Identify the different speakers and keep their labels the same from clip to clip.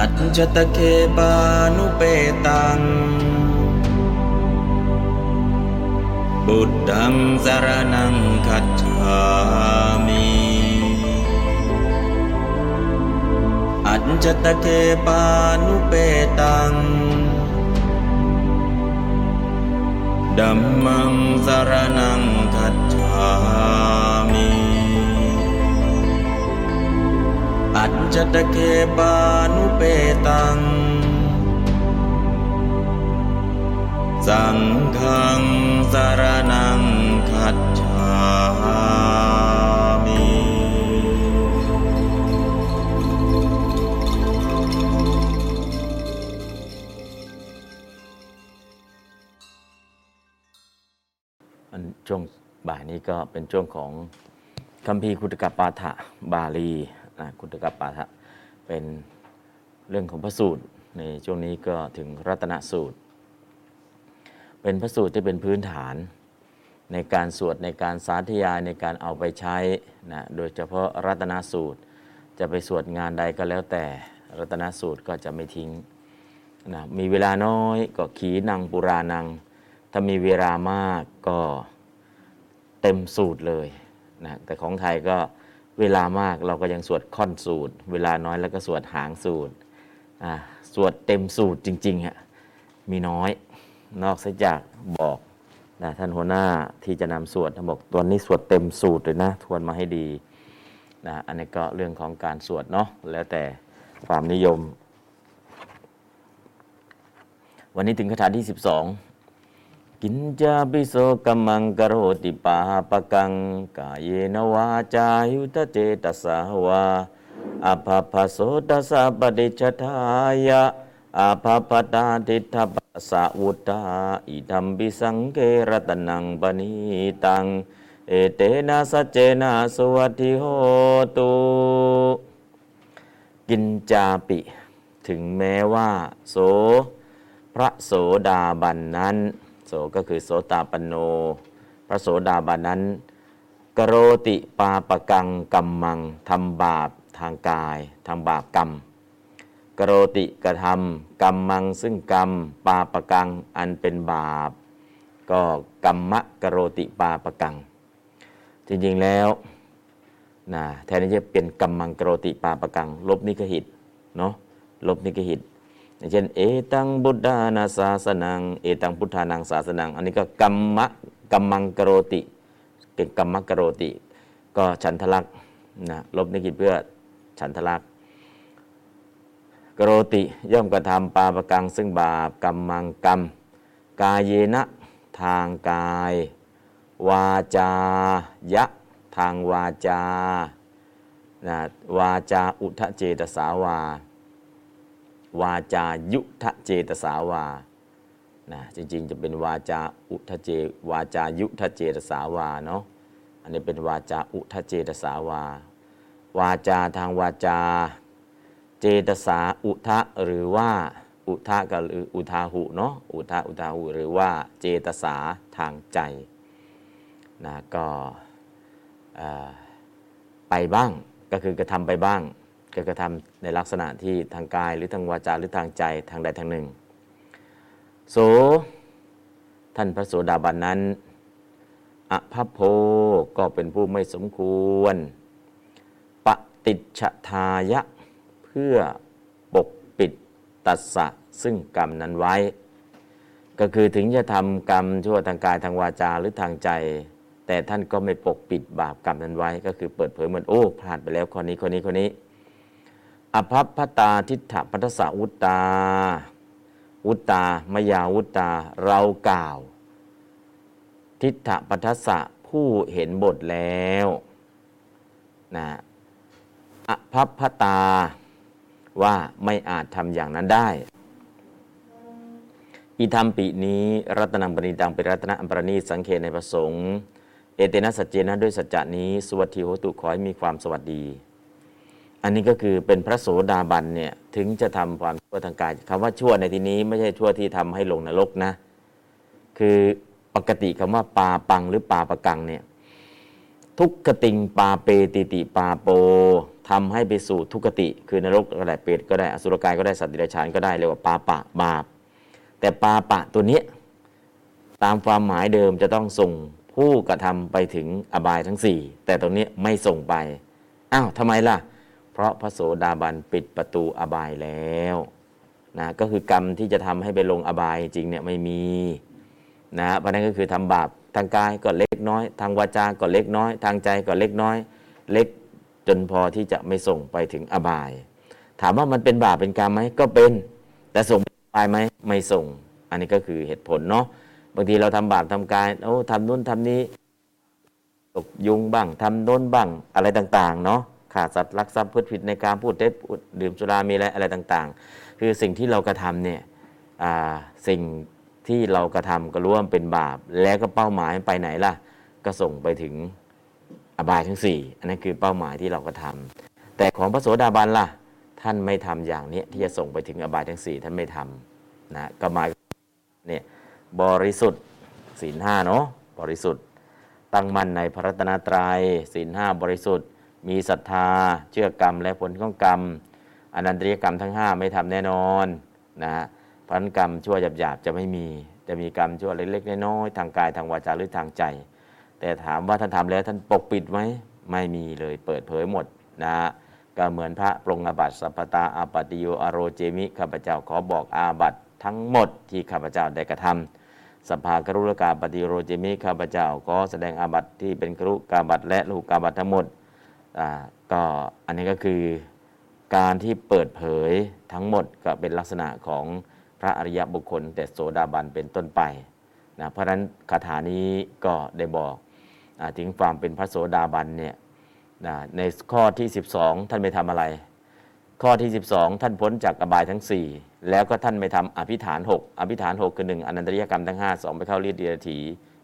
Speaker 1: อัจจตเคปานุเปตัง บุตตังสารนังคัจฉามิอัจจตเคปานุเปตังดัมมังสารนังคัจฉามิ อัจจตเคปานุเปตัง สังฆังสารนังคัจฉามิ
Speaker 2: อันช่วงบ่ายนี้ก็เป็นช่วงของคัมภีคุตกปาฐะบาลี นะคุตกปาฐะเป็นเรื่องของพระสูตรในช่วงนี้ก็ถึงรัตนสูตร เป็นพระสูตรที่เป็นพื้นฐานในการสวดในการสาธยายในการเอาไปใช้นะโดยเฉพาะรัตนสูตร จะไปสวดงานใดก็แล้วแต่รัตนสูตรก็จะไม่ทิ้งนะมีเวลาน้อยก็ขีนังปุรานัง ถ้ามีเวลามากก็เต็มสูตรเลยนะแต่ของไทยก็ เวลามากเราก็ยังสวดค่อนสูตร เวลาน้อยแล้วก็สวดหางสูตรสวดเต็มสูตรจริงๆฮะมีน้อย นอกจากบอกนะท่านหัวหน้าที่จะนำสวดท่านบอกตัวนี้สวดเต็มสูตรเลยนะ ทวนมาให้ดีนะอันนี้ก็เรื่องของการสวดเนาะแล้วแต่ความนิยม วันนี้ถึงคาถาที่ 12 กินจาปิโสกัมมังกโรติปาปะกัง กายเยนวาจายุตเจตสาวาอภพโสตสสะปฏิชทายะอภพตาทิฏฐปัสะวุตาอิธัมปิสังเกรตนังปณีตัง เอเตนะสัจเจนะสวัสดิโหตุกินจาปิ ถึงแม้ว่า โส พระโสดาบันนั้น โสก็คือโสตาปันโน พระโสดาบันนั้นกโรติปาปกังกัมมังทำบาปทางกายทำบาปกรรมกโรติกระทำกรรมมังซึ่งกรรมปาปกังอันเป็นบาป ก็กรรมะกโรติปาปกัง จริงๆแล้วนะแทนที่จะเป็นกรรมังกโรติปาปกัง ลบนิกหิตเนาะลบนิกหิต อย่างเช่น เอตังบุตานาศาสนัง เอตังพุทธานังศาสนัง อันนี้ก็กรรมะกรรมังกโรติ เป็นกรรมะกโรติ ก็ฉันทลักษ์นะลบนิกิจเพื่อฉันทลักษ์กโรติย่อมกระทำปาปกังซึ่งบาปกรรมังกรรม กายเยนะทางกาย วาจายะทางวาจานะวาจาอุทะเจตสาวา วาจายุทะเจตสาวานะจริงๆ จะเป็นวาจาอุทะเจวาจายุทะเจตสาวาเนาะอันนี้เป็นวาจาอุทะเจตสาวา วาจาทางวาจาเจตสาอุทะหรือว่าอุทะกัลืออุทาหุเนาะอุทะอุทาหุหรือว่าเจตสาทางใจนะก็ไปบ้างก็คือกระทำไปบ้าง ก็กระทำในลักษณะที่ทางกายหรือทางวาจาหรือทางใจทางใดทางหนึ่ง โส ท่านพระโสดาบันนั้นอภพโพก็เป็นผู้ไม่สมควร ปฏิจฉทายะ เพื่อปกปิดตัสสะซึ่งกรรมนั้นไว้ ก็คือถึงจะทำกรรมชั่วทางกายทางวาจาหรือทางใจ แต่ท่านก็ไม่ปกปิดบาปกรรมนั้นไว้ ก็คือเปิดเผยเหมือนโอ้พลาดไปแล้วคนนี้คนนี้คนนี้ อภัพพตาทิฏฐพัทสาวุตตา วุตตามยาวุตตา เรากล่าว ทิฏฐปัทสะผู้เห็นบทแล้วนะอภัพพตาว่าไม่อาจทำอย่างนั้นได้อีธรรมปีนี้ รัตนังปณิตังเป็นรัตนอัมปรณีสังเขตในประสงค์ เอเตนะสัจเจนะด้วยสัจจานี้ สวัสดีโหตุขอให้มีความสวัสดี อันนี้ก็คือเป็นพระโสดาบันเนี่ยถึงจะทำความชั่วทางกายคำว่าชั่วในที่นี้ไม่ใช่ชั่วที่ทำให้ลงนรกนะ คือปกติคำว่าปาปังหรือปาปะกังเนี่ยทุกขติงปาเปติติปาโปทำให้ไปสู่ทุกขติ คือนรกก็ได้เปรตก็ได้อสุรกายก็ได้สัตว์ดิบฉานก็ได้เรียกว่าปาปะบาป แต่ปาปะตัวนี้ตามความหมายเดิมจะต้องส่งผู้กระทำไปถึงอบายทั้ง 4 แต่ตรงนี้ไม่ส่งไปอ้าวทำไมล่ะ เพราะพระโสดาบันปิดประตูอบายแล้วนะก็คือกรรมที่จะทำให้ไปลงอบายจริงเนี่ยไม่มีนะเพราะนั้นก็คือทำบาปทางกายก็เล็กน้อย ทางวาจาก็เล็กน้อย ทางใจก็เล็กน้อย เล็กจนพอที่จะไม่ส่งไปถึงอบาย ถามว่ามันเป็นบาปเป็นกรรมไหมก็เป็น แต่ส่งไปไหมไม่ส่ง อันนี้ก็คือเหตุผลเนาะบางทีเราทำบาปทำกายโอ้ทำนู่นทำนี้ตกยุงบ้างทำโน้นบ้างอะไรต่าง ๆ เนาะ ขาสัตว์รักทรัพย์พูดผิดในการพูดเท็จดื่มสุรามีอะไรอะไรต่างๆ คือสิ่งที่เรากระทำเนี่ยสิ่งที่เรากระทำก็รู้ว่าเป็นบาป แล้วก็เป้าหมายไปไหนล่ะ ก็ส่งไปถึงอบายทั้ง 4 อันนั้นคือเป้าหมายที่เรากระทำแต่ของพระโสดาบันล่ะ ท่านไม่ทำอย่างนี้ที่จะส่งไปถึงอบายทั้ง 4 ท่านไม่ทำนะก็หมายเนี่ยบริสุทธิ์ศีลห้าเนาะบริสุทธิ์ตั้งมั่นในพระรัตนตรยัยศีลห้าบริสุทธิ์ มีศรัทธาเชื่อกรรมและผลของกรรมอนันตริยกรรมทั้ง 5 ไม่ทำแน่นอนนะพันกรรมชั่วหยาบๆจะไม่มี จะมีกรรมชั่วเล็กๆน้อยๆทางกายทางวาจาหรือทางใจ แต่ถามว่าท่านทำแล้วท่านปกปิดไหมไม่มีเลยเปิดเผยหมดนะก็เหมือนพระปรงอาบัติสัพตาอาปติโยอโรเจมิข้าพเจ้าขอบอกอาบัติทั้งหมดที่ข้าพเจ้าได้กระทำสภากรุลกาปฏิโรเจมิข้าพเจ้าก็แสดงอาบัติที่เป็นกรุกาบัติและลูกกาบัติทั้งหมด ก็อันนี้ก็คือการที่เปิดเผยทั้งหมดก็เป็นลักษณะของพระอริยบุคคล แต่โสดาบันเป็นต้นไปนะเพราะฉะนั้นคาถานี้ก็ได้บอกอถึงความเป็นพระโสดาบันเนี่ยนะในข้อที่ 12 ท่านไม่ทำอะไร ข้อที่ 12 ท่านพ้นจากอบายทั้ง 4 แล้วก็ท่านไม่ทำอภิฐาน 6 อภิฐาน 6 คือ 1 อนันตริยกรรมทั้ง 5 2 ไปเข้าเรียดเดียถี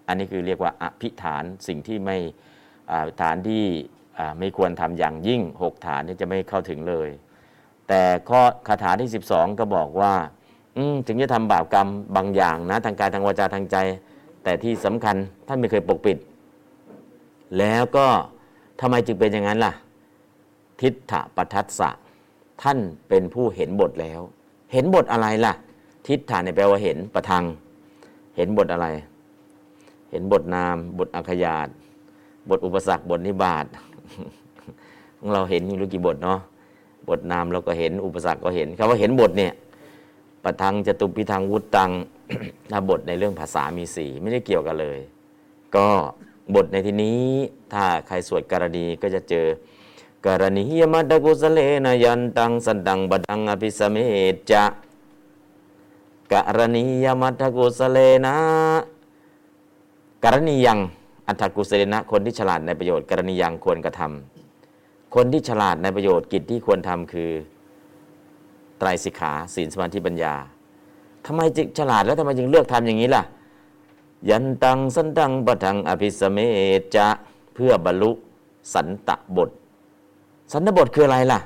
Speaker 2: อันนี้คือเรียกว่าอภิฐานสิ่งที่ไม่ฐานที่ ไม่ควรทำอย่างยิ่ง 6 ฐานที่จะไม่เข้าถึงเลย แต่ข้อคาถาที่ 12 ก็บอกว่าถึงจะทำบาปกรรมบางอย่างนะทางกายทางวาจาทางใจ แต่ที่สำคัญท่านไม่เคยปกปิด แล้วก็ทำไมจึงเป็นอย่างนั้นล่ะ ทิฏฐปทัสสะท่านเป็นผู้เห็นบทแล้ว เห็นบทอะไรล่ะ ทิฏฐานในแปลว่าเห็นประทัง เห็นบทอะไร เห็นบทนาม บทอัคยาตบทอุปสรรคบทนิบาต ของเราเห็นอยู่รู้กี่บทเนาะบทนามเราก็เห็นอุปสรรคก็เห็นคำว่าเห็นบทเนี่ยปทังจตุปิทังวุตตังถ้าบทในเรื่องภาษามีสีไม่ได้เกี่ยวกันเลย ก็บทในที่นี้ถ้าใครสวดกรณีก็จะเจอกรณียมัตกุสเลนยันตังสันตังบดังอภิสเมจะกรณียมัตกุสเลนะกรณียัง อัตถกุสเลนะคนที่ฉลาดในประโยชน์กรณียังควรกระทำคนที่ฉลาดในประโยชน์กิจที่ควรทำคือไตรสิกขาศีลสมาธิปัญญาทำไมจึงฉลาดแล้วทำไมจึงเลือกทำอย่างนี้ล่ะ ยันตังสันตังปะทังอภิสเมจะเพื่อบรรลุสันตบท สันตบทคืออะไรล่ะ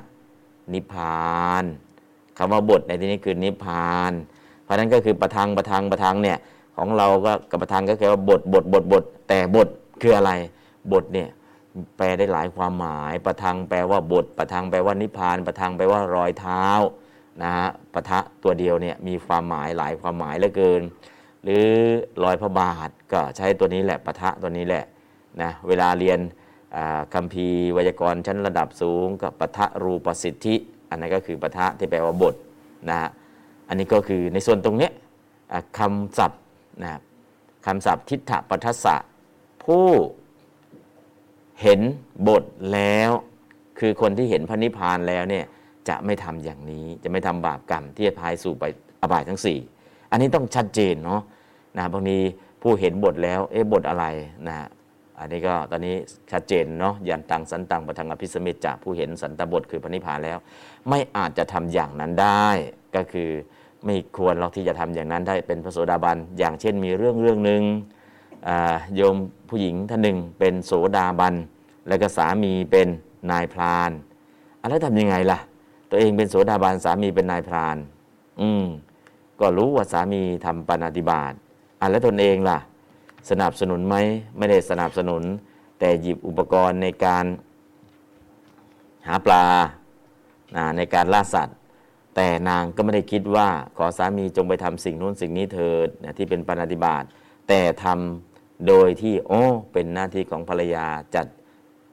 Speaker 2: นิพพานคำว่าบทในที่นี้คือนิพพาน เพราะนั้นก็คือประทังประทังประทังเนี่ย ของเราก็กับประทังก็คือว่าบทบทบทบทแต่บทคืออะไร บทเนี่ยแปลได้หลายความหมาย ประทังแปลว่าบท ประทังแปลว่านิพพาน ประทังแปลว่ารอยเท้านะฮะปะทะตัวเดียวเนี่ยมีความหมายหลายความหมายเหลือเกิน หรือรอยพระบาทก็ใช้ตัวนี้แหละปะทะตัวนี้แหละนะเวลาเรียนคำพีวยากรณ์ชั้นระดับสูงกับปะทะรูปสิทธิ อันนั้นก็คือปะทะที่แปลว่าบทนะฮะอันนี้ก็คือในส่วนตรงนี้คำศัพท์ นะคำศัพท์ทิฏฐปัทสะผู้เห็นบทแล้ว คือคนที่เห็นพระนิพพานแล้วเนี่ยจะไม่ทำอย่างนี้จะไม่ทำบาปกรรมที่จะพายสู่ไปอบายทั้ง 4 อันนี้ต้องชัดเจนเนาะนะบางทีผู้เห็นบทแล้วเอ๊ะบทอะไรนะอันนี้ก็ตอนนี้ชัดเจนเนาะยันตังสันตังปทังอภิสมิจาผู้เห็นสันตบทคือพระนิพพานแล้ว ไม่อาจจะทำอย่างนั้นได้ก็คือ ไม่ควรเราที่จะทำอย่างนั้นได้เป็นพระโสดาบันอย่างเช่นมีเรื่องเรื่องหนึ่งโยมผู้หญิงท่านหนึ่งเป็นโสดาบันแล้วก็สามีเป็นนายพรานแล้วทำยังไงล่ะ ตัวเองเป็นโสดาบันสามีเป็นนายพราน อืมก็รู้ว่าสามีทำปาฏิบาตอะแล้วตนเองล่ะ สนับสนุนไหมไม่ได้สนับสนุน แต่หยิบอุปกรณ์ในการหาปลาในการล่าสัตว์ แต่นางก็ไม่ได้คิดว่าขอสามีจงไปทำสิ่งนู้นสิ่งนี้เถิดนะที่เป็นปฏิบาตแต่ทำโดยที่โอ้เป็นหน้าที่ของภรรยาจัด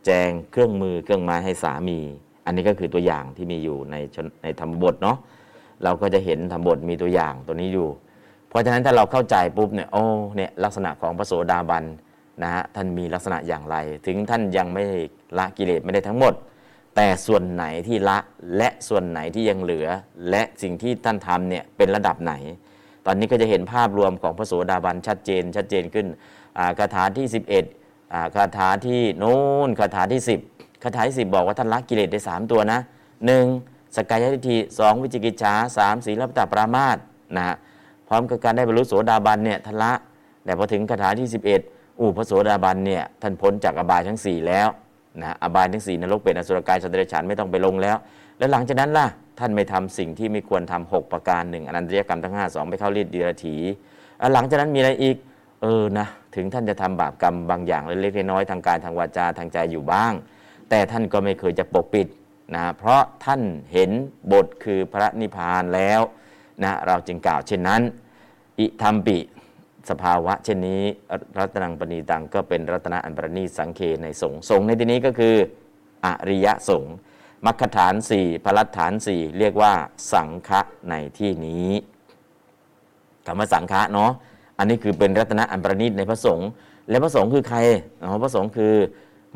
Speaker 2: แจงเครื่องมือเครื่องไม้ให้สามี อันนี้ก็คือตัวอย่างที่มีอยู่ในในธรรมบทเนาะเราก็จะเห็นธรรมบทมีตัวอย่างตัวนี้อยู่ เพราะฉะนั้นถ้าเราเข้าใจปุ๊บเนี่ยโอ้เนี่ยลักษณะของพระโสดาบันนะฮะท่านมีลักษณะอย่างไร ถึงท่านยังไม่ละกิเลสไม่ได้ทั้งหมด แต่ส่วนไหนที่ละและส่วนไหนที่ยังเหลือ และสิ่งที่ท่านทำเนี่ยเป็นระดับไหน ตอนนี้ก็จะเห็นภาพรวมของพระโสดาบันชัดเจนชัดเจนขึ้นคาถาที่ 11อ่าคาถาที่โน้นคาถาที่ 10คาถาที่ 10 บอกว่าท่านละกิเลสได้ 3 ตัวนะหนึ่งสกายทิฏฐิสองวิจิกิจฉาสามศีลปตปรามาสนะฮะพร้อมกับการได้บรรลุโสดาบันเนี่ยท่านละแต่พอถึงคาถาที่ 11 อู้พระโสดาบันเนี่ยท่านพ้นจากอบายทั้ง 4 แล้ว นะอบายทั้ง4นรกเป็นอสุรกายสัตว์เดรัจฉานไม่ต้องไปลงแล้ว แล้วหลังจากนั้นล่ะท่านไม่ทำสิ่งที่ไม่ควรทำหกประการหนึ่งอนันตริยกรรมทั้งห้าสองไปเข้ารีดดีรถีหลังจากนั้นมีอะไรอีกเออนะถึงท่านจะทำบาปกรรมบางอย่างเล็กๆน้อยๆทางกายทางวาจาทางใจอยู่บ้าง แต่ท่านก็ไม่เคยจะปกปิดนะเพราะท่านเห็นบทคือพระนิพพานแล้วนะเราจึงกล่าวเช่นนั้น อิธรรมปิ สภาวะเช่นนี้ รัตนังปณีตังก็เป็นรัตนะอันประณีสังเคในสงฆ์สงฆ์ในที่นี้ก็คือ อริยสงฆ์มรรคฐานสี่พลัฐานสี่เรียกว่าสังฆะในที่นี้คำว่าสังฆะเนาะอันนี้คือเป็นรัตนะอันประณีตในพระสงฆ์และพระสงฆ์คือใครอ๋อพระสงฆ์คือ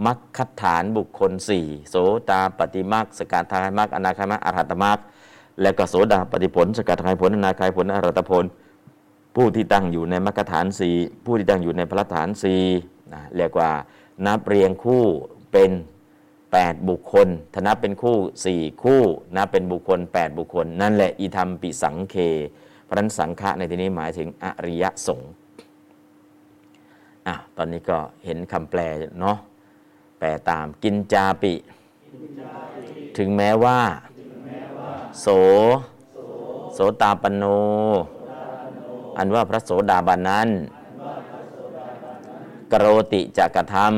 Speaker 2: มรรคฐานบุคคลสี่โสตาปฏิมาคสกทายมรรคอนาคามรรคอรหัตมรรและก็โสดาปฏิผล สกทายผลอนาคายผลอรหัตผล ผู้ที่ตั้งอยู่ในมรรคฐานสี่ผู้ที่ตั้งอยู่ในพระฐานสี่นะเรียกว่านับเรียงคู่เป็น 8 บุคคลถ้านับเป็นคู่ 4 คู่นับเป็นบุคคล 8 บุคคล นั่นแหละอีธรรมปิสังเคเพราะนั้นสังฆะในที่นี้หมายถึงอริยสงฆ์อะตอนนี้ก็เห็นคำแปลเนาะแปลตามกินจาปิ ถึงแม้ว่า โส โสตาปนโน อันว่าพระโสดาบันนั้น กโรติจักธรรม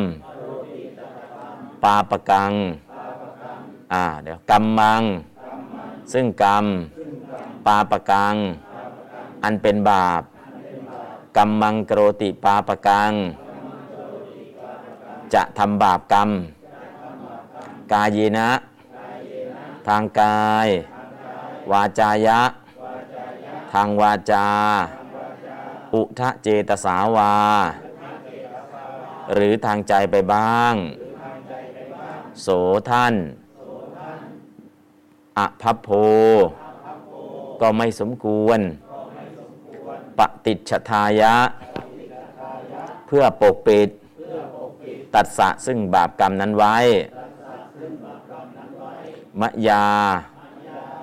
Speaker 2: ปาปกังอ่าเดี๋ยวกรรมมัง ซึ่งกรรม ปาปกัง อันเป็นบาปกรรมมังกโรติปาปกัง จะทำบาปกรรม กายเยนะ ทางกาย วาจายะ ทางวาจา อุทะเจตสาวา หรือทางใจไปบ้าง โสท่านอภัพโพ ก็ไม่สมควร ปฏิจฉทายะ เพื่อปกปิด ตัดสะซึ่งบาปกรรมนั้นไว้ มะยา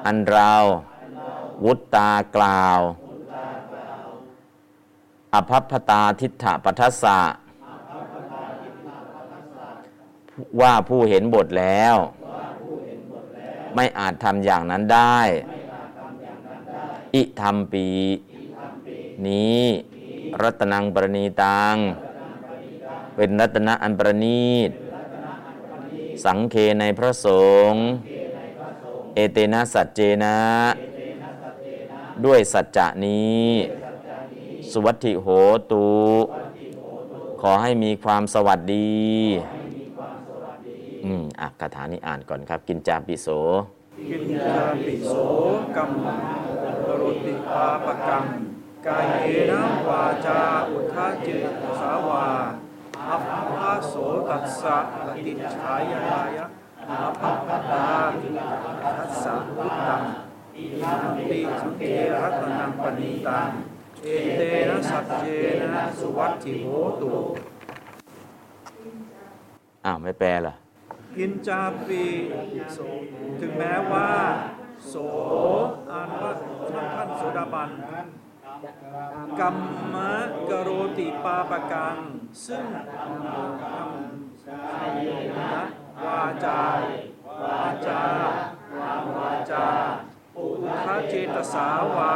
Speaker 2: อันเรา วุตตากล่าว อภัพพตาทิฏฐปัทสสะว่าผู้เห็นบทแล้ว ไม่อาจทำอย่างนั้นได้ อิธรรมปี นี้รัตนังปรณีตัง เป็นรัตนะอันประณีต สังเคในพระสงฆ์ เอเตนะสัจเจนะ ด้วยสัจจะนี้ สุวัตถิโหตุ ขอให้มีความสวัสดีอืมอะคาถานี้อ่านก่อนครับ กินจาปิโส
Speaker 3: กินจาปิโสกัมมังกโรติปาปกังกายเนะวาจาอุทาเจตสาวาอัปปะโสตัสสะปฏิจฉายายะอัปปตาทิทัสสะพุตตังอินัมปิสังเกรัตนังปณิตัง เอเตนะสัจเจนะสุวัตถิโหตุ
Speaker 2: อ้าวไม่แปลเหรอ
Speaker 3: กินจาปีโสถึงแม้ว่า โสอ่านว่าท่านท่านโสดาบันกรรมะกโรติปาปกัง ซึ่งทำนะวาจาวาจาวาจาอุทาเจตสาวา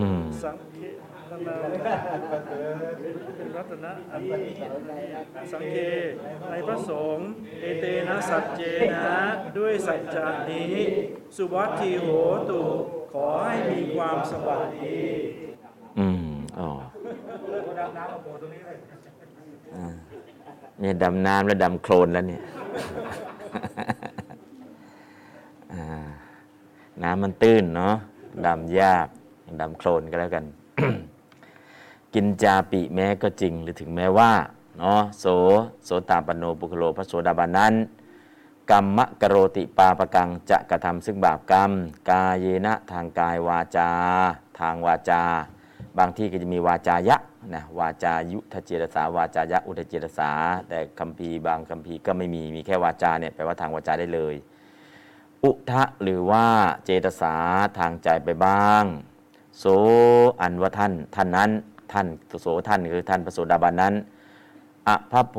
Speaker 3: อื
Speaker 2: ม
Speaker 3: สังเกตนารัตนะอันสังเกตในพระสงฆ์เอเตนะสัจเจนะ ด้วยสัจจานี้ สุวัตถีโหตุขอให้มีความสวัสดี
Speaker 2: อืม อ๋อเนี่ยดำน้ำแล้วดำโคลนแล้วเนี่ย น้ำมันตื้นเนาะดำยากดำโคลนก็แล้วกัน กินจาปิแม้ก็จริงหรือถึงแม้ว่าเนาะโสโสตาปนโนปุคโลพระโสดาบันนั้นกรรมะกโรติปาปกังจะกระทำซึ่งบาปกรรม กายเยนะทางกายวาจา ทางวาจา บางที่ก็จะมีวาจายะ นะวาจายุทธเจตสาวาจายะอุทธเจตสา แต่คัมภีบางคัมภีก็ไม่มีมีแค่วาจาเนี่ยแปลว่าทางวาจาได้เลย อุทะหรือว่าเจตสาทางใจไปบ้าง โสอันว่าท่านท่านนั้นท่านโสท่านคือท่านพระโสดาบันนั้นอภพโพ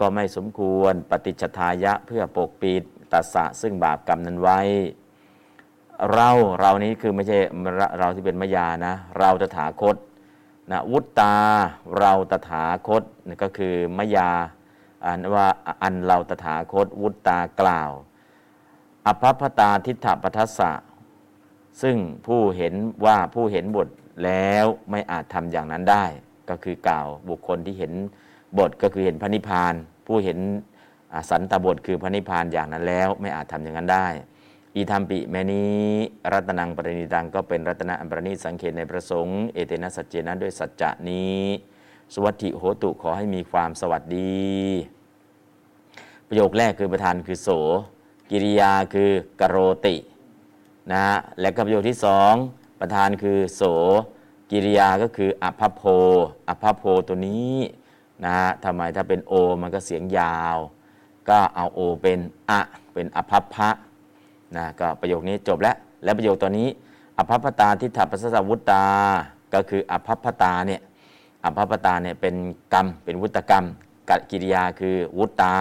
Speaker 2: ก็ไม่สมควรปฏิจทายะเพื่อปกปิดตัสสะซึ่งบาปกรรมนั้นไว้ เราเรานี้คือไม่ใช่เราเราที่เป็นมายานะ เราตถาคต นะวุตตาเราตถาคตนี่ก็คือมายาอันว่าอันเราตถาคต วุตตากล่าว อภัพตาทิฏฐปทัสสะซึ่งผู้เห็นว่าผู้เห็นบทแล้วไม่อาจทำอย่างนั้นได้ ก็คือกล่าวบุคคลที่เห็นบทก็คือเห็นพระนิพพาน ผู้เห็นสันตบทคือพระนิพพานอย่างนั้นแล้ว ไม่อาจทำอย่างนั้นได้ อีธรรมปิแม้นี้รัตนังปรินิตังก็เป็นรัตนะอันประณีตสังเขตในประสงค์เอเตนะสัจเจนะด้วยสัจจะนี้ สวัสดิโหตุขอให้มีความสวัสดี ประโยคแรกคือประธานคือโส กิริยาคือกโรตินะฮะและก็ประโยคที่สองประธานคือโส กิริยาก็คืออภพโพอภพโพตัวนี้นะฮะทำไมถ้าเป็นโอมันก็เสียงยาว ก็เอาโอเป็นอะเป็นอภัพพะ นะก็ประโยคนี้จบแล้ว และประโยคตัวนี้อภัพตาทิฏฐปัสสวุตตา ก็คืออภัพตาเนี่ยอภัพตาเนี่ยเป็นกรรมเป็นวุตกรรมกกิริยาคือวุตตา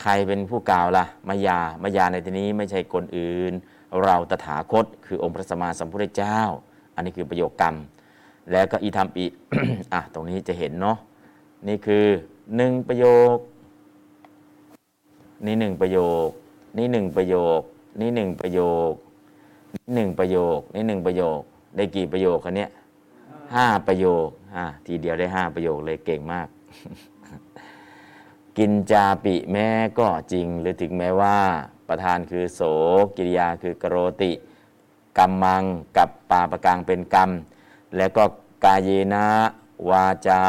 Speaker 2: ใครเป็นผู้กล่าวล่ะมายามายาในที่นี้ไม่ใช่คนอื่น เราตถาคต คือองค์พระสัมมาสัมพุทธเจ้า อันนี้คือประโยคกรรม แล้วก็อีธรรมอีอะตรงนี้จะเห็นเนาะนี่คือหนึ่งประโยค นี่หนึ่งประโยค นี่หนึ่งประโยค นี่หนึ่งประโยคนี่หนึ่งประโยคนี่หนึ่งประโยค ได้กี่ประโยคคะเนี้ยห้าประโยคอะทีเดียวได้ห้าประโยคเลยเก่งมาก กินจาปิแม้ก็จริง หรือถึงแม้ว่า ประธานคือโสกิริยาคือกโรติกรรมังกับปาประกังเป็นกรรม แล้วก็กายเยนะ วาจา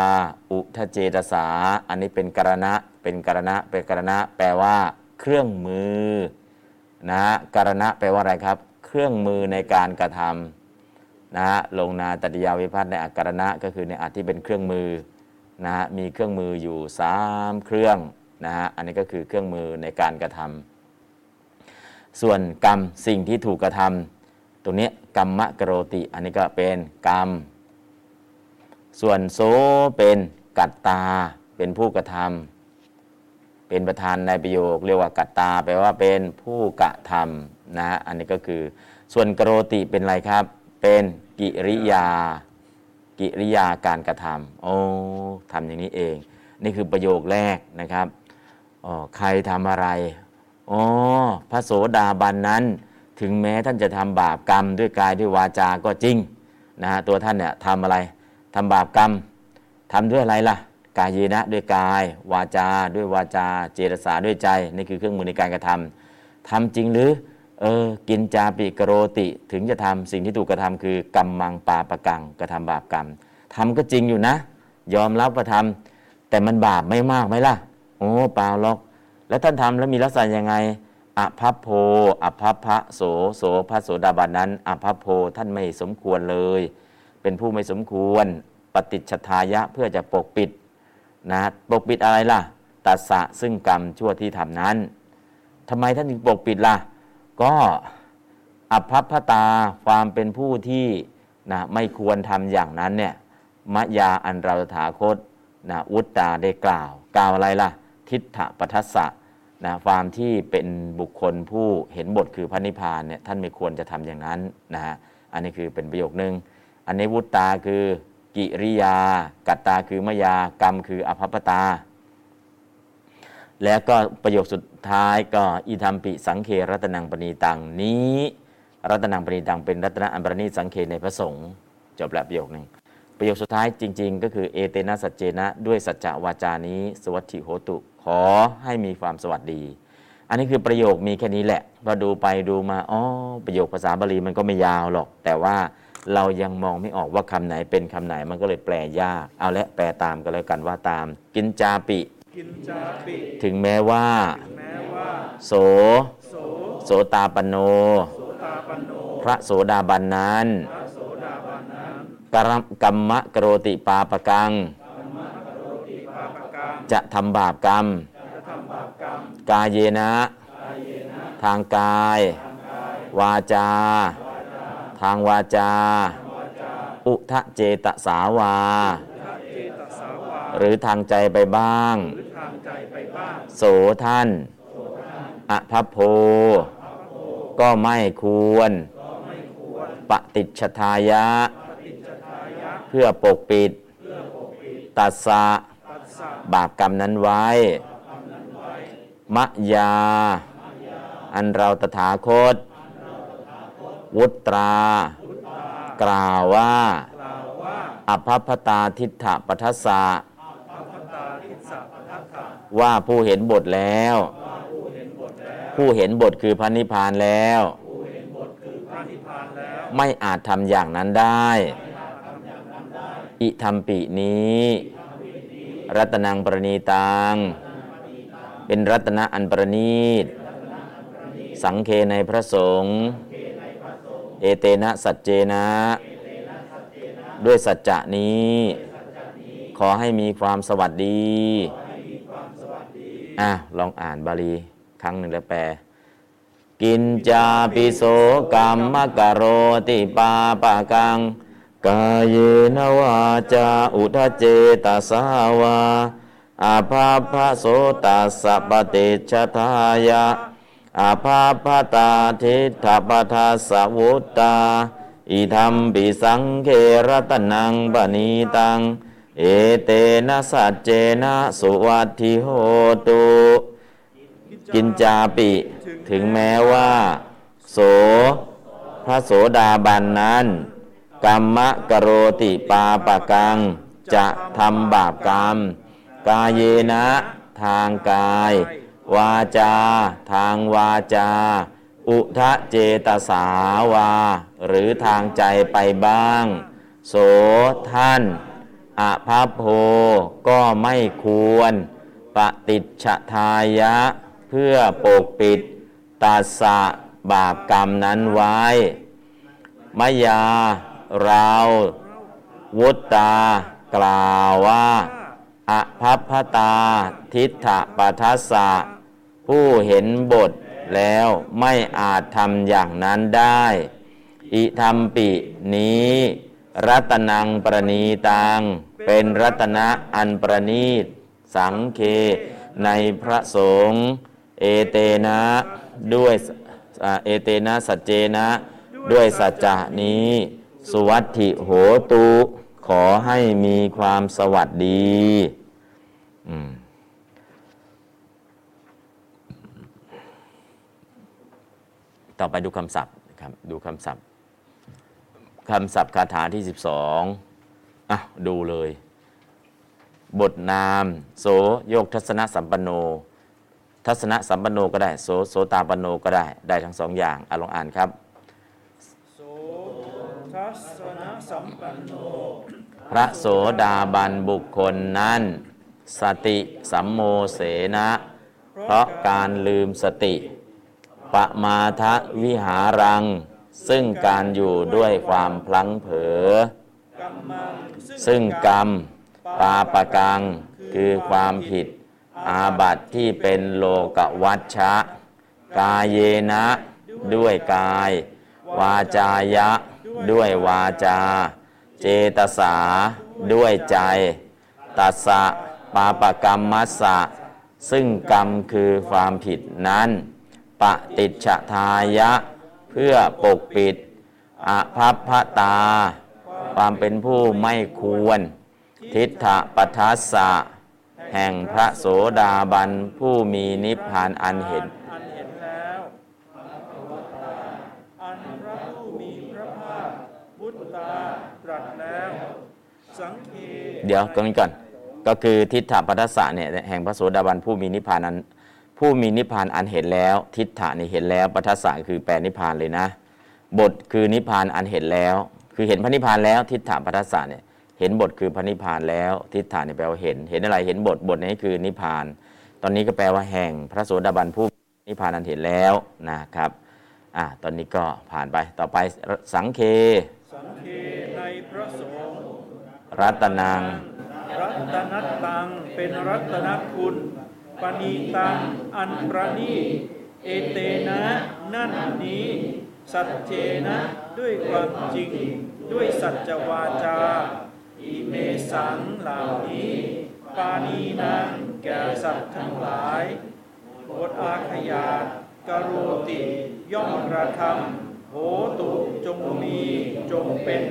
Speaker 2: อุทเจตสา อันนี้เป็นกรณะ เป็นกรณะ เป็นกรณะ แปลว่า เครื่องมือ นะฮะการณะแปลว่าอะไรครับ เครื่องมือในการกระทำนะฮะลงนาตติยาวิพัฒน์ในอักกรณะก็คือในอัที่เป็นเครื่องมือนะฮะมีเครื่องมืออยู่สามเครื่องนะฮะอันนี้ก็คือเครื่องมือในการกระทำส่วนกรรมสิ่งที่ถูกกระทำตรงนี้กรรมะกโรติ อันนี้ก็เป็นกรรม ส่วนโสเป็นกัตตาเป็นผู้กระทำ เป็นประธานในประโยค เรียกว่ากัตตาแปลว่าเป็นผู้กระทำนะฮะอันนี้ก็คือส่วนกโรติเป็นอะไรครับ เป็นกิริยา กิริยาการกระทำโอ้ทำอย่างนี้เอง นี่คือประโยคแรกนะครับอ๋อใครทำอะไรอ๋อพระโสดาบันนั้น ถึงแม้ท่านจะทำบาปกรรมด้วยกายด้วยวาจาก็จริงนะฮะตัวท่านเนี่ยทำอะไรทำบาปกรรมทำด้วยอะไรล่ะ กายเยนะด้วยกาย วาจา ด้วยวาจา เจตสาด้วยใจนี่คือเครื่องมือในการกระทำทำจริงหรือเออกินจาปิกโรติถึงจะทำสิ่งที่ถูกกระทำคือกรรมมังปาปะกังกระทำบาปกรรมทำก็จริงอยู่นะ ยอมรับว่าทำแต่มันบาปไม่มากไหมล่ะ โอ้เปล่าหรอก แล้วท่านทำแล้วมีลักษณะยังไงอภัพโพอภัพพะโสโสพระโสดาบันนั้นอภัพโพท่านไม่สมควรเลย เป็นผู้ไม่สมควร ปฏิจฉทายะเพื่อจะปกปิด นะปกปิดอะไรล่ะ ตัสสะซึ่งกรรมชั่วที่ทำนั้นทำไมท่านถึงปกปิดล่ะ ก็อภัพพตาความเป็นผู้ที่นะไม่ควรทำอย่างนั้นเนี่ยมะยาอันเราถาคตนะอุตตาได้กล่าว กล่าวอะไรล่ะ ทิฏฐปัทสสะนะความที่เป็นบุคคลผู้เห็นบทคือพระนิพพานเนี่ยท่านไม่ควรจะทำอย่างนั้นนะฮะอันนี้คือเป็นประโยคนึง อันนี้วุตตาคือ กิริยา กัตตาคือมายากรรมคืออภัพตา แล้วก็ประโยคสุดท้ายก็อิธรรมปิสังเครัตนังปณีตังนี้ รัตนังปณีตังเป็นรัตนะอันประณีสังเคในพระสงฆ์จบแล้วประโยคหนึ่งประโยคสุดท้ายจริง ๆ ก็คือเอเตนะสัจเจนะ ด้วยสัจจวาจานี้สวัสดิโหตุ ขอให้มีความสวัสดี อันนี้คือประโยคมีแค่นี้แหละพอดูไปดูมาอ๋อประโยคภาษาบาลีมันก็ไม่ยาวหรอก แต่ว่า เรายังมองไม่ออกว่าคำไหนเป็นคำไหนมันก็เลยแปลยาก เอาละแปลตามกันแล้วกันว่าตาม กินจาปิ
Speaker 3: กินจาปิ
Speaker 2: ถึงแม้ว่า
Speaker 3: แม้ว่า
Speaker 2: โส
Speaker 3: โส
Speaker 2: โสตาปนโน
Speaker 3: โสตาปันโน
Speaker 2: พระโสดาบันนั้น
Speaker 3: พระโสดาบันนั้น
Speaker 2: กรรมกัมมะกโรติปาปกัง
Speaker 3: ปาปกัง
Speaker 2: จะทำบาปกรรม
Speaker 3: จะทำบาปกรรม
Speaker 2: กายเยนะ ทางกาย วาจา ทางวาจา อุทะเจตสาวา
Speaker 3: ทัเจตสาวา
Speaker 2: หรือทางใจไปบ้าง
Speaker 3: หรือทางใจไปบ้าง
Speaker 2: โสท่านอภัพโพ ก็ไม่ควร ปฏิจฉทายะ เพื่อปกปิดตัสสะ
Speaker 3: ตัสสะ
Speaker 2: บาปกรรมนั้นไว้ มะยา อันเราตถาคต วุตรา กล่าวว่า
Speaker 3: กล่าวว่า
Speaker 2: อภัพพตาทิฏฐปัทสสะ
Speaker 3: อัพพตาทิสสะพัทธะ
Speaker 2: ว่าผู้เห็นบทแล้ว ผู้เห็นบทคือพระนิพพานแล้ว
Speaker 3: คือพระนิพพานแล้ว
Speaker 2: ไม่อาจทำอย่างนั้นได้ อิธรรมปินี้ รัตนังประณีตัง เป็นรัตนะอันประณีต สังเคในพระสงฆ์ เอเตนะสัจเจนะ ด้วยสัจจะนี้ ขอให้มีความสวัสดีอะลองอ่านบาลีครั้งหนึ่งแล้วแปลกินจาปิโสกรรมมกโรติปาปะกัง กายเยนวาจาอุทเจตสาวาอาภาพะโสตัสสะปฏิชทายะ อาภาพตาทิฏฐปทาสาวุตตา อิธรรมปิสังเครตนังบณีตัง เอเตนะสัจเจนะสุวัตถิโหตุกินจาปิ ถึงแม้ว่า โส พระโสดาบันนั้น กรรมะกโรติปาปะกัง จะทำบาปกรรม กายเยนะ ทางกาย วาจา ทางวาจา อุทะเจตสาวา หรือทางใจไปบ้าง โสท่านอภาโพก็ไม่ควร ปฏิจฉทายะ เพื่อปกปิดตัสะบาปกรรมนั้นไว้ มยา เรา วุตตา กล่าวว่าอภัพพตา ทิฏฐปทัสสะ ผู้เห็นบทแล้วไม่อาจทำอย่างนั้นได้ อิธรรมปินี้ รัตนังประณีตัง เป็นรัตนะอันประณีต สังเคในพระสงฆ์เอเตนะด้วยเอเตนะสัจเจนะ ด้วยสัจจะนี้ สุวัตถิโหตุ ขอให้มีความสวัสดี อืม ต่อไปดูคำศัพท์นะครับดูคำศัพท์คำศัพท์คาถาที่ 12อะดูเลย บทนาม โสโยกทัศนสัมปันโน ทัศนสัมปันโนก็ได้ โสโสตาปันโนก็ได้ ได้ทั้งสองอย่างอะลองอ่านครับ
Speaker 3: โสทัสสนสัมปันโน
Speaker 2: พระโสดาบันบุคคลนั้น สติสัมโมเสนะ เพราะการลืมสติ ปะมาทะวิหารัง ซึ่งการอยู่ด้วยความพลั้งเผลอซึ่งกรรมปาปกัง คือความผิด อาบัติที่เป็นโลกวัชชะ กายเยนะ ด้วยกาย วาจายะ ด้วยวาจา เจตสา ด้วยใจ ตัสสะปาปกรรมมัสสะ ซึ่งกรรมคือความผิดนั้น ปฏิจฉทายะ เพื่อปกปิดอภัพพตา ความเป็นผู้ไม่ควร ทิฏฐปัทัสสะ แห่งพระโสดาบัน ผู้มีนิพพานอันเห็น
Speaker 3: อันเห็นแล้วอันพระผู้มีพระภาคพุทธาตรัสแล้วสังเค
Speaker 2: เดี๋ยวก่อนนี้ก่อน ก็คือทิฏฐปัทสสะเนี่ยแห่งพระโสดาบันผู้มีนิพพานอัน ผู้มีนิพพานอันเห็นแล้ว ทิฏฐะนี่เห็นแล้วปัทสสะคือแปลนิพพานเลยนะ บทคือนิพพานอันเห็นแล้ว คือเห็นพระนิพพานแล้วทิฏฐปัทสสะเนี่ยเห็นบทคือพระนิพพานแล้ว ทิฏฐะนี่แปลว่าเห็น เห็นอะไรเห็นบทบทนี้คือนิพพาน ตอนนี้ก็แปลว่าแห่งพระโสดาบันผู้นิพพานอันเห็นแล้วนะครับอ่าตอนนี้ก็ผ่านไปต่อไปสังเค
Speaker 3: สังเคในพระสงฆ์
Speaker 2: รัตนัง
Speaker 3: รัตนัตตังเป็นรัตนคุณ ปณีตังอันประณีเอเตนะนั่นนี้ สัจเจนะด้วยความจริง ด้วยสัจวาจาอิเมสังเหล่านี้ ปานีนางแก่สัตว์ทั้งหลายบทอาขยาตกโรติย่อมกระทำโหตุจงมีจงเป็น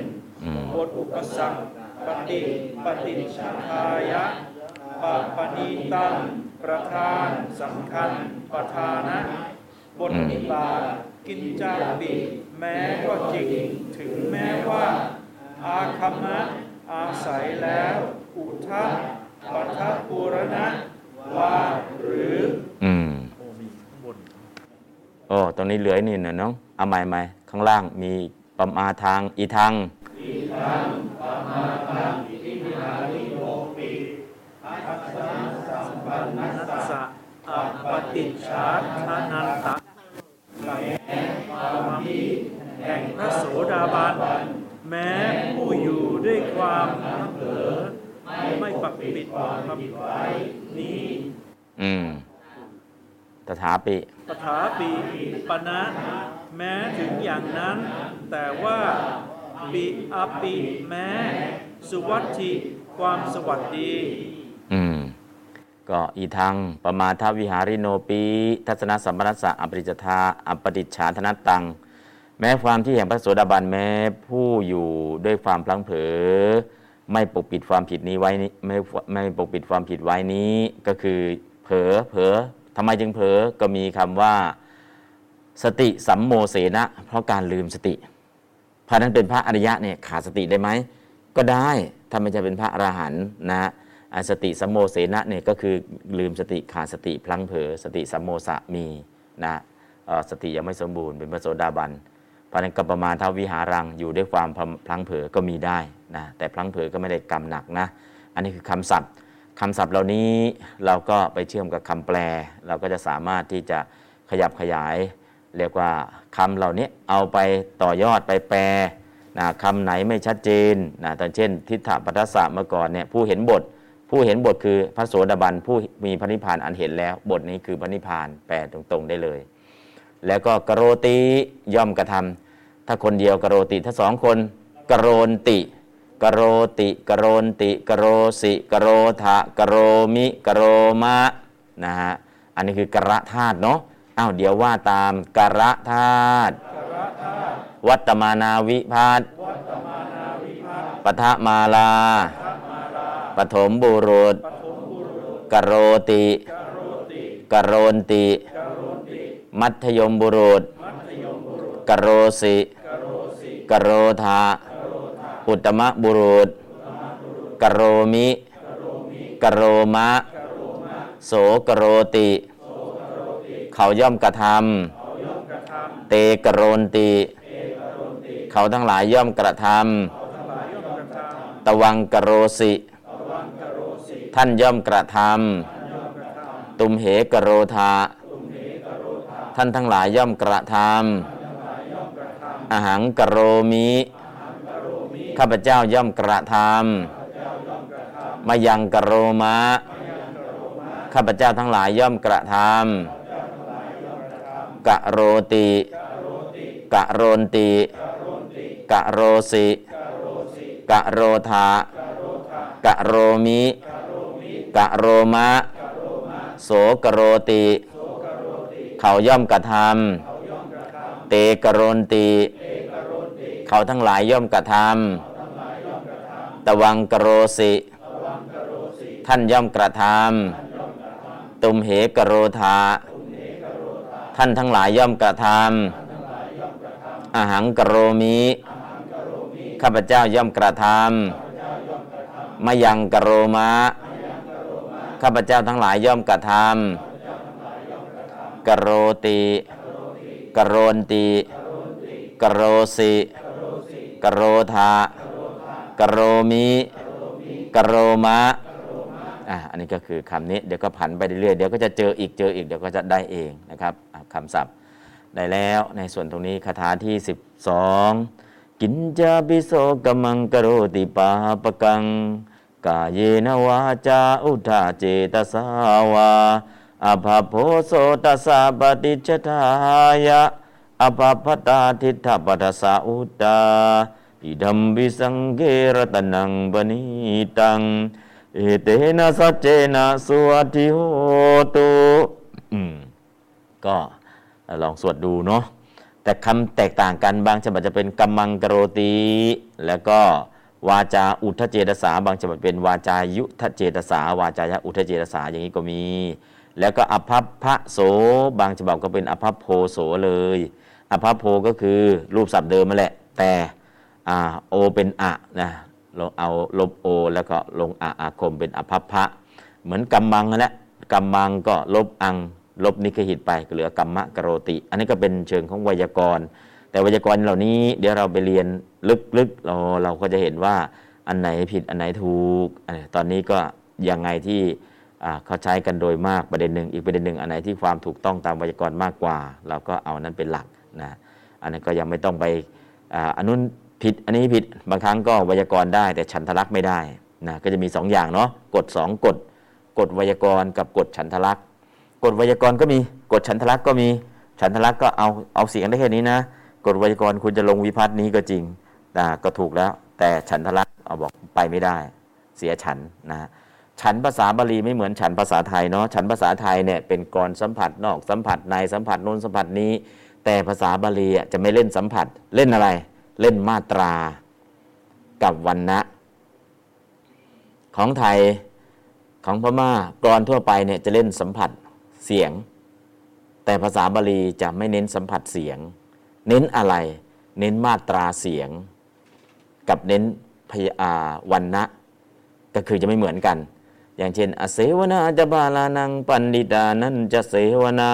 Speaker 2: อืม
Speaker 3: บทอุปสรรคปฏิปฏิชาทายะปะปณีตัง ประธานสำคัญประธานะบทนิบาตกินจาปิแม้ก็จริง ถึงแม้ว่า อาคัมมะ อาศัยแล้ว อุทะปัทะปูรณะว่าหรือ
Speaker 2: อืม
Speaker 3: โอ้มีข้างบน
Speaker 2: โอ้ตรงนี้เหลืออีกนี่นะน้องเอาใหม่ใหม่ข้างล่างมีปมาทางอีทาง
Speaker 3: นัสสะอั ปปติชาทานันตะความแห่งพระโสดาบัน แม้ผู้อยู่ด้วยความทั้งเผลอไม่ปักปิดความผิดไว้นี้
Speaker 2: อืมตถาปิ
Speaker 3: ตถาปีปณะแม้ถึงอย่างนั้น แต่ว่าปิอปิแม้ สุวัตถิความสวัสดี
Speaker 2: อืม ก็อีทางปมาทวิหาริโนปีทัศนสัมปนัสสะอปริจทาอปฏิชฌาธนตัง แม้ความที่แห่งพระโสดาบันแม้ผู้อยู่ด้วยความพลังเผลอไม่ปกปิดความผิดนี้ไว้นี้ไม่ไม่ปกปิดความผิดไว้นี้ก็คือเผลอเผลอทำไมจึงเผลอก็มีคำว่า สติสัมโมเสนะเพราะการลืมสติพระนั้นเป็นพระอริยะเนี่ยขาดสติได้ไหมก็ได้ถ้าไม่จะเป็นพระอรหันต์นะอ่า สติสัมโมเสนะเนี่ยก็คือลืมสติขาดสติพลังเผลอสติสัมโมสะมีนะสติยังไม่สมบูรณ์เป็นพระโสดาบันพระนั้นก็ประมาณเท่าวิหารังอยู่ด้วยความพลังเผลอก็มีได้นะแต่พลังเผลอก็ไม่ได้กรรมหนักนะอันนี้คือคำศัพท์คำศัพท์เหล่านี้เราก็ไปเชื่อมกับคำแปล เราก็จะสามารถที่จะขยับขยาย เรียกว่าคำเหล่านี้เอาไปต่อยอดไปแปลนะคำไหนไม่ชัดเจนนะแต่เช่น ทิฏฐปทัสสะเมื่อก่อนเนี่ยผู้เห็นบท ผู้เห็นบทคือพระโสดาบันผู้มีพระนิพพานอันเห็นแล้ว บทนี้คือพระนิพพานแปลตรงๆได้เลย แล้วก็กโรติย่อมกระทำถ้าคนเดียวกโรติถ้าสองคนกโรนติกโรติกโรนติกโรสิกโรถะกโรมิกโรมะนะฮะอันนี้คือกรธาตุเนาะอ้าวเดี๋ยวว่าตามกรธาตุวัตตมานาวิภัตติ ปทมาลา ปฐมบุรุษกโรติกโรนติ มัธยมบุรุษกโรสิกโรถะอุตตมบุรุษกโรมิกโรมะ โสกโรติ เขาย่อมกระทำเตกโรนติ เขาทั้งหลายย่อมกระทำตะวังกโรสิ ท่านย่อมกระทำตุมเหกโรธาท่านทั้งหลายย่อมกระทำอาหังกโรมิ ข้าพเจ้าย่อมกระทำมายังกโรมะ ข้าพเจ้าทั้งหลายย่อมกระทำกะโรติ กะโรนติ กะโรสิ กะโรธากะโรมิ กะโรมะ โสกโรติ เขาย่อมกระทำเตกโรนติ เขาทั้งหลายย่อมกระทำตะวังกโรสิ ท่านย่อมกระทำตุมเหกโรธา ท่านทั้งหลายย่อมกระทำอาหังกโรมิข้าพเจ้าย่อมกระทำมายังกโรมะ ข้าพเจ้าทั้งหลายย่อมกระทำกโรติกโรนติกโรสิกโรถะ กโรมิกโรมะอะอันนี้ก็คือคำนี้เดี๋ยวก็ผันไปเรื่อยเดี๋ยวก็จะเจออีกเจออีกเดี๋ยวก็จะได้เองนะครับคำศัพท์ได้แล้วในส่วนตรงนี้คาถาที่ 12 กินจาปิโสกมังกโรติปาปกัง กายเยนวาจาอุทาเจตสาวาอภพโพโสตัสสะปฏิจทายะอภพตาทิฏฐปัสสะอุตาอิดัมบิสังเกรตนังบนิตัง เอเตนะสัจเจนะสวัสดิโหตุก็ลองสวดดูเนาะแต่คำแตกต่างกันบางฉบับจะเป็นกัมมังกโรติแล้วก็ วาจาอุทธเจตสาบางฉบับเป็นวาจายุทธเจตสาวาจายะอุทธเจตสาอย่างนี้ก็มี แล้วก็อภัพพะโสบางฉบับก็เป็นอภัพโพโสเลย อภัพโพก็คือรูปศัพท์เดิมมาแหละแต่อาโอเป็นอะนะเราเอาลบโอ แล้วก็ลงอะอาคมเป็นอภัพพะเหมือนกัมมังนั่นแหละกัมมังก็ลบอังลบนิคหิตไปเหลือกัมมะกโรติ อันนี้ก็เป็นเชิงของไวยากรณ์ แต่ไวยากรณ์เหล่านี้เดี๋ยวเราไปเรียนลึกๆเราเราก็จะเห็นว่าอันไหนผิดอันไหนถูกตอนนี้ก็ยังไงที่เขาใช้กันโดยมากประเด็นหนึ่งอีกประเด็นหนึ่งอันไหนที่ความถูกต้องตามไวยากรณ์มากกว่า เราก็เอานั้นเป็นหลักนะอันนั้นก็ยังไม่ต้องไปอันนู้นผิดอันนี้ผิดบางครั้งก็ไวยากรณ์ได้ แต่ฉันทลักษ์ไม่ได้นะก็จะมีสองอย่างเนาะกฎสองกฎกฎไวยากรณ์กับกฎฉันทลักษ์กฎไวยากรณ์ก็มีกฎฉันทลักษ์ก็มีฉันทลักษ์ก็เอาเอาเสียงได้แค่นี้นะ กฎไวยากรณ์คุณจะลงวิพัฒน์นี้ก็จริงนะก็ถูกแล้ว แต่ฉันทลักษณ์เอาบอกไปไม่ได้ เสียฉันนะฉันภาษาบาลีไม่เหมือนฉันภาษาไทยเนาะฉันภาษาไทยเนี่ยเป็นกรสัมผัสนอกสัมผัสในสัมผัสโน้นสัมผัสนี้ แต่ภาษาบาลีจะไม่เล่นสัมผัสเล่นอะไร เล่นมาตรากับวันนะของไทยของพม่ากรทั่วไปเนี่ยจะเล่นสัมผัสเสียง แต่ภาษาบาลีจะไม่เน้นสัมผัสเสียง เน้นอะไร เน้นมาตราเสียง กับเน้นพยาวันนะก็คือจะไม่เหมือนกัน อย่างเช่น อเสวนาจะบาลานังปันดิตานั่นจะเสวนา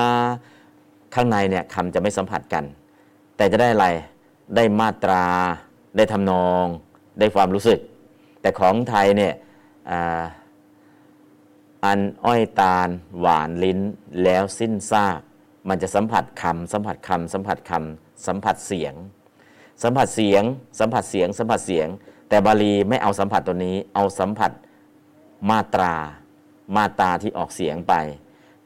Speaker 2: ข้างในเนี่ยคำจะไม่สัมผัสกัน แต่จะได้อะไรได้มาตรา ได้ทำนอง ได้ความรู้สึก แต่ของไทยเนี่ยอันอ้อยตาล หวานลิ้นแล้วสิ้นซาก มันจะสัมผัสคำสัมผัสคำสัมผัสคำ สัมผัสเสียง สัมผัสเสียง สัมผัสเสียง สัมผัสเสียง แต่บาลีไม่เอาสัมผัสตัวนี้ เอาสัมผัสมาตรา มาตราที่ออกเสียงไป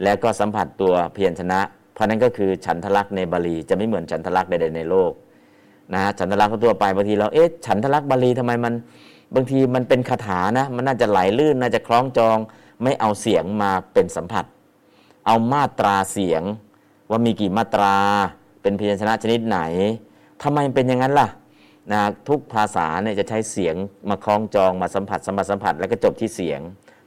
Speaker 2: แล้วก็สัมผัสตัวเพียรชนะ เพราะนั้นก็คือฉันทลักษณ์ในบาลีจะไม่เหมือนฉันทลักษณ์ใดๆในโลกนะฉันทลักษณ์ทั่วไปบางทีเราเอ๊ะฉันทลักษณ์บาลีทำไมมันบางทีมันเป็นคาถานะ มันน่าจะไหลลื่นน่าจะคล้องจอง ไม่เอาเสียงมาเป็นสัมผัส เอามาตราเสียงว่ามีกี่มาตรา เป็นพยัญชนะชนิดไหนทำไมเป็นอย่างนั้นล่ะนะทุกภาษาเนี่ยจะใช้เสียงมาคล้องจองมาสัมผัสสัมผัสสัมผัสแล้วก็จบที่เสียง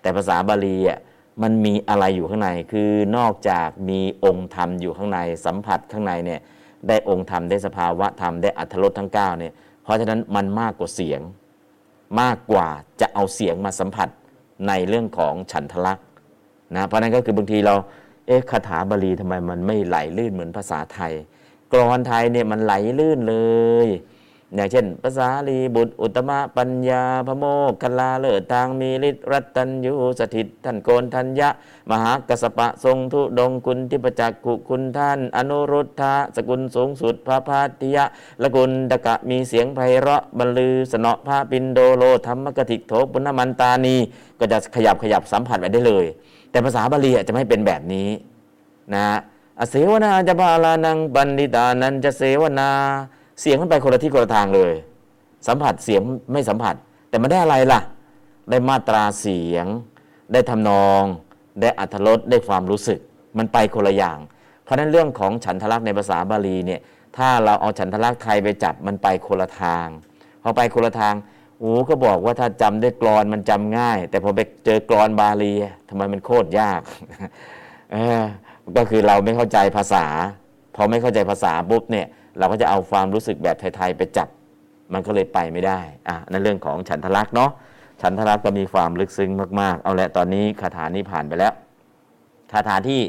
Speaker 2: แต่ภาษาบาลีอะมันมีอะไรอยู่ข้างใน คือนอกจากมีองค์ธรรมอยู่ข้างในสัมผัสข้างในเนี่ยได้องค์ธรรมได้สภาวะธรรมได้อัตรสทั้ง9เนี่ยเพราะฉะนั้นมันมากกว่าเสียง มากกว่าจะเอาเสียงมาสัมผัสในเรื่องของฉันทลักษณ์นะเพราะนั้นก็คือบางทีเราเอ๊ะคาถาบาลีทำไมมันไม่ไหลลื่นเหมือนภาษาไทย กรอนไทยเนี่ยมันไหลลื่นเลย อย่างเช่นภาษาลีบุตรอุตมะปัญญาพระโมกขลาเลิศทางมีฤทธิ์รัตตัญยูสถิตท่านโกนทัญญะ มหากัสปะทรงทุดงคุณทิปจักกุคุณท่าน อนุรุทธะสกุลสูงสุดพระพาติยะละกุลตะกะมีเสียงไพเราะบรรลือสนอพระปินโดโลธรรมกติกโถปุณณมันตานีก็จะขยับขยับสัมผัสไปได้เลย แต่ภาษาบาลีจะไม่เป็นแบบนี้นะ อเสวนาจะบาลานังบันดิตานันจะเสวนา เสียงมันไปคนละที่คนละทางเลย สัมผัสเสียงไม่สัมผัส แต่มันได้อะไรล่ะ ได้มาตราเสียง ได้ทำนอง ได้อัธรสได้ความรู้สึก มันไปคนละอย่าง เพราะนั้นเรื่องของฉันทลักษณ์ในภาษาบาลีเนี่ยถ้าเราเอาฉันทลักษณ์ไทยไปจับมันไปคนละทางพอไปคนละทางโอ้ก็บอกว่าถ้าจำได้กรอนมันจำง่าย แต่พอไปเจอกรอนบาลีทำไมมันโคตรยากเออ ก็คือเราไม่เข้าใจภาษา พอไม่เข้าใจภาษาปุ๊บเนี่ยเราก็จะเอาความรู้สึกแบบไทยๆไปจับ มันก็เลยไปไม่ได้อะนั่นเรื่องของฉันทลักษ์เนาะฉันทลักษ์ก็มีความลึกซึ้งมากๆ เอาละตอนนี้คาถานี้ผ่านไปแล้วคาถาที่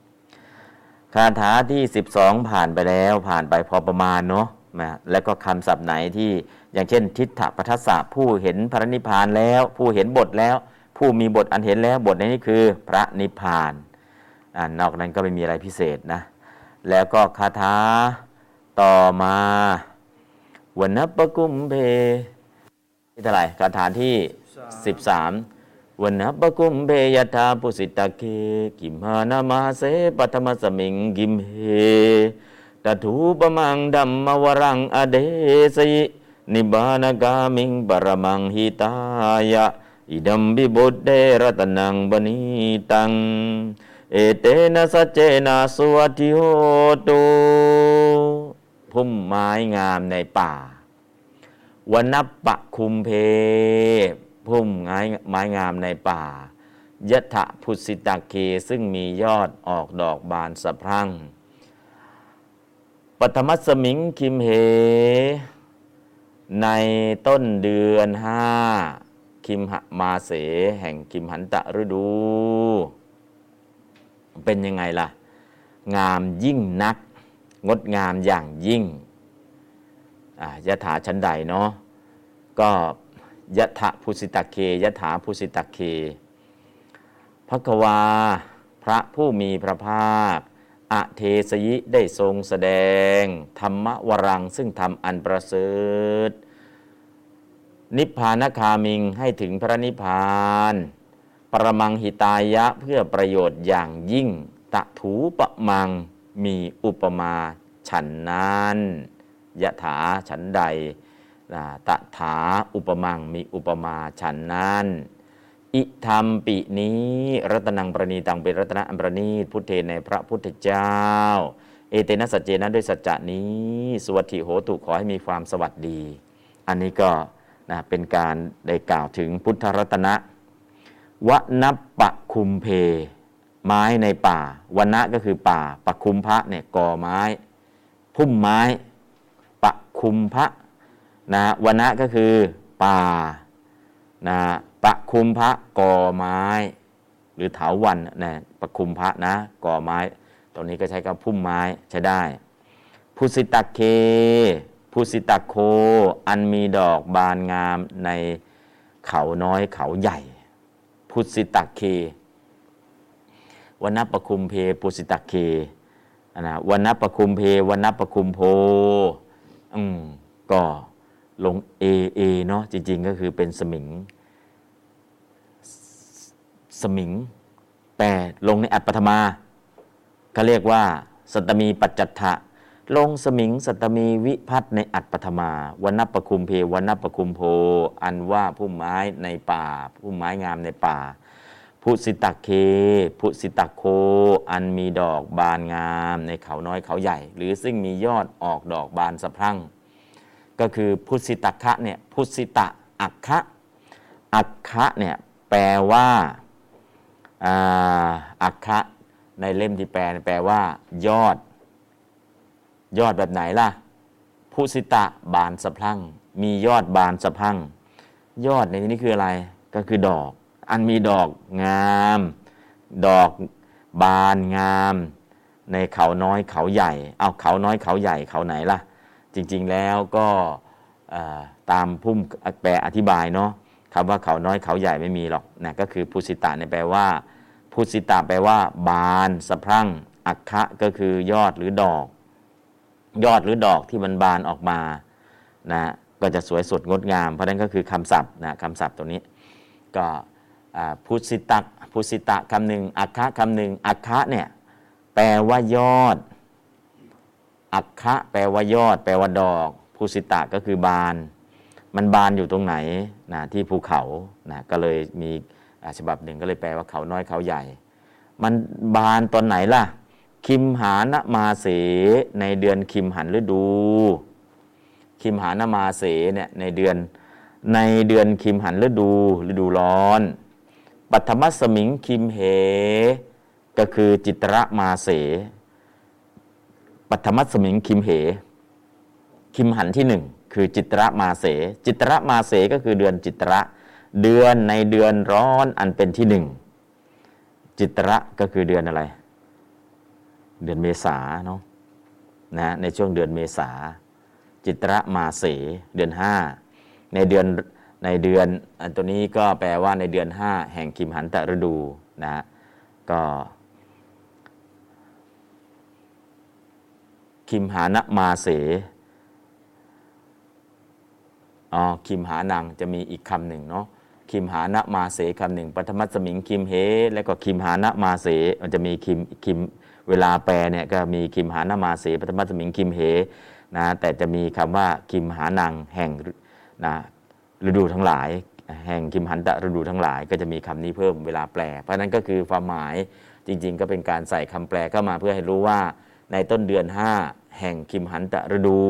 Speaker 2: 13 คาถาที่ 12 ผ่านไปแล้วผ่านไปพอประมาณเนาะนะแล้วก็คำศัพท์ไหนที่อย่างเช่น ทิฏฐปัทสะผู้เห็นพระนิพพานแล้ว ผู้เห็นบทแล้ว ผู้มีบทอันเห็นแล้วบทในนี้คือ พระนิพพาน อ่านอกนั้นก็ไม่มีอะไรพิเศษนะ แล้วก็คาถาต่อมาวันนปกุมเพที่เท่าไหร่คาถาที่ 13วันนปกุมเพยถาปุสิตาเคกิมหานามาเสปัทมสมิงกิมเหตถูปมังดัมมวรังอเดสยินิบานกามิงปรมังหิตายะอิดัมบิบุตเดรตนังบณีตัง เอเตนะสัจเจนะสวัสดิโหตุพุ่มไม้งามในป่าวันนับปะคุมเพพุ่มไม้ไม้งามในป่ายะถะพุสิตาเคซึ่งมียอดออกดอกบานสะพรั่งปฐมัสมิงคิมเห ในต้นเดือนห้าคิมหมาเส แห่งคิมหันตะฤดู เป็นยังไงล่ะ งามยิ่งนัก งดงามอย่างยิ่งยะถาชั้นใดเนาะก็ยะถะภูสิตะเคยะถาภูสิตะเคพระกวา พระผู้มีพระภาคอเทสยิได้ทรงแสดง ธรรมวรังซึ่งทำอันประเสริฐ นิพพานคามิงให้ถึงพระนิพพาน ประมังหิตายะเพื่อประโยชน์อย่างยิ่ง ตะถูปะมังมีอุปมาฉันนั้นยะถาฉันใดตะถาอุปมังมีอุปมาฉันนั้นอิธรรมปินี้ รัตนังประณีตังเป็นรัตนอันประณีตพุทเทในพระพุทธเจ้า เอเตนะสัจเจนะด้วยสัจจะนี้ สวัสดิโหตุขอให้มีความสวัสดี อันนี้ก็นะเป็นการได้กล่าวถึงพุทธรัตนะ วนับปะคุมเพ ไม้ในป่าวันนะก็คือป่าปะคุมพระเนี่ยก่อไม้ พุ่มไม้ปะคุมพระนะวันนะก็คือป่านะปะคุมพระก่อไม้ หรือเถาวันนะปะคุมพระนะก่อไม้ ตรงนี้ก็ใช้กับพุ่มไม้ใช้ได้พุสิตะเคพุสิตะโค อันมีดอกบานงามในเขาน้อยเขาใหญ่ พุสิตะเควันนปคุมเพปุสิตะเคนะวันนปคุมเพวันนปคุมโพอืมก็ลงเอเอเนาะจริง ๆ ก็คือเป็นสมิง สมิง แต่ลงในอัตปฐมาก็เรียกว่า สัตมีปัจจัตถะ ลงสมิงสัตมีวิพัฒในอัตปฐมาวันนปคุมเพวันนปคุมโพ อันว่าผู้ไม้ในป่า ผู้ไม้งามในป่าพุสิตะเคพุสิตะโค อันมีดอกบานงามในเขาน้อยเขาใหญ่ หรือซึ่งมียอดออกดอกบานสะพรั่ง ก็คือพุสิตะคะเนี่ยพุสิตะอักคะอักคะเนี่ยแปลว่าอักคะในเล่มที่แปลแปลว่า ยอด ยอดแบบไหนล่ะพุสิตะบานสะพรั่ง มียอดบานสะพรั่ง ยอดในที่นี้คืออะไรก็คือดอก อันมีดอกงาม ดอกบานงาม ในเขาน้อยเขาใหญ่ เอาเขาน้อยเขาใหญ่เขาไหนล่ะ จริงๆแล้วก็ตามพุ่มแปลอธิบายเนาะคำว่าเขาน้อยเขาใหญ่ไม่มีหรอกนะก็คือพุสิตะเนี่ยแปลว่าพุสิตะแปลว่า บานสะพรั่ง อัคคะก็คือยอดหรือดอก ยอดหรือดอกที่มันบานออกมานะก็จะสวยสดงดงาม เพราะนั้นก็คือคำศัพท์นะคำศัพท์ตัวนี้ ก็พุสิตะพุสิตะคำหนึ่งอัคคะคำหนึ่งอัคคะเนี่ยแปลว่ายอดอัคคะแปลว่ายอด แปลว่าดอกพุสิตะก็คือบาน มันบานอยู่ตรงไหนนะที่ภูเขานะก็เลยมีฉบับหนึ่งก็เลยแปลว่าเขาน้อยเขาใหญ่ มันบานตอนไหนล่ะ คิมหานมาเสในเดือนคิมหันฤดู คิมหานมาเสเนี่ยในเดือนในเดือนคิมหันฤดูฤดูร้อน ปัทมสมิงคิมเห ก็คือจิตระมาเส ปัทมสมิงคิมเห คิมหันที่หนึ่งคือจิตระมาเส จิตระมาเสก็คือเดือนจิตระเดือนในเดือนร้อนอันเป็นที่หนึ่งจิตระก็คือเดือนอะไร เดือนเมษาเนาะนะในช่วงเดือนเมษา จิตระมาเสเดือนห้าในเดือนในเดือนอันตัวนี้ก็แปลว่าในเดือนห้าแห่งคิมหันตะฤดูนะก็คิมหานมาเสอ๋อคิมหานังจะมีอีกคำหนึ่งเนาะคิมหานะมาเสคำหนึ่งปฐมัสมิงคิมเฮ แล้วก็คิมหานะมาเสมันจะมีคิมคิม เวลาแปลเนี่ยก็มีคิมหานะมาเสปฐมัสมิงคิมเฮนะแต่จะมีคำว่าคิมหานังแห่งนะฤดูทั้งหลาย แห่งคิมหันตะฤดูทั้งหลาย ก็จะมีคำนี้เพิ่มเวลาแปล เพราะนั้นก็คือความหมายจริง ๆ ก็เป็นการใส่คำแปลเข้ามาเพื่อให้รู้ว่าในต้นเดือน 5 แห่งคิมหันตะฤดู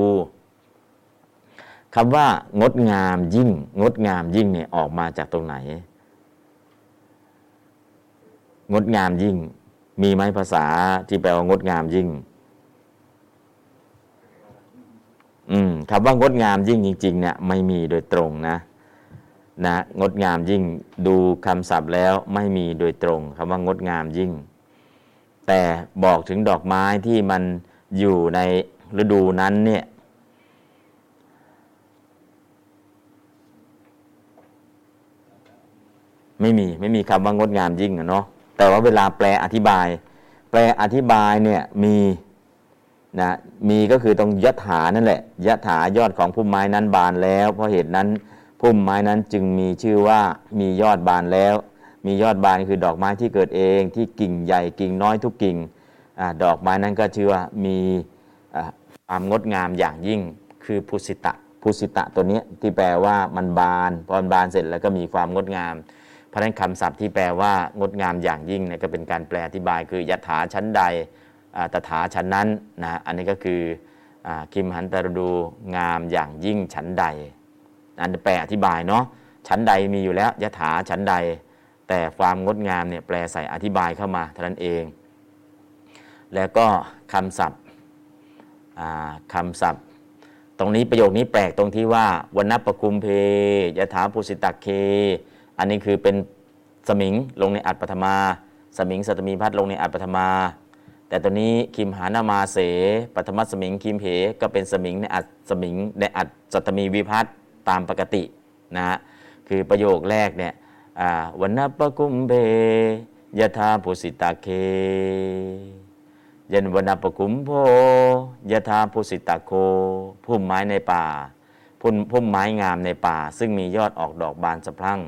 Speaker 2: คำว่างดงามยิ่ง งดงามยิ่งเนี่ยออกมาจากตรงไหน งดงามยิ่ง มีไหมภาษาที่แปลว่างดงามยิ่ง อืมคำว่างดงามยิ่งจริง ๆ เนี่ย ไม่มีโดยตรงนะ นะงดงามยิ่งดูคำศัพท์แล้วไม่มีโดยตรงคำว่างดงามยิ่ง แต่บอกถึงดอกไม้ที่มันอยู่ในฤดูนั้นเนี่ยไม่มี ไม่มีคำว่างดงามยิ่งเนาะ แต่ว่าเวลาแปลอธิบาย แปลอธิบายเนี่ยมีนะมีก็คือตรงยถานั่นแหละยถายอดของพุ่มไม้นั้นบานแล้ว เพราะเหตุนั้นพุ่มไม้นั้นจึงมีชื่อว่ามียอดบานแล้ว มียอดบานคือดอกไม้ที่เกิดเองที่กิ่งใหญ่กิ่งน้อยทุกกิ่งอดอกไม้นั้นก็ชื่อว่ามีความงดงามอย่างยิ่งคือพุสิตะพุสิตะตัวนี้ที่แปลว่ามันบาน พอมันบานเสร็จแล้วก็มีความงดงาม เพราะนั้นคำศัพท์ที่แปลว่างดงามอย่างยิ่งเนี่ยก็เป็นการแปลอธิบาย คือยถาชั้นใดตถาชั้นนั้นนะอันนี้ก็คือคิมหันตรดูงามอย่างยิ่งชั้นใด อันแปลอธิบายเนาะชั้นใดมีอยู่แล้วยถาชั้นใด แต่ความงดงามเนี่ยแปลใส่อธิบายเข้ามาเท่านั้นเอง แล้วก็คำศัพท์คำศัพท์ ตรงนี้ประโยคนี้แปลกตรงที่ว่าวันนับประคุมเพยถาปุสิตะเค อันนี้คือเป็นสมิงลงในอัตปฐมา สมิงสัตมีพัดลงในอัตปฐมา แต่ตัวนี้คิมหานามาเสปฐมสมิงคิมเพก็เป็นสมิงในอัตสมิงในอัตสัตมีวิพัตตามปกตินะฮะคือประโยคแรกเนี่ยวันนปกุมเพยถาปุสิตาเค ยันวันปกุมโพยถาปุสิตาโคพุ่มไม้ในป่าพุ่มพุ่มไม้งามในป่า ซึ่งมียอดออกดอกบานสะพรั่ง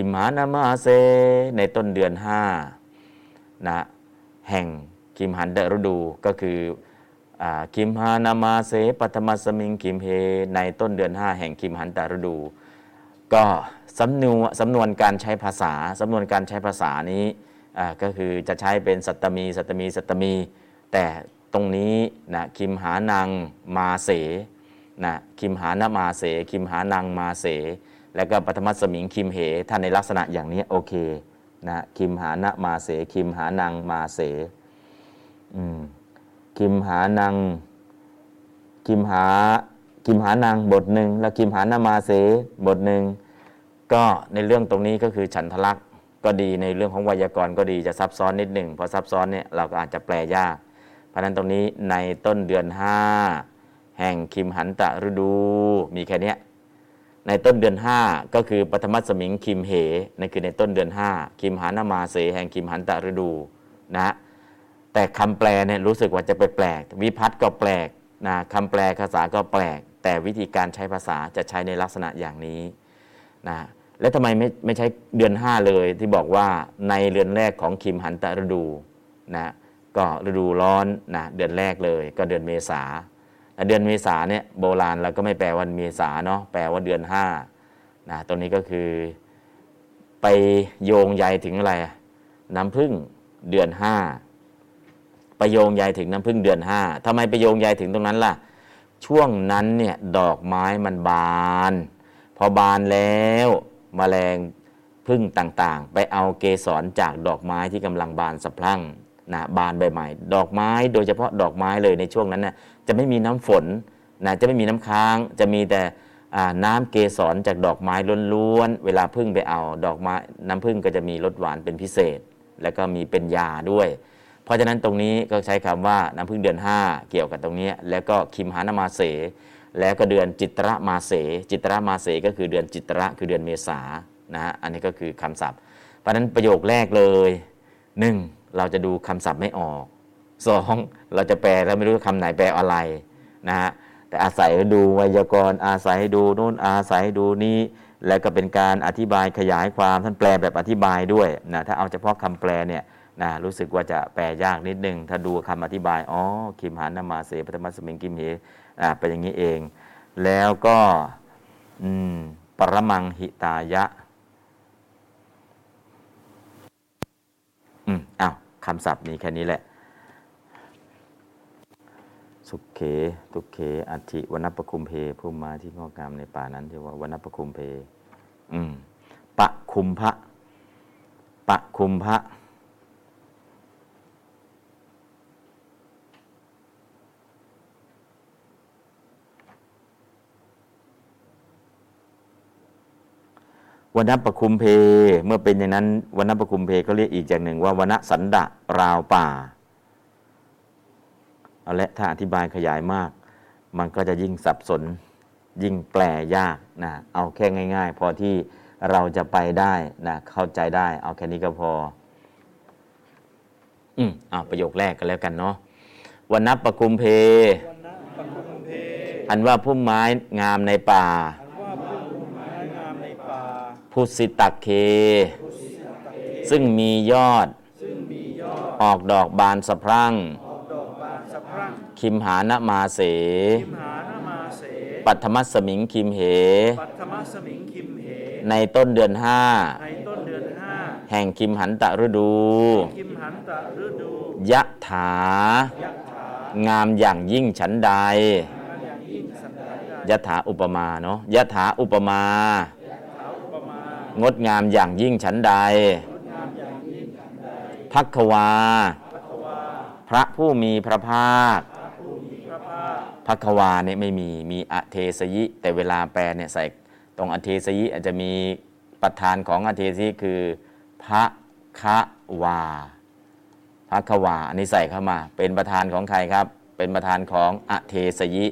Speaker 2: กิมหานามาเซ ในต้นเดือนห้านะแห่งกิมหันเดรดูก็คือคิมหานามาเสปัทมาสมิงคิมเฮในต้นเดือนห้าแห่งคิมหันตรดู ก็สำนวนสำนวนการใช้ภาษาสำนวนการใช้ภาษานี้ก็คือจะใช้เป็นสัตมี สัตมี สัตมี แต่ตรงนี้นะคิมหานังมาเสนะคิมหานามาเส คิมหานังมาเส แล้วก็ปฐมสมิงคิมเหท่านในลักษณะอย่างนี้โอเคนะคิมหานะมาเสคิมหานังมาเสคิมหานังคิมหาคิมหานังบทหนึ่งแล้วคิมหานามาเสบทหนึ่งก็ในเรื่องตรงนี้ก็คือฉันทลักษ์ก็ดีในเรื่องของไวยากรณ์ก็ดีจะซับซ้อนนิดหนึ่งเพราะซับซ้อนเนี่ยเราก็อาจจะแปลยาก เพราะนั้นตรงนี้ในต้นเดือนห้าแห่งคิมหันตะฤดูมีแค่นี้ ในต้นเดือน 5 ก็คือปฐมสมิงคิมเหนั่นคือในต้นเดือน 5 คิมหานามาเสแห่งคิมหันตะฤดูนะแต่คำแปลเนี่ยรู้สึกว่าจะไปแปลก วิพัฒน์ก็แปลกนะคำแปลภาษาก็แปลก แต่วิธีการใช้ภาษาจะใช้ในลักษณะอย่างนี้นะแล้วทำไมไม่ไม่ใช้เดือน 5 เลยที่บอกว่าในเดือนแรกของคิมหันตะฤดูนะก็ฤดูร้อนนะเดือนแรกเลยก็เดือนเมษา เดือนเมษาเนี่ยโบราณเราก็ไม่แปลวันเมษาเนาะแปลว่าเดือน5นะตรงนี้ก็คือไปโยงใยถึงอะไรน้ำพึ่งเดือน5ไปโยงใยถึงน้ำพึ่งเดือน5ทำไมไปโยงใยถึงตรงนั้นล่ะ ช่วงนั้นเนี่ยดอกไม้มันบาน พอบานแล้วมแมลงพึ่งต่างๆ ไปเอาเกสรจากดอกไม้ที่กำลังบานสะพรั่งนะบานใบใหม่ ดอกไม้โดยเฉพาะดอกไม้เลยในช่วงนั้นนะ จะไม่มีน้ำฝนนะจะไม่มีน้ำค้าง จะมีแต่น้ำเกสรจากดอกไม้ล้วนๆ เวลาพึ่งไปเอาดอกไม้น้ำพึ่งก็จะมีรสหวานเป็นพิเศษ แล้วก็มีเป็นยาด้วย เพราะฉะนั้นตรงนี้ก็ใช้คำว่าน้ำพึ่งเดือน 5 เกี่ยวกับตรงนี้ แล้วก็คิมหานามาเส แล้วก็เดือนจิตระมาเส จิตระมาเสก็คือเดือนจิตระคือเดือนเมษานะฮะอันนี้ก็คือคำศัพท์ เพราะฉะนั้นประโยคแรกเลยหนึ่งเราจะดูคำศัพท์ไม่ออก สองเราจะแปลแล้วไม่รู้คำไหนแปลอะไรนะฮะแต่อาศัยดูไวยากรณ์อาศัยดูนู่นอาศัยดูนี้แล้วก็เป็นการอธิบายขยายความท่านแปลแบบอธิบายด้วยนะถ้าเอาเฉพาะคำแปลเนี่ยนะรู้สึกว่าจะแปลยากนิดนึง ถ้าดูคำอธิบายอ๋อคิมหานามาเสปฐมสมิงกิมเหอ่าเป็นอย่างนี้เอง แล้วก็อืมปรมังหิตายะอืมอ้าวคำศัพท์มีแค่นี้แหละ สุขเข ทุกเขอัติวนปคุมเพผู้มาที่งอกงามในป่านั้นเรียกว่าวนปคุมเพ อืมปะคุมพระปะคุมพระวันนปคุมเพ เมื่อเป็นอย่างนั้นวันนปคุมเพก็เรียกอีกอย่างหนึ่งว่าวันสันดะราวป่า เอาละถ้าอธิบายขยายมาก มันก็จะยิ่งสับสน ยิ่งแปลยากนะเอาแค่ง่าย ๆ พอที่เราจะไปได้นะเข้าใจได้ เอาแค่นี้ก็พอ อืมเอาประโยคแรกกันแล้วกันเนาะวันนับประคุมเพ อันว่าพุ่มไม้งามในป่า พุสิตักเค ซึ่งมียอด ออกดอกบานสะพรั่ง คิมหานมาเส ปัทมสมิงคิมเห ในต้นเดือนห้าแห่งคิมหันตะฤดู ยะถา งามอย่างยิ่งฉันใด ยะถาอุปมาเนาะ ยะถาอุปมา งดงามอย่างยิ่งฉันใด พักวา พระผู้มีพระภาค พักวาเนี่ยไม่มีมีอเทสยิ แต่เวลาแปลเนี่ยใส่ตรงอเทสยิอาจจะมีประธานของอเทสยิคือพระควาพระควาอันนี้ใส่เข้ามา เป็นประธานของใครครับ เป็นประธานของอเทสยิ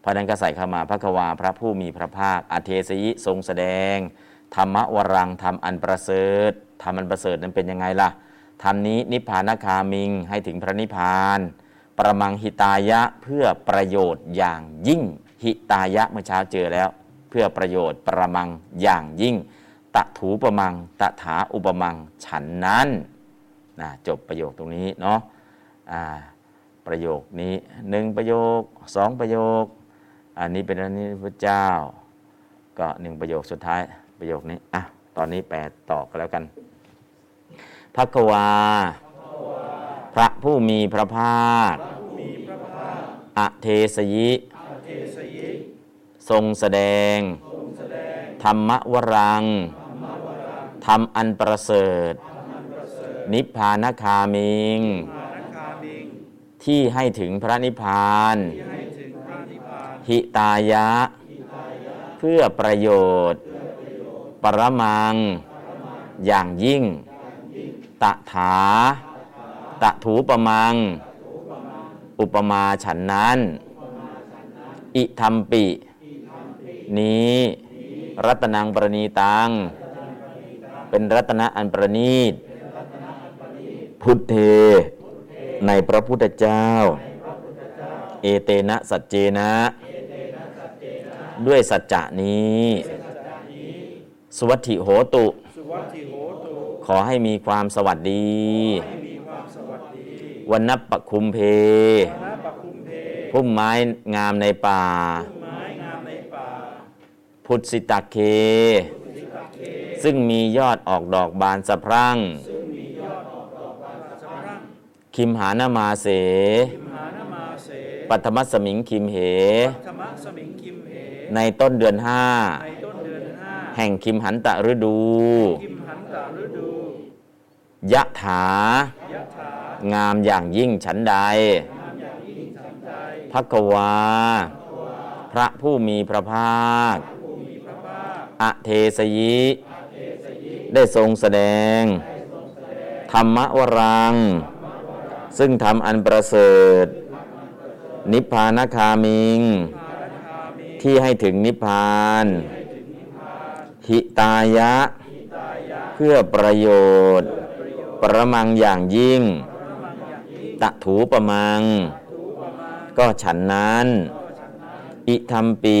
Speaker 2: เพราะนั้นก็ใส่เข้ามาพระควาพระผู้มีพระภาคอเทสยิทรงแสดงธรรมวรังธรรมอันประเสริฐธรรมอันประเสริฐนั้นเป็นยังไงล่ะธรรมนี้นิพพานคามิงให้ถึงพระนิพพาน ประมังหิตายะเพื่อประโยชน์อย่างยิ่ง หิตายะเมื่อเช้าเจอแล้ว เพื่อประโยชน์ประมังอย่างยิ่ง ตะถูประมัง ตะถาอุปมังฉันนั้นนะจบประโยคตรงนี้เนาะประโยคนี้หนึ่งประโยคสองประโยค อันนี้เป็นอันนี้พระเจ้า ก็หนึ่งประโยคสุดท้ายประโยคนี้อะตอนนี้แปลต่อกันแล้วกันพักวาพร ผู้มีพระภาคอเทสยิ ทรงแสดง ธรรมวรัง ธรรมอันประเสริฐ นิพพานคามิง ที่ให้ถึงพระนิพพาน หิตายะ เพื่อประโยชน์ ปรมัง อย่างยิ่งตถา ตะถูปมัง อุปมาฉันนั้น อิธรรมปิ นี้ รัตนังประณีตัง เป็นรัตนะอันประณีต พุทเท ในพระพุทธเจ้า เอเตนะสัจเจนะ ด้วยสัจจะนี้ สวัสดิโหตุ
Speaker 3: สุวัตถิโหตุ
Speaker 2: ขอให้มีความสวัสดี
Speaker 3: วั
Speaker 2: นนับปคุมเพ
Speaker 3: พระปักคุมเพ
Speaker 2: พุ่มไม้งามในป่า
Speaker 3: ไม้งามในป่า
Speaker 2: พุทธิตาเค ซึ่งมียอดออกดอกบานสะพรั่ง
Speaker 3: สะพรั่ง
Speaker 2: คิมหานามาเส
Speaker 3: คิมหานมาเส
Speaker 2: ปัทมัสมิงคิมเห
Speaker 3: ธรรมะสมิงคิมเห
Speaker 2: ในต้นเดือนห้า
Speaker 3: ในต้นเดือนห้า
Speaker 2: แห่งคิมหันตะฤดู
Speaker 3: คิมหันตาฤดู
Speaker 2: ยะถา
Speaker 3: ยะถา งา
Speaker 2: มอย่างยิ่งฉันใดา
Speaker 3: มอย่างยิ่งฉันใด
Speaker 2: พักวา พระผู้มีพระภาค
Speaker 3: ผู้มีพระภาค
Speaker 2: อเทสยิ ได้ทรงแสดง ธรรมวรัง ซึ่งทำอันประเสริฐ นิพพานคามิง ที่ให้ถึงนิพพาน หิตายะ เพื่อประโยชน์ ประมังอย่างยิ่ง ตะถูปะมัง ก็ฉันนั้น อิธรรมปี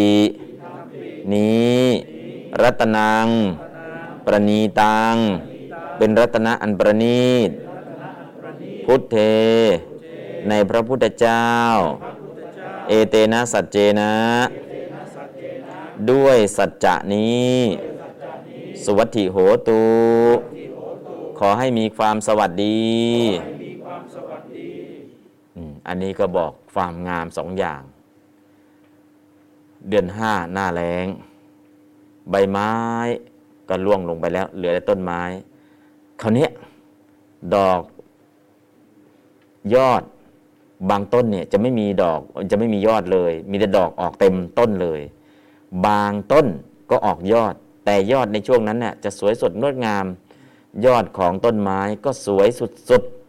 Speaker 2: นี้ รัตนัง ประณีตัง เป็นรัตนะอันประณีต พุทเท ในพระพุทธเจ้า เอเตนะสัจเจนะ ด้วยสัจจะนี้ สวัสดิโหตุขอให้มีความสวัสดี
Speaker 3: มีความสวัสดี
Speaker 2: อันนี้ก็บอกความงามสองอย่าง เดือนห้าหน้าแรงใบไม้ก็ร่วงลงไปแล้ว เหลือแต่ต้นไม้ คราวเนี้ยดอกยอดบางต้นเนี่ยจะไม่มีดอกจะไม่มียอดเลย มีแต่ดอกออกเต็มต้นเลย บางต้นก็ออกยอด แต่ยอดในช่วงนั้นเนี่ยจะสวยสดงดงาม ยอดของต้นไม้ก็สวยสุดๆ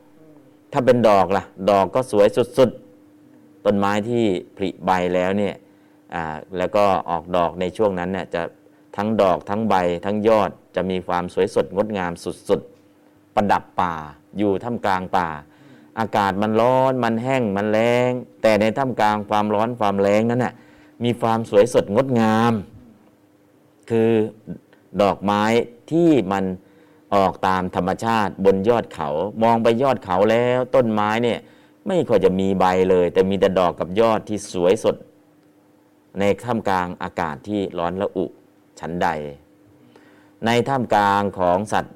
Speaker 2: ถ้าเป็นดอกล่ะ ดอกก็สวยสุดๆ ต้นไม้ที่ผลิใบแล้วเนี่ยแล้วก็ออกดอกในช่วงนั้นเนี่ยจะทั้งดอกทั้งใบทั้งยอดจะมีความสวยสดงดงามสุดๆ ประดับป่าอยู่ท่ามกลางป่า อากาศมันร้อนมันแห้งมันแล้ง แต่ในท่ามกลางความร้อนความแล้งนั้นน่ะมีความสวยสดงดงาม คือดอกไม้ที่มัน ออกตามธรรมชาติบนยอดเขา มองไปยอดเขาแล้วต้นไม้เนี่ยไม่ค่อยจะมีใบเลย แต่มีแต่ดอกกับยอดที่สวยสด ในท่ามกลางอากาศที่ร้อนระอุฉันใด ในท่ามกลางของสัตว์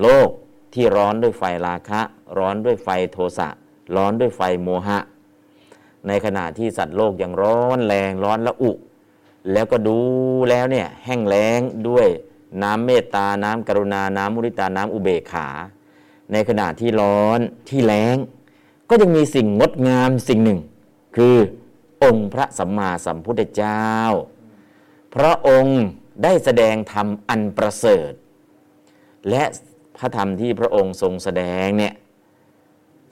Speaker 2: โลกที่ร้อนด้วยไฟราคะ ร้อนด้วยไฟโทสะ ร้อนด้วยไฟโมหะ ในขณะที่สัตว์โลกยังร้อนแรงร้อนระอุ แล้วก็ดูแล้วเนี่ยแห้งแล้งด้วย น้ำเมตตา น้ำกรุณา น้ำมุริตา น้ำอุเบกขา ในขณะที่ร้อนที่แล้ง ก็ยังมีสิ่งงดงามสิ่งหนึ่ง คือองค์พระสัมมาสัมพุทธเจ้า พระองค์ได้แสดงธรรมอันประเสริฐ และพระธรรมที่พระองค์ทรงแสดงเนี่ย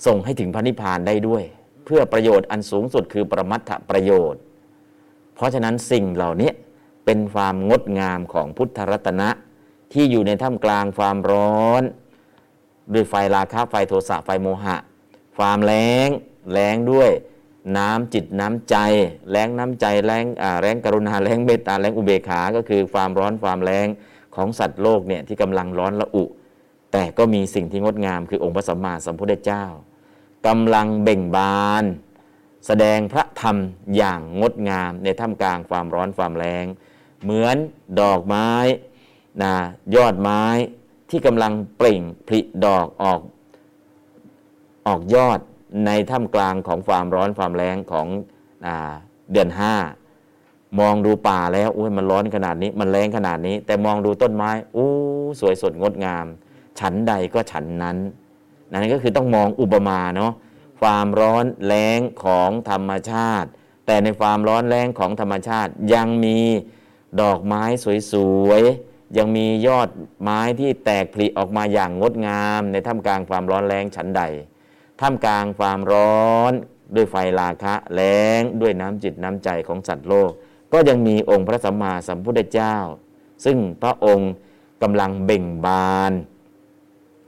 Speaker 2: ส่งให้ถึงพระนิพพานได้ด้วย เพื่อประโยชน์อันสูงสุดคือประมัตถประโยชน์ เพราะฉะนั้นสิ่งเหล่านี้ เป็นความงดงามของพุทธรัตนะ ที่อยู่ในท่ามกลางความร้อนด้วยไฟราคะไฟโทสะไฟโมหะ ความแรงแรงด้วยน้ำจิตน้ำใจแรงน้ำใจแรงอ่าแรงกรุณาแรงเมตตาแรงอุเบกขา ก็คือความร้อนความแรงของสัตว์โลกเนี่ยที่กำลังร้อนระอุ แต่ก็มีสิ่งที่งดงามคือองค์พระสัมมาสัมพุทธเจ้ากำลังเบ่งบาน แสดงพระธรรมอย่างงดงามในท่ามกลางความร้อนความแรง เหมือนดอกไม้นะยอดไม้ที่กำลังเปล่งผลิดอกออกออกยอดในท่ามกลางของความร้อนความแรงของอเดือนห้ามองดูป่าแล้วโอ้ยมันร้อนขนาดนี้ มันแรงขนาดนี้ แต่มองดูต้นไม้อู้สวยสดงดงาม ฉันใดก็ฉันนั้น นั่นก็คือต้องมองอุปมาเนาะความร้อนแรงของธรรมชาติ แต่ในความร้อนแรงของธรรมชาติยังมี ดอกไม้สวยๆ ยังมียอดไม้ที่แตกผลิออกมาอย่างงดงาม ในท่ามกลางความร้อนแรงฉันใด ท่ามกลางความร้อนด้วยไฟราคะแล้งด้วยน้ำจิตน้ำใจของสัตว์โลก ก็ยังมีองค์พระสัมมาสัมพุทธเจ้า ซึ่งพระองค์กำลังเบ่งบาน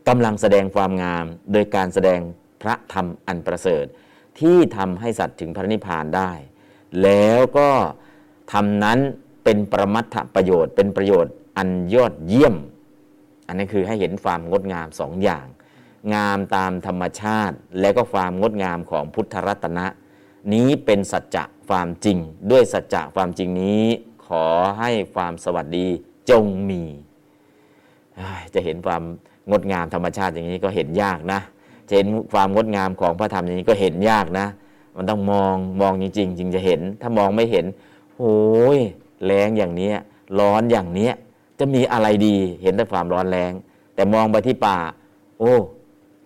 Speaker 2: กำลังแสดงความงาม โดยการแสดงพระธรรมอันประเสริฐ ที่ทำให้สัตว์ถึงพระนิพพานได้ แล้วก็ทำนั้น เป็นประมัตถประโยชน์ เป็นประโยชน์อันยอดเยี่ยม อันนี้คือให้เห็นความงดงามสองอย่าง งามตามธรรมชาติ และก็ความงดงามของพุทธรัตนะ นี้เป็นสัจจะความจริง ด้วยสัจจะความจริงนี้ ขอให้ความสวัสดีจงมี จะเห็นความงดงามธรรมชาติอย่างนี้ก็เห็นยากนะจะเห็นความงดงามของพระธรรมอย่างนี้ก็เห็นยากนะ มันต้องมองมองจริงๆจึงจะเห็น ถ้ามองไม่เห็นโอ้ย แรงอย่างเนี้ยร้อนอย่างเนี้ยจะมีอะไรดีเห็นแต่ความร้อนแรง แต่มองไปที่ป่า โอ้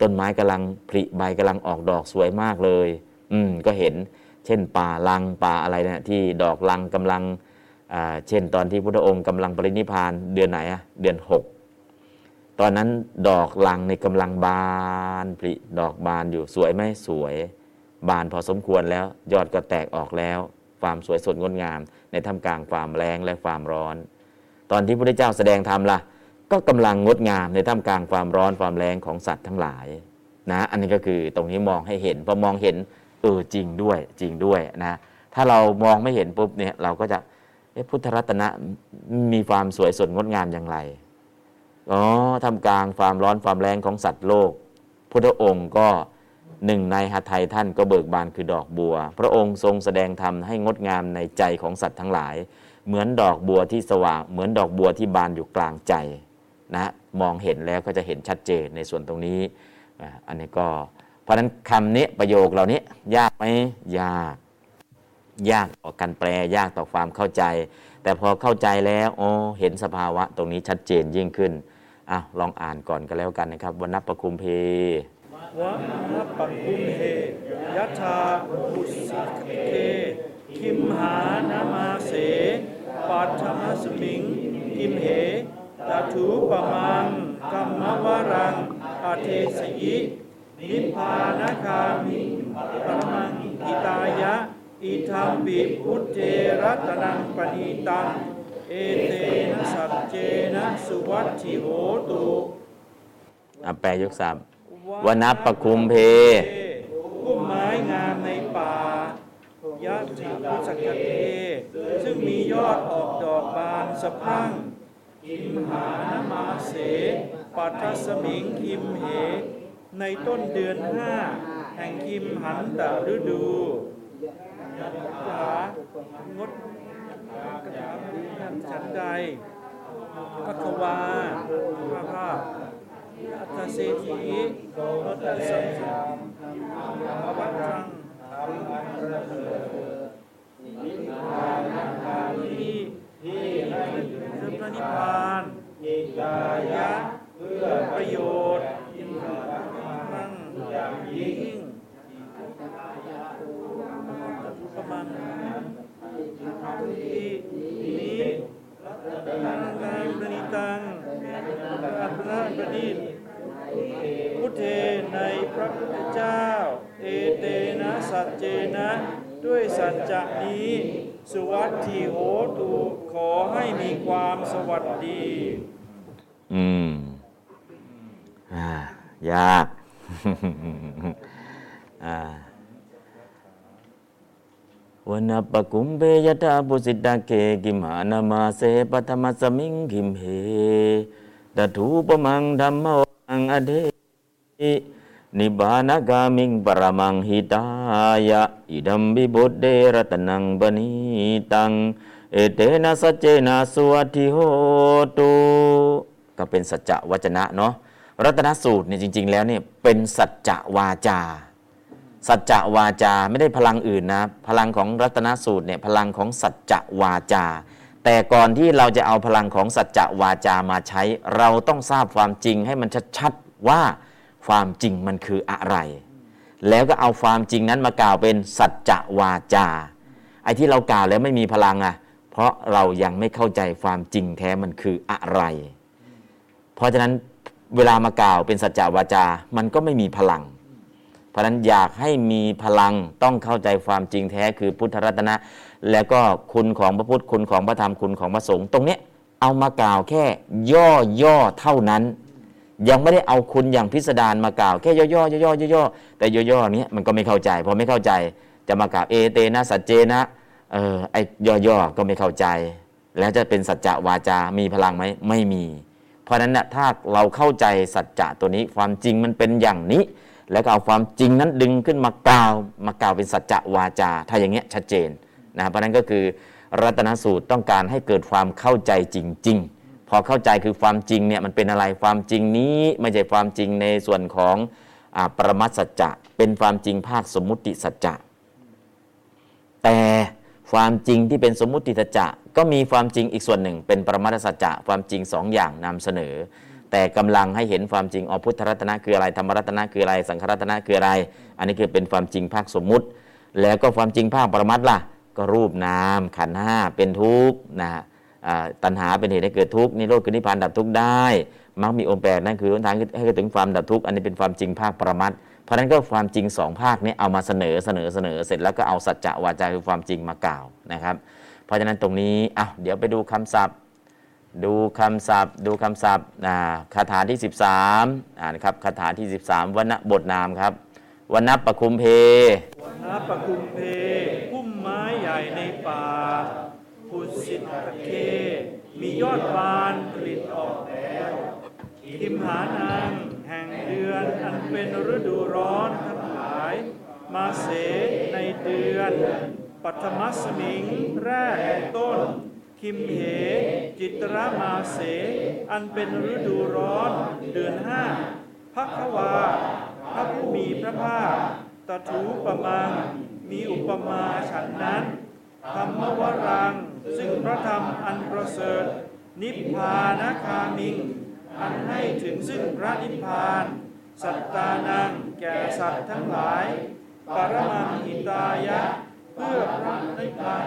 Speaker 2: ต้นไม้กำลังผลิใบกำลังออกดอกสวยมากเลย อืมก็เห็น เช่น ป่าลังป่าอะไรเนี่ยที่ดอกลังกำลังเช่น ตอนที่พุทธองค์กำลังปรินิพานเดือนไหนอะเดือนหกตอนนั้นดอกลังในกำลังบานผลิดอกบานอยู่สวยไหมสวย บานพอสมควรแล้ว ยอดก็แตกออกแล้ว ความสวยสดงดงาม ในท่ามกลางความแรงและความร้อน ตอนที่พระพุทธเจ้าแสดงธรรมล่ะ ก็กำลังงดงามในท่ามกลางความร้อนความแรงของสัตว์ทั้งหลายนะอันนี้ก็คือตรงนี้มองให้เห็นพอมองเห็นเออจริงด้วยจริงด้วยนะถ้าเรามองไม่เห็นปุ๊บเนี่ยเราก็จะเอ๊ะพุทธรัตนะมีความสวยสดงดงามอย่างไรอ๋อท่ามกลางความร้อนความแรงของสัตว์โลก พุทธองค์ก็ หนึ่งในหทัยท่านก็เบิกบานคือดอกบัว พระองค์ทรงแสดงธรรมให้งดงามในใจของสัตว์ทั้งหลาย เหมือนดอกบัวที่สว่าง เหมือนดอกบัวที่บานอยู่กลางใจนะมองเห็นแล้วก็จะเห็นชัดเจนในส่วนตรงนี้ อันนี้ก็ เพราะฉะนั้นคำนี้ประโยคเหล่านี้ยากไหมยาก ยากต่อการแปลยากต่อความเข้าใจ แต่พอเข้าใจแล้วโอ้เห็นสภาวะตรงนี้ชัดเจนยิ่งขึ้นอะลองอ่านก่อนก็แล้วกันนะครับวันนับประคุมเพ
Speaker 3: วะนะปักคุมเหยัชาบุสิกเทคิมหานามาเสปัทมสมิงกิมเหตถูปมังกัมมวรังอาเทสยินิพพานคามิปรมังอิตายะ อิทัมปิพุทเจรัตนังปณีตัง เอเตนะสัจเจนะสุวัตถิโหตุ
Speaker 2: อะแปลยกสาม วันนับปคุมเพ
Speaker 3: พุ่มไม้งามในป่ายักษ์จิพุสกเทซึ่งมียอดออกดอกบานสะพั่งคิมหานมาเสปัทสมิงคิมเห ในต้นเดือนห้าแห่งคิมหันตฤดูขางดกระถางดชันใดพักวาพระภาพ อัตตเศรษฐีรถสัมสัมอวัตรังนิพพานคามีที่ให้ถึงพระนิพพานอิกายะเพื่อประโยชน์อินทรังอย่างยิ่งประมาณที่นี้ตังตังปณิตังอัตระประดิษฐ์ พุทเทในพระพุทธเจ้า เอเตนะสัจเจนะ ด้วยสัจจะนี้ สุวัตถิโหตุขอให้มีความสวัสดี
Speaker 2: อืม อ่า ยาก อ่าวันนับปะกุมเบยตาปุสิตาเกกิมานามาเสปธรรมสมิงคิมเหตถูปมังธรรมวั งอเดนิบานากามิงปรมังหิตายะอิดัมบิบุตเดรตนังบณีตังเอเตนะสัจเจนะสวัสดิโหตุก็เป็นสัจจวจนะเนาะรัตนสูตรเนี่ยจริง ๆ แล้วเนี่ยเป็นสัจจวาจา สัจจวาจาไม่ได้พลังอื่นนะ พลังของรัตนสูตรเนี่ยพลังของสัจจวาจา แต่ก่อนที่เราจะเอาพลังของสัจจะวาจามาใช้ เราต้องทราบความจริงให้มันชัดๆว่าความจริงมันคืออะไร แล้วก็เอาความจริงนั้นมากล่าวเป็นสัจจะวาจา ไอ้ที่เรากล่าวแล้วไม่มีพลังอะ เพราะเรายังไม่เข้าใจความจริงแท้มันคืออะไร เพราะฉะนั้นเวลามากล่าวเป็นสัจจะวาจา มันก็ไม่มีพลัง เพราะราะฉะนั้นอยากให้มีพลังต้องเข้าใจความจริงแท้คือพุทธรัตนะ แล้วก็คุณของพระพุทธคุณของพระธรรมคุณของพระสงฆ์ตรงเนี้ยเอามากล่าวแค่ย่อย่อเท่านั้น ยังไม่ได้เอาคุณอย่างพิสดารมากล่าวแค่ย่อย่อย่อย่อย่อแต่ย่อๆเนี้ยมันก็ไม่เข้าใจพอไม่เข้าใจจะมากล่าวเอเตนะสัจเจนะเออไอย่อย่อๆก็ไม่เข้าใจ แล้วจะเป็นสัจจะวาจา มีพลังไหมไม่มี เพราะฉะนั้นนะถ้าเราเข้าใจสัจจะตัวนี้ความจริงมันเป็นอย่างนี้ แล้วก็เอาความจริงนั้นดึงขึ้นมากล่าวมากล่าวเป็นสัจจะวาจา ถ้าอย่างเงี้ยชัดเจน นะเพราะนั้นก็คือรัตนสูตรต้องการให้เกิดความเข้าใจจริง ๆ พอเข้าใจคือความจริงเนี่ยมันเป็นอะไรความจริงนี้ไม่ใช่ความจริงในส่วนของอปรมัตสัจจะเป็นความจริงภาคสมมุติสัจจะแต่ความจริงที่เป็นสมมุติสัจจะก็มีความจริงอีกส่วนหนึ่ง เป็นปรมัตสัจจะความจริงสองอย่างนำเสนอ แต่กำลังให้เห็นความจริงอพุทธรัตนะคืออะไรธรรมรัตนะคืออะไร สังขรัตนะคืออะไร อันนี้คือเป็นความจริงภาคสมมุติ แล้วก็ความจริงภาคปรมัตถ์ล่ะ ก็รูปนามขันห้าเป็นทุกข์นะตัณหาเป็นเหตุให้เกิดทุกข์นิโรธคือนิพพานดับทุกข์ได้มรรคมีองค์แปดนั่นคือหนทางให้ถึงความดับทุกข์อันนี้เป็นความจริงภาคปรมัตเพราะนั้นก็ความจริงสองภาคนี้เอามาเสนอเสนอเสนอเสร็จแล้วก็เอาสัจจะวาจาคือความจริงมากล่าวนะครับ เพราะฉะนั้นตรงนี้อะเดี๋ยวไปดูคำศัพท์ ดูคำศัพท์ ดูคำศัพท์คาถาที่ 13อ่านครับคาถาที่ 13วรรณบทนามครับ วรรณปะคุมเพ
Speaker 3: วันนาปะคุมเพพุ่มไม้ใหญ่ในป่าผุดสิทธเค มียอดบานกลิ่นออกแล้วทิมหานางแห่งเดือนอันเป็นฤดูร้อนทั้งหลาย มาเสในเดือน ปัทมสมิงแรกต้น คิมเห จิตรมาเส อันเป็นฤดูร้อน เดือนห้าพักวา พระผู้มีพระภาคตถูปมัง มีอุปมาฉันนั้นธรรมวรัง ซึ่งพระธรรมอันประเสริฐ นิพพานคามิง อันให้ถึงซึ่งพระนิพพาน สัตตานังแก่สัตว์ทั้งหลาย ปรมังหิตายะ เพื่อพระนิพพาน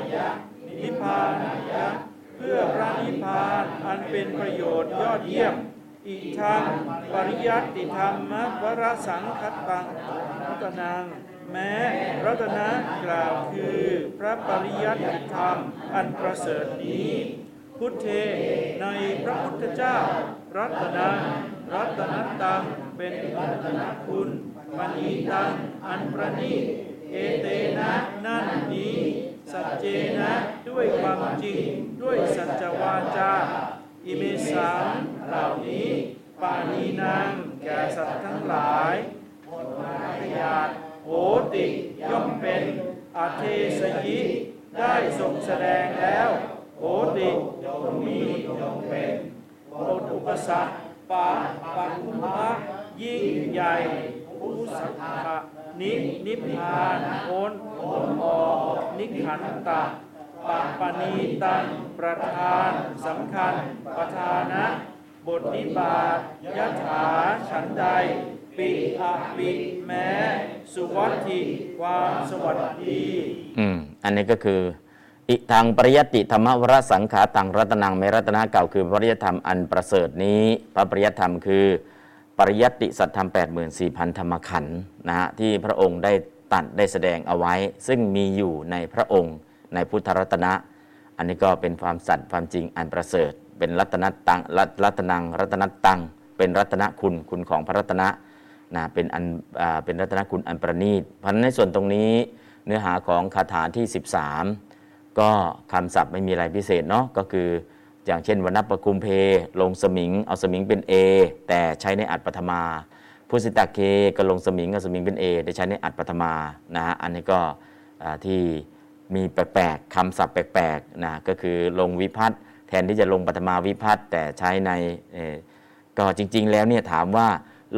Speaker 3: นิพพานายะ เพื่อพระนิพพานอันเป็นประโยชน์ยอดเยี่ยม อีกทางปริยัติธรรมวรสังคัตตังรัตนัง แม้รัตนะกล่าวคือพระปริยัติธรรมอันประเสริฐนี้ พุทเทในพระพุทธเจ้า รัตนังรัตนตังเป็นรัตนคุณปณีตังอันประณีตเอเตนะนั่นนี้สัจเจนะด้วยความจริงด้วยสัจวาจาอิเมสัง เหล่านี้ปานีนางแก่สัตว์ทั้งหลายหมดมาขยาดโหติย่อมเป็นอาเทสยิได้ทรงแสดงแล้วโหติย่อมมีย่อมเป็นบทอุปสรรคปาปังมะยิ่งใหญ่อุสัทธะนินิพพานโอนโอนออกนิขันตะปะปณีตังประธานสำคัญประธานะ บทนิบาตยถาฉันใด ปิอะปิแม้สุวัตถิความสวัสดี
Speaker 2: อืมอันนี้ก็คือ อิทางปริยติธรรมวรสังขาตังรัตนังเมรัตนาเก่าคือปริยธรรมอันประเสริฐนี้ พระปริยธรรมคือ ปริยัติสัทธรรม 84,000 ธรรมขันธ์นะฮะที่พระองค์ได้ตัดได้แสดงเอาไว้ ซึ่งมีอยู่ในพระองค์ในพุทธรัตนะ อันนี้ก็เป็นความสัตย์ความจริงอันประเสริฐ เป็นรัตนตังรัตนังรัตนตัง เป็นรัตนคุณคุณของพระรัตนะนะเป็นอันเป็นรัตนคุณอันประณีตเพราะในส่วนตรงนี้เนื้อหาของคาถาที่ 13 ก็คำศัพท์ไม่มีอะไรพิเศษเนาะก็คืออย่างเช่นวรรณปคุมเพ ลงสมิง เอาสมิงเป็น A แต่ใช้ในอัตปฐมาพุสิตาเคก็ลงสมิงเอาสมิงเป็น A แต่ใช้ในอัตปฐมานะฮะอันนี้ก็ที่มีแปลกๆคำศัพท์แปลกๆนะก็คือลงวิพัฒน์ ทนที่จะลงปฐมาวิพัฒน์แต่ใช้ในก่อก็จริง ๆ แล้วเนี่ยถามว่า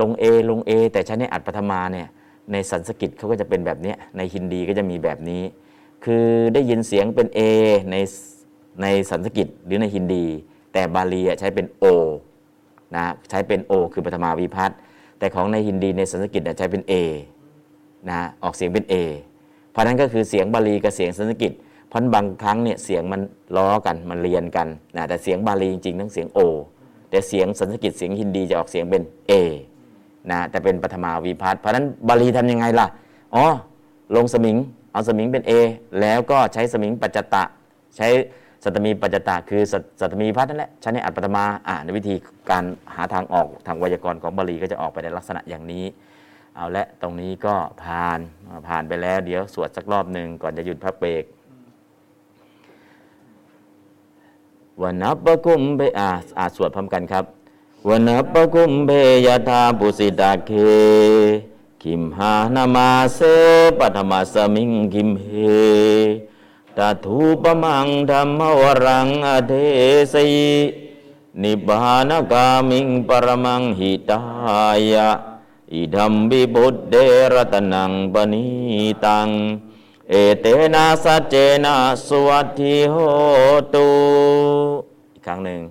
Speaker 2: ลง A ลง A แต่ใช้ในอัตปฐมาเนี่ยในสันสกฤตเขาก็จะเป็นแบบนี้ในฮินดีก็จะมีแบบนี้ คือได้ยินเสียงเป็น A ในในสันสกฤตหรือในฮินดี แต่บาลีใช้เป็น O นะใช้เป็น O คือปฐมาวิพัฒน์แต่ของในฮินดีในสันสกฤตใช้เป็น A นะออกเสียงเป็น A เพราะนั้นก็คือเสียงบาลีกับเสียงสันสกฤต เพราะบางครั้งเนี่ยเสียงมันล้อกันมันเรียนกันนะแต่เสียงบาลีจริงๆต้องเสียง O แต่เสียงสันสกฤตเสียงฮินดีจะออกเสียงเป็น A นะแต่เป็นปฐมาวิพัฒน์เพราะนั้นบาลีทำยังไงล่ะอ๋อลงสมิงเอาสมิงเป็น A แล้วก็ใช้สมิงปัจจตะ ใช้สัตมีปัจจตะ คือสัตสัตมีพัฒน์นั่นแหละใช้ในอัตปฐมาอ่าในวิธีการหาทางออกทางไวยากรณ์ของบาลีก็จะออกไปในลักษณะอย่างนี้ เอาละตรงนี้ก็ผ่านผ่านไปแล้ว เดี๋ยวสวดสักรอบหนึ่งก่อนจะหยุดพักเบรก วนับปะกุมเบอาอาสวดพร้อมกันครับวนับปะกุมเบยธาปุสิตาเค คิมหานามาเสปัทมาสมิงคิมเฮตาทูปมังธรรมวรังอเทสยนิบานกามิงปรมังหิตายะอิดัมบิบุตเดรตนังปณีตัง เอเตนะสัจเจนะสวัสดิโหตุอีกครั้งหนึ่ง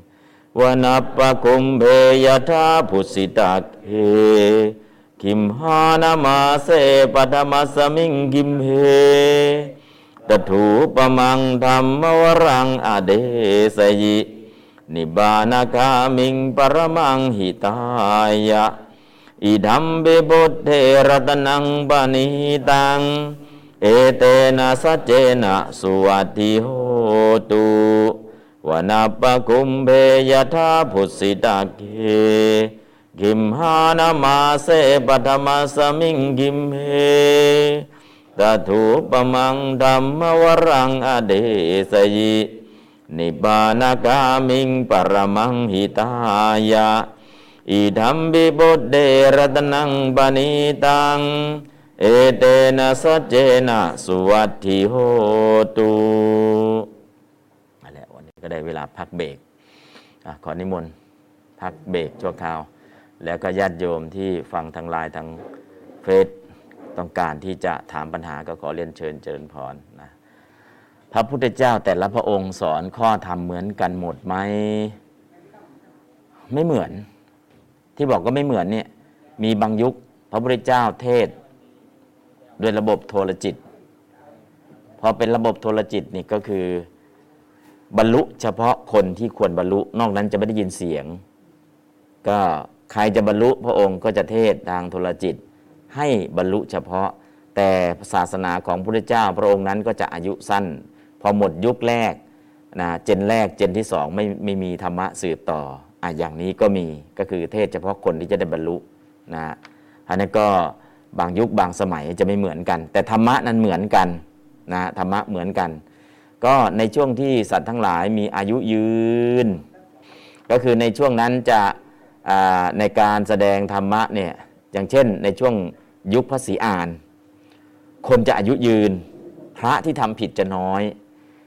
Speaker 2: วนัปปะกุมเพยธาพุสิตาเคคิมหานามาเสปฐมัสมิงกิมเฮตถูปมังธรรมวรังอเดสยิ นิบานากามิงปรมังหิตายะอิดัมเบบุตเทรตนังปณิตัง เอเตนะสัจเจนะสุวัตถิโหตุวนาปะกุมเบยธาพุสิตาเกกิมหานามาเสปฐมาสมิงกิมเฮตถูปมังธรรมวรังอเดสยินิบานากามิงปรมังหิตายะอิดัมบิบุตเดรตนังบานิตัง เอเตนะสัจเจนะสุวัตถิโหตุอะไรวันนี้ก็ได้เวลาพักเบรกอขอนิมนต์พักเบรกชั่วคราว แล้วก็ญาติโยมที่ฟังทางไลน์ทางเฟซต้องการที่จะถามปัญหาก็ขอเรียนเชิญเจริญพรนะพระพุทธเจ้าแต่ละพระองค์สอนข้อธรรมเหมือนกันหมดไหมไม่เหมือน ที่บอกก็ไม่เหมือนเนี่ยมีบางยุคพระพุทธเจ้าเทศ ด้วยระบบโทรจิตพอเป็นระบบโทรจิตนี่ก็คือบรรลุเฉพาะคนที่ควรบรรลุ นอกนั้นจะไม่ได้ยินเสียง ก็ใครจะบรรลุพระองค์ก็จะเทศทางโทรจิต ให้บรรลุเฉพาะ แต่ศาสนาของพระพุทธเจ้าพระองค์นั้นก็จะอายุสั้น พอหมดยุคแรกนะเจนแรกเจนที่สองไม่ไม่มีธรรมะสืบต่ออะอย่างนี้ก็มีก็คือเทศเฉพาะคนที่จะได้บรรลุนะอันนี้ก็ บางยุคบางสมัยจะไม่เหมือนกัน แต่ธรรมะนั้นเหมือนกันนะธรรมะเหมือนกัน ก็ในช่วงที่สัตว์ทั้งหลายมีอายุยืน ก็คือในช่วงนั้นจะในการแสดงธรรมะเนี่ยอย่างเช่น ในช่วงยุคพระศรีอาน คนจะอายุยืน พระที่ทำผิดจะน้อย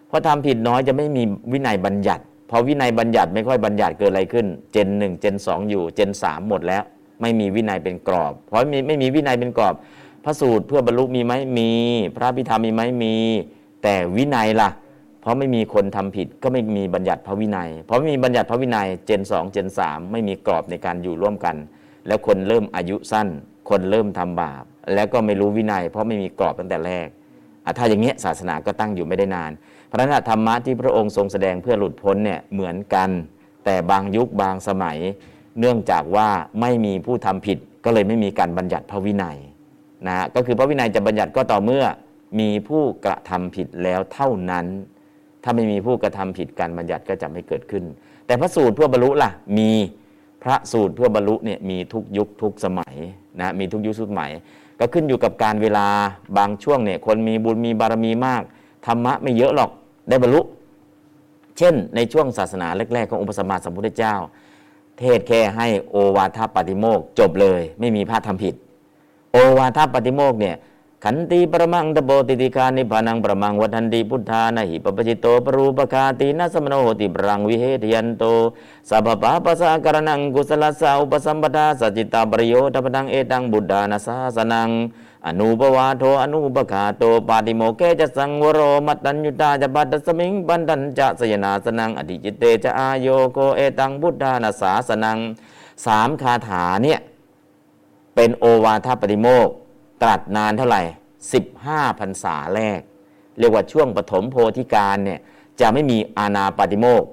Speaker 2: เพราะทำผิดน้อยจะไม่มีวินัยบัญญัติพอวินัยบัญญัติไม่ค่อยบัญญัติเกิดอะไรขึ้น เจนหนึ่งเจนสองอยู่ เจนสามหมดแล้ว ไม่มีวินัยเป็นกรอบ เพราะไม่ไม่มีวินัยเป็นกรอบ พระสูตรเพื่อบรรลุมีไหมมี พระพิธรรมมีไหมมี แต่วินัยล่ะ เพราะไม่มีคนทำผิดก็ไม่มีบัญญัติพระวินัย เพราะไม่มีบัญญัติพระวินัยเจนสองเจนสามไม่มีกรอบในการอยู่ร่วมกัน แล้วคนเริ่มอายุสั้น คนเริ่มทำบาป แล้วก็ไม่รู้วินัย เพราะไม่มีกรอบตั้งแต่แรกถ้าอย่างเงี้ศาสนาก็ตั้งอยู่ไม่ได้นาน เพราะฉะนั้นธรรมะที่พระองค์ทรงแสดงเพื่อหลุดพ้นเนี่ยเหมือนกัน แต่บางยุคบางสมัย เนื่องจากว่าไม่มีผู้ทำผิดก็เลยไม่มีการบัญญัติพระวินัยนะก็คือพระวินัยจะบัญญัติก็ต่อเมื่อมีผู้กระทำผิดแล้วเท่านั้น ถ้าไม่มีผู้กระทำผิดการบัญญัติก็จะไม่เกิดขึ้น แต่พระสูตรเพื่อบรรลุล่ะมีพระสูตรเพื่อบรรลุเนี่ยมีทุกยุคทุกสมัยนะมีทุกยุคทุกสมัย ก็ขึ้นอยู่กับการเวลาบางช่วงเนี่ยคนมีบุญมีบารมีมากธรรมะไม่เยอะหรอกได้บรรลุ เช่น ในช่วงศาสนาแรกๆขององค์พระสัมมาสัมพุทธเจ้า เทศแค่ให้โอวาทปฏิโมกจบเลย ไม่มีพระทำผิด โอวาทปาติโมกข์เนี่ยขันตี ปรมังตโป ตีติกขานิพพานังปรมัง วทันติพุทธานะหิปัพพชิโตปรูปฆาตี สมโณ โหติปรังวิเหฐยันโตสัพพปาปัสสะ อกรณังกุสลัสสูปสัมปทา สจิตตปริโยทปนังเอตัง พุทธานสาสนัง อนูปวาโทอนูปฆาโตปาติโมกเข จะสังวโรมัตตัญญุตาจะ ภัตตัสมิง ปันตัญจะสยนาสนังอธิจิตเตจะอาโยโค เอตัง พุทธานสาสนังสามคาถาเนี่ยเป็นโอวาทปฏิโมกตรัสนานเท่าไหร่ 15พรรษาแรก เรียกว่าช่วงปฐมโพธิการเนี่ยจะไม่มีอาณาปฏิโมก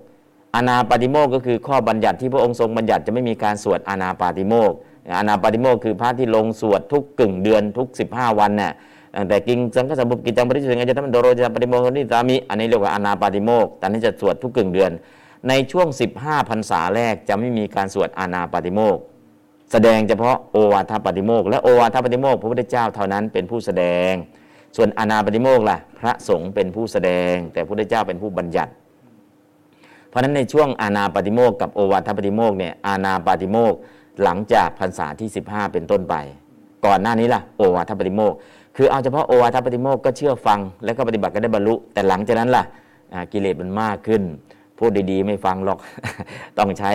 Speaker 2: อาณาปฏิโมกก็คือข้อบัญญัติที่พระองค์ทรงบัญญัติจะไม่มีการสวดอาณาปฏิโมก อานาปาติโมกคือพระที่ลงสวดทุกกึ่งเดือนทุก 15 วันเนี่ยตั้งแต่กิงสังฆสัมบุกิจังปริสุทธิ์งจะทำโดโรจะปฏิโมกข์นิสามิอันนี้เรียกว่าอานาปาติโมกแต่นี้จะสวดทุกกึ่งเดือน ในช่วง 15พรรษาแรกจะไม่มีการสวดอานาปาติโมกแสดงเฉพาะโอวาทปาติโมกและโอวาทปาติโมกพระพุทธเจ้าเท่านั้นเป็นผู้แสดง ส่วนอานาปาติโมกล่ะพระสงฆ์เป็นผู้แสดง แต่พระพุทธเจ้าเป็นผู้บัญญัติ เพราะฉะนั้นในช่วงอาณาปาติโมกกับโอวาทปาติโมกเนี่ยอาณาปาติโมก หลังจากพรรษาที่ 15 เป็นต้นไป ก่อนหน้านี้ล่ะโอวาทปาติโมกคือเอาเฉพาะโอวาทปาติโมกก็เชื่อฟัง แล้วก็ปฏิบัติก็ได้บรรลุ แต่หลังจากนั้นล่ะกิเลสมันมากขึ้น พูดดีๆ ไม่ฟังหรอก ต้องใช้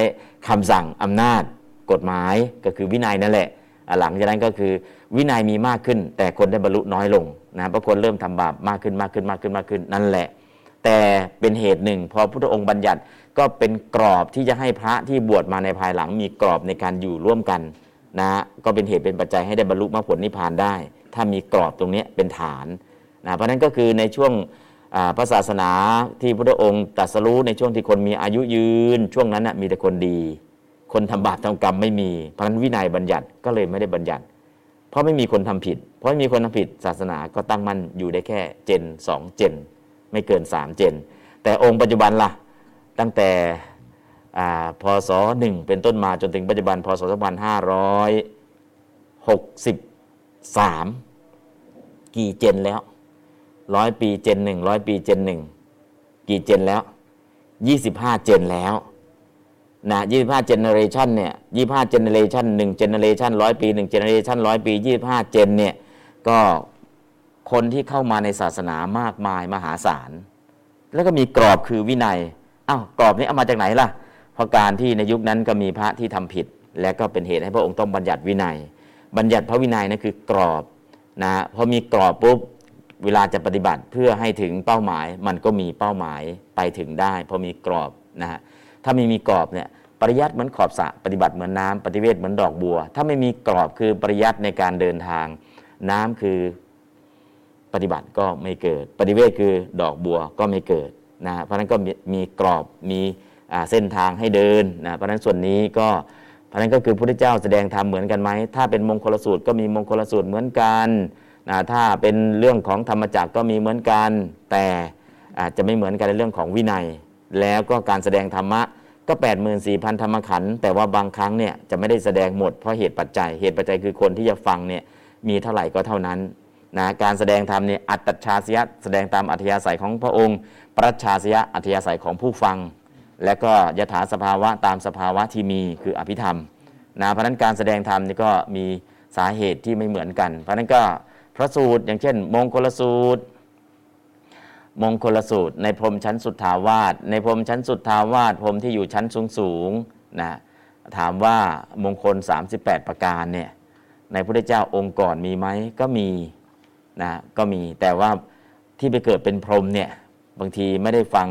Speaker 2: คำสั่งอำนาจ กฎหมายก็คือวินัยนั่นแหละ หลังจากนั้นก็คือวินัยมีมากขึ้น แต่คนได้บรรลุน้อยลงนะเพราะคนเริ่มทำบาปมากขึ้นมากขึ้นมากขึ้นมากขึ้นนั่นแหละ แต่เป็นเหตุหนึ่ง พอพุทธองค์บัญญัติ ก็เป็นกรอบที่จะให้พระที่บวชมาในภายหลัง มีกรอบในการอยู่ร่วมกันนะก็เป็นเหตุเป็นปัจจัยให้ได้บรรลุมรรคผลนิพพานได้ ถ้ามีกรอบตรงนี้เป็นฐานนะเพราะนั้นก็คือในช่วงพระศาสนาที่พุทธองค์ตรัสรู้ในช่วงที่คนมีอายุยืน ช่วงนั้นนะมีแต่คนดี คนทำบาปทำกรรมไม่มีเพราะนั้นวินัยบัญญัติก็เลยไม่ได้บัญญัติ เพราะไม่มีคนทำผิด เพราะไม่มีคนทำผิดศาสนาก็ตั้งมั่นอยู่ได้แค่เจนสองเจน ไม่เกิน3เจน แต่องค์ปัจจุบันล่ะ ตั้งแต่อ่าพศหนึ่งเป็นต้นมาจนถึงปัจจุบันพศ2563 กี่เจนแล้วร้อยปี gen หนึ่งร้อยปี gen หนึ่งกี่ gen แล้ว25 gen แล้วนะ25 generation เนี่ย25 generation หนึ่ง generation ร้อยปีหนึ่ง generation ร้อยปี25 gen เนี่ยก็คนที่เข้ามาในศาสนามากมายมหาศาล แล้วก็มีกรอบคือวินัย อ้าวกรอบนี้เอามาจากไหนล่ะ เพราะการที่ในยุคนั้นก็มีพระที่ทำผิด และก็เป็นเหตุให้พระองค์ต้องบัญญัติวินัย บัญญัติพระวินัยนั่นคือกรอบนะพอมีกรอบปุ๊บเวลาจะปฏิบัติเพื่อให้ถึงเป้าหมาย มันก็มีเป้าหมายไปถึงได้พอมีกรอบนะฮะถ้าไม่มีกรอบเนี่ยปริยัติเหมือนขอบสระปฏิบัติเหมือนน้ำปฏิเวทเหมือนดอกบัว ถ้าไม่มีกรอบคือปริยัติในการเดินทาง น้ำคือปฏิบัติก็ไม่เกิด ปฏิเวทคือดอกบัวก็ไม่เกิด นะเพราะนั้นก็มีมกรอบมีอ่าเส้นทางให้เดินนะเพราะนั้นส่วนนี้ก็เพราะนั้นก็คือพระพุทธเจ้าแสดงธรรมเหมือนกันไหมถ้าเป็นมงคลสูตรก็มีมงคลสูตรเหมือนกันนะถ้าเป็นเรื่องของธรรมจักรก็มีเหมือนกัน แต่อาจจะไม่เหมือนกันในเรื่องของวินัย แล้วก็การแสดงธรรมะก็ 84,000 ธรรมขันธ์แต่ว่าบางครั้งเนี่ยจะไม่ได้แสดงหมดเพราะเหตุปัจจัย เหตุปัจจัยคือคนที่จะฟังเนี่ยมีเท่าไหร่ก็เท่านั้น นะการแสดงธรรมเนี่ยอัตชาสยะแสดงตามอัธยาศัยของพระองค์ ปรัชาสยะอัธยาศัยของผู้ฟัง และก็ยถาสภาวะตามสภาวะที่มีคืออภิธรรมนะเพราะนั้นการแสดงธรรมนี่ก็มีสาเหตุที่ไม่เหมือนกัน เพราะนั้นก็พระสูตรอย่างเช่น มงคลสูตร มงคลสูตร ในพรมชั้นสุดทาวาสในพรมชั้นสุดทาวาสพรมที่อยู่ชั้นสูงสูงนะถามว่ามงคล 38 ประการเนี่ยในพระพุทธเจ้าองค์ก่อนมีไหมก็มี นะก็มีแต่ว่าที่ไปเกิดเป็นพรหมเนี่ยบางทีไม่ได้ฟัง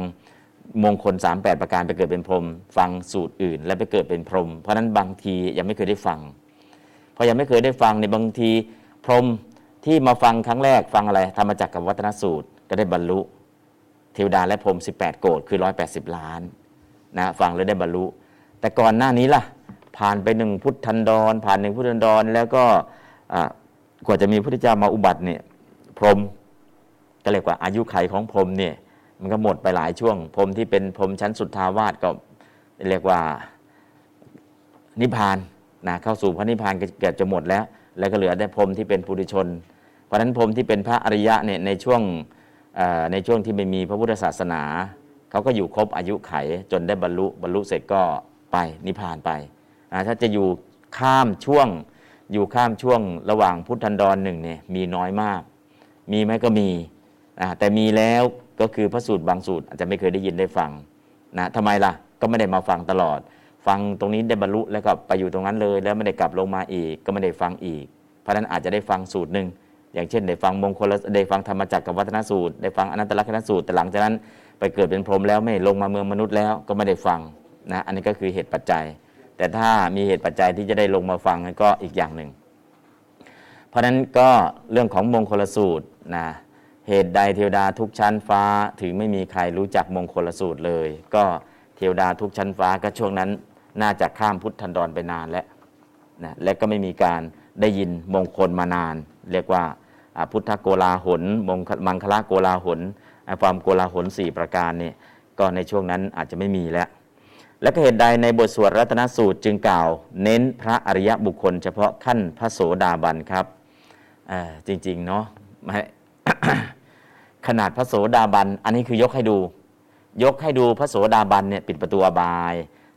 Speaker 2: มงคล 38 ประการไปเกิดเป็นพรหมฟังสูตรอื่น แล้วไปเกิดเป็นพรหมเพราะนั้นบางทียังไม่เคยได้ฟังพอยังไม่เคยได้ฟังในบางทีพรหมที่มาฟังครั้งแรกฟังอะไรธรรมจักรกับวัฒนสูตรก็ได้บรรลุเทวดาและพรหม18 โกดคือ 180 ล้านนะฟังแล้วได้บรรลุ แต่ก่อนหน้านี้ล่ะ ผ่านไปหนึ่งพุทธันดร ผ่านหนึ่งพุทธันดร แล้วก็กว่าจะมีพระพุทธเจ้ามาอุบัติเนี่ย พรมก็เรียกว่าอายุไขของพรมเนี่ยมันก็หมดไปหลายช่วง พรมที่เป็นพรมชั้นสุดทาวาสก็เรียกว่านิพพานนะเข้าสู่พระนิพพานก็เกือบจะหมดแล้ว แล้วก็เหลือแต่พรมที่เป็นปุถุชน เพราะฉะนั้นพรมที่เป็นพระอริยะเนี่ยในช่วงในช่วงที่ไม่มีพระพุทธศาสนาเขาก็อยู่ครบอายุไขจนได้บรรลุบรรลุเสร็จก็ไปนิพพานไปถ้าจะอยู่ข้ามช่วงอยู่ข้ามช่วงระหว่างพุทธันดรหนึ่งเนี่ยมีน้อยมาก มีไหมก็มีอ่าแต่มีแล้วก็คือพระสูตรบางสูตรอาจจะไม่เคยได้ยินได้ฟังนะทำไมล่ะก็ไม่ได้มาฟังตลอด ฟังตรงนี้ได้บรรลุแล้วก็ไปอยู่ตรงนั้นเลย แล้วไม่ได้กลับลงมาอีก ก็ไม่ได้ฟังอีก เพราะฉะนั้นอาจจะได้ฟังสูตรหนึ่งอย่างเช่นได้ฟังมงคลได้ฟังธรรมจักรกับวัฒนสูตร ได้ฟังอนันตลักษณสูตร แต่หลังจากนั้นไปเกิดเป็นพรหมแล้วไม่ลงมาเมืองมนุษย์แล้วก็ไม่ได้ฟังนะอันนี้ก็คือเหตุปัจจัย แต่ถ้ามีเหตุปัจจัยที่จะได้ลงมาฟังก็อีกอย่างหนึ่ง เพราะฉะนั้นก็เรื่องของมงคลสูตรนะเหตุใดเทวดาทุกชั้นฟ้าถึงไม่มีใครรู้จักมงคลสูตรเลย ก็เทวดาทุกชั้นฟ้าก็ช่วงนั้นน่าจะข้ามพุทธันดรไปนานแล้วนะและก็ไม่มีการได้ยินมงคลมานาน เรียกว่าพุทธโกลาหลมงคมังคละโกลาหลความโกลาหลสี่ประการนี่ก็ในช่วงนั้นอาจจะไม่มีแล้ว และก็เหตุใดในบทสวดรัตนสูตรจึงกล่าว เน้นพระอริยบุคคล เฉพาะขั้นพระโสดาบันครับ จริง ๆ เนาะขนาดพระโสดาบัน อันนี้คือยกให้ดู ยกให้ดูพระโสดาบันเนี่ยปิดประตูอบาย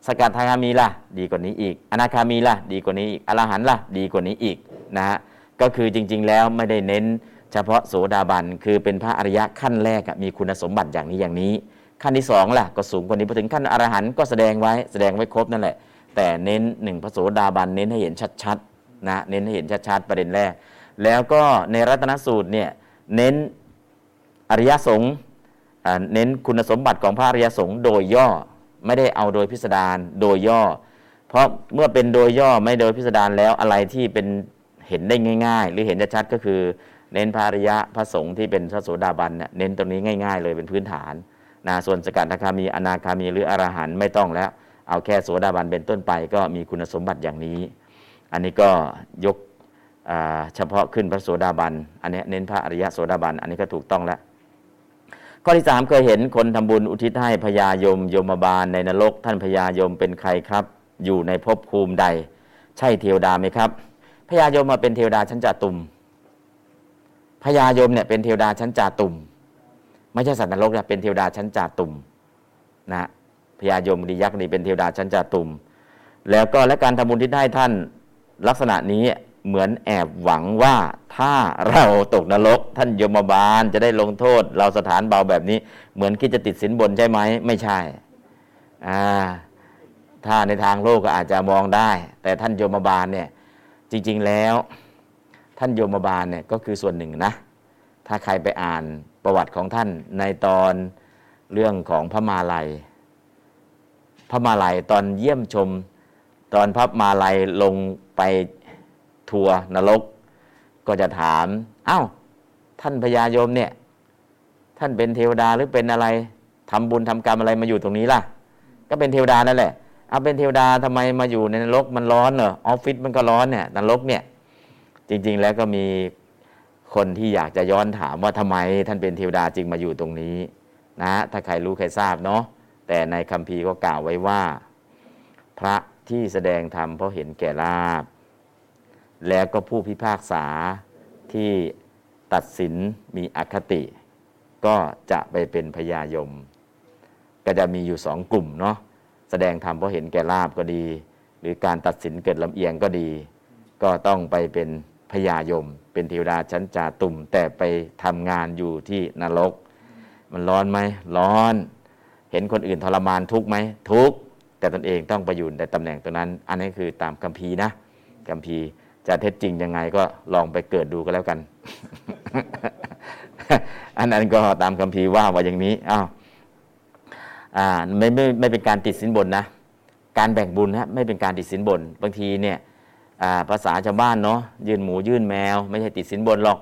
Speaker 2: สกัดทาคามีล่ะ ดีกว่านี้อีก อนาคามีล่ะ ดีกว่านี้อีกอรหันล่ะ ดีกว่านี้อีกนะฮะก็คือจริง ๆ แล้วไม่ได้เน้น เฉพาะโสดาบันคือเป็นพระอริยะขั้นแรกมีคุณสมบัติอย่างนี้อย่างนี้ ขั้นที่สองล่ะก็สูงกว่านี้พอถึงขั้นอรหันต์ก็แสดงไว้แสดงไว้ครบนั่นแหละ แต่เน้นหนึ่งพระโสดาบันเน้นให้เห็นชัดๆนะเน้นให้เห็นชัดๆประเด็นแรก แล้วก็ในรัตนสูตรเนี่ยเน้นอริยสงฆ์เน้นคุณสมบัติของพระอริยสงฆ์โดยย่อไม่ได้เอาโดยพิสดารโดยย่อ เพราะเมื่อเป็นโดยย่อไม่โดยพิสดารแล้วอะไรที่เป็นเห็นได้ง่าย ๆ หรือเห็นชัดก็คือ เน้นพระอริยะพระสงฆ์ที่เป็นพระโสดาบันเนี่ยเน้นตรงนี้ง่าย ๆ เลยเป็นพื้นฐานนะส่วนสกัดคามีอนาคามีหรืออรหันต์ไม่ต้องแล้ว เอาแค่โสดาบันเป็นต้นไปก็มีคุณสมบัติอย่างนี้ อันนี้ก็ยก เฉพาะขึ้นพระโสดาบัน อันนี้เน้นพระอริยโสดาบัน อันนี้ก็ถูกต้องแล้ว ข้อที่สามเคยเห็นคนทำบุญอุทิศให้พญายมยมบาลในนรก ท่านพญายมเป็นใครครับ อยู่ในภพภูมิใด ใช่เทวดาไหมครับพญายมมาเป็นเทวดาชั้นจาตุมพญายมเนี่ยเป็นเทวดาชั้นจาตุมไม่ใช่สัตว์นรกนะเป็นเทวดาชั้นจาตุมนะพญายมดียักษ์นี่เป็นเทวดาชั้นจาตุมแล้วก็และการทำบุญที่ได้ท่านลักษณะนี้ เหมือนแอบหวังว่าถ้าเราตกนรก ท่านยมบาลจะได้ลงโทษ เราสถานเบาแบบนี้ เหมือนคิดจะติดสินบนใช่ไหมไม่ใช่อ่าถ้าในทางโลกก็อาจจะมองได้ แต่ท่านยมบาลเนี่ยจริง ๆแล้ว ท่านยมบาลเนี่ยก็คือส่วนหนึ่งนะถ้าใครไปอ่านประวัติของท่านในตอนเรื่องของพระมาลัย พระมาลัยตอนเยี่ยมชม ตอนพระมาลัยลงไป ทัวร์นรก ก็จะถาม อ้าวท่านพญายมเนี่ย ท่านเป็นเทวดาหรือเป็นอะไรทำบุญทำกรรมอะไรมาอยู่ตรงนี้ล่ะ ก็เป็นเทวดานั่นแหละเอาเป็นเทวดาทำไมมาอยู่ในนรกมันร้อนเหรอออฟฟิศมันก็ร้อนเนี่ยนรกเนี่ย จริง ๆ แล้วก็มีคนที่อยากจะย้อนถามว่าทำไมท่านเป็นเทวดาจึงมาอยู่ตรงนี้ นะ ถ้าใครรู้ใครทราบเนาะแต่ในคัมภีร์ก็กล่าวไว้ว่า พระที่แสดงธรรมเพราะเห็นแก่ลาบ แล้วก็ผู้พิพากษาที่ตัดสินมีอคติ ก็จะไปเป็นพญายม ก็จะมีอยู่สองกลุ่มเนาะแสดงธรรมเพราะเห็นแก่ลาบก็ดี หรือการตัดสินเกิดลำเอียงก็ดี ก็ต้องไปเป็นพญายม เป็นเทวดาชั้นจาตุ่ม แต่ไปทำงานอยู่ที่นรก มันร้อนไหมร้อน เห็นคนอื่นทรมานทุกไหมทุกแต่ตนเองต้องไปอยู่ในตำแหน่งตรงนั้น อันนี้คือตามคัมภีร์นะคัมภีร์ จะเท็จจริงยังไงก็ลองไปเกิดดูก็แล้วกัน อันนั้นก็ตามคัมภีร์ว่าว่าอย่างนี้อ้าวอ่าไม่ไม่ไม่เป็นการติดสินบนนะ การแบ่งบุญฮะไม่เป็นการติดสินบน บางทีเนี่ยภาษาชาวบ้านเนาะยื่นหมูยื่นแมว ไม่ใช่ติดสินบนหรอก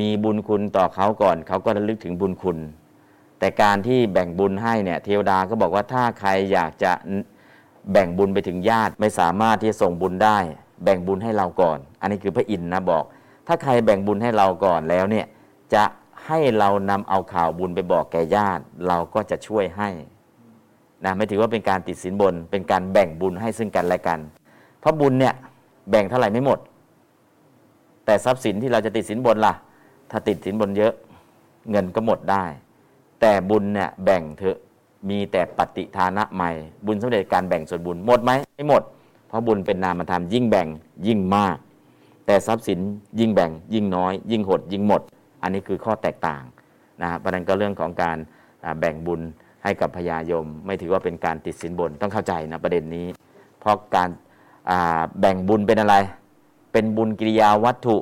Speaker 2: มีบุญคุณต่อเขาก่อน เขาก็ระลึกถึงบุญคุณ แต่การที่แบ่งบุญให้เนี่ยเทวดาก็บอกว่าถ้าใครอยากจะแบ่งบุญไปถึงญาติไม่สามารถที่จะส่งบุญได้ แบ่งบุญให้เราก่อน อันนี้คือพระอินทร์นะบอก ถ้าใครแบ่งบุญให้เราก่อนแล้วเนี่ยจะให้เรานำเอาข่าวบุญไปบอกแก่ญาติ เราก็จะช่วยให้นะไม่ถือว่าเป็นการติดสินบน เป็นการแบ่งบุญให้ซึ่งกันและกัน เพราะบุญเนี่ยแบ่งเท่าไหร่ไม่หมด แต่ทรัพย์สินที่เราจะติดสินบนล่ะ ถ้าติดสินบนเยอะเงินก็หมดได้ แต่บุญเนี่ยแบ่งเถอะมีแต่ปฏิทานะใหม่ บุญสำเร็จการแบ่งส่วนบุญหมดไหมไม่หมด ราะบุญเป็นนามธรรมยิ่งแบ่งยิ่งมาก แต่ทรัพย์สินยิ่งแบ่ง ยิ่งน้อย ยิ่งหด ยิ่งหมด อันนี้คือข้อแตกต่างนะฮะประเด็นก็เรื่องของการแบ่งบุญให้กับพญายม ไม่ถือว่าเป็นการติดสินบนต้องเข้าใจนะประเด็นนี้ เพราะการแบ่งบุญเป็นอะไร เป็นบุญกิริยาวัตถุ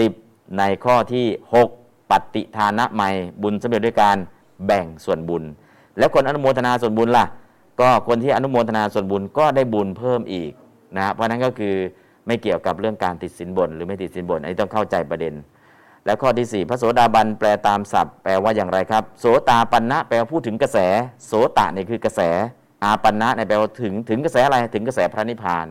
Speaker 2: 10 ในข้อที่ 6 ปฏิทานะใหม่บุญสำเร็จด้วยการแบ่งส่วนบุญ แล้วคนอนุโมทนาส่วนบุญล่ะ ก็คนที่อนุโมทนาส่วนบุญก็ได้บุญเพิ่มอีกนะเพราะนั้นก็คือไม่เกี่ยวกับเรื่องการติดสินบน หรือไม่ติดสินบนอันนี้ต้องเข้าใจประเด็น แล้วข้อที่ 4 พระโสดาบันแปลตามศัพท์ แปลว่าอย่างไรครับ โสตาปันนะแปลว่าพูดถึงกระแส โสตะเนี่ยคือกระแส อาปันนะเนี่ยแปลว่าถึงถึงกระแสอะไรถึงกระแสพระนิพพานถ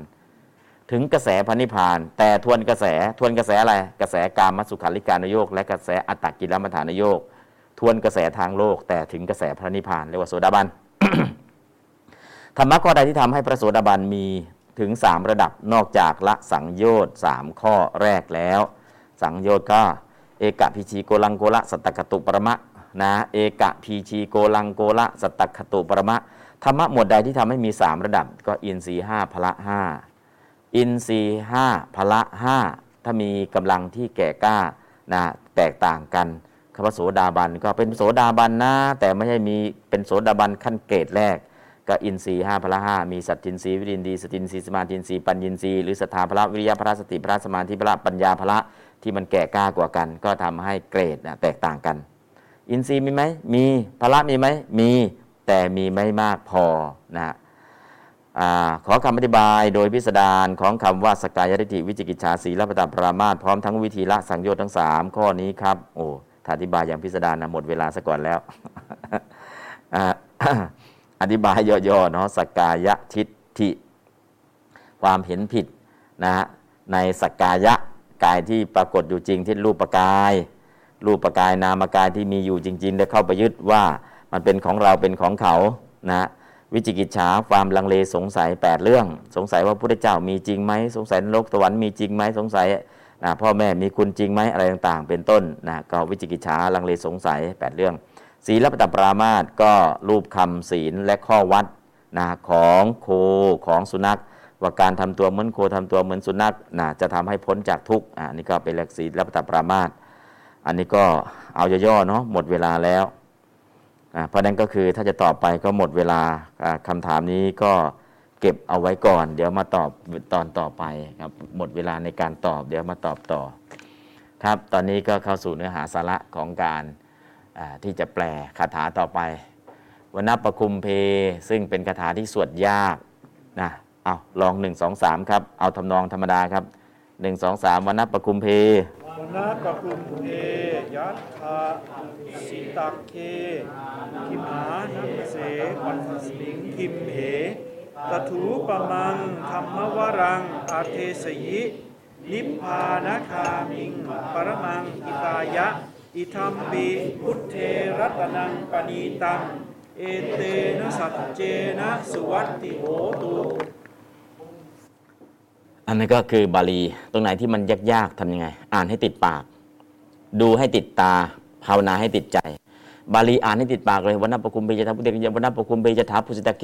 Speaker 2: ถึงกระแสพระนิพพาน แต่ทวนกระแสทวนกระแสอะไร กระแสกามสุขาริการนโยกและกระแสอัตตกิลมัฐานโยกทวนกระแสทางโลก แต่ถึงกระแสพระนิพพานเรียกว่าโสดาบัน ธรรมะข้อใดที่ทำให้พระโสดาบันมีถึง 3 ระดับนอกจากละสังโยชน์3ข้อแรกแล้ว สังโยชน์ก็ เอกพิชีโกลังโกละสัตตกตุปรมะนะเอกพีชีโกลังโกละสัตตคตุปรมะธรรมะหมวดใดที่ทำให้มี 3 ระดับก็อินทรีห้าพละห้าอินทรีห้าพละห้าถ้ามีกำลังที่แก่กล้านะแตกต่างกันคำว่าโสดาบันก็เป็นโสดาบันนะแต่ไม่ใช่มีเป็นโสดาบันขั้นเกรดแรก ก็อินทรีห้าพละห้ามีสัตทินทรีย์วิรินทรีสตินทรีย์สมาธินทรีย์ปัญญินทรีย์หรือสถาพละวิริยะพละสติพละสมาธิพละปัญญาพละที่มันแก่กล้ากว่ากัน ก็ทำให้เกรดนะแตกต่างกัน อินทรีย์มีไหมมีพละมีไหมมีแต่มีไม่มากพอนะอาขอคำอธิบายโดยพิสดารของคำว่าสกายทิฏฐิวิจิกิจฉาสีละปตาปรามาตพร้อมทั้งวิธีละสังโยชน์ทั้ง 3 ข้อนี้ครับ โอ้ถ้าอธิบายอย่างพิสดารนะหมดเวลาซะก่อนแล้ว อธิบายย่อๆเนาะสกายะทิฏฐิความเห็นผิดนะฮะในสกกายะกายที่ปรากฏอยู่จริงที่รูปกาย รูปกายนามกายที่มีอยู่จริงๆได้เข้าไปยึดว่ามันเป็นของเราเป็นของเขานะวิจิกิจฉาความลังเลสงสัย 8 เรื่อง สงสัยว่าพระพุทธเจ้ามีจริงไหมสงสัยนรกสวรรค์มีจริงไหมสงสัยนะพ่อแม่มีคุณจริงไหมอะไรต่างๆ เป็นต้นนะก็วิจิกิจฉาลังเลสงสัย 8 เรื่อง ศีลปตปรามาสก็รูปคำศีลและข้อวัดนะของโคของสุนัข ว่าการทำตัวเหมือนโคทำตัวเหมือนสุนัขนะจะทำให้พ้นจากทุกข์อ่านี่ก็เป็นหลักศีลปตปรามาสอันนี้ก็เอาย่อๆเนาะหมดเวลาแล้วเพราะนั้นก็คือถ้าจะตอบไปก็หมดเวลาอ่าคำถามนี้ก็เก็บเอาไว้ก่อน เดี๋ยวมาตอบตอนต่อไปครับหมดเวลาในการตอบ เดี๋ยวมาตอบต่อ ครับตอนนี้ก็เข้าสู่เนื้อหาสาระของการ ที่จะแปลคาถาต่อไปวนนปคุมเพ ซึ่งเป็นคาถาที่สวดยากนะเอาลอง1 2 3ครับ เอาทำนองธรรมดาครับ1 2 3วันนประคุมเพ
Speaker 3: วนาปะคุมเอยัตถาสิตักเคคิมหานัมเสปันสมิงคิมเหตถูปะมังธรรมวรังอาเทสยิ นิพพานคามิง ปรมังอิตายะ อิทัมปิพุทเทรัตนังปณีตัง เอเตนะสัจเจนะสุวัตติโหตุ
Speaker 2: อันนี้ก็คือบาลีตรงไหนที่มันยากๆทำยังไง อ่านให้ติดปาก ดูให้ติดตา ภาวนาให้ติดใจ บาลีอ่านให้ติดปากเลยวันนปคุมเบยทัพุทธิยวันนปคุมเบยถาพุสิตะเค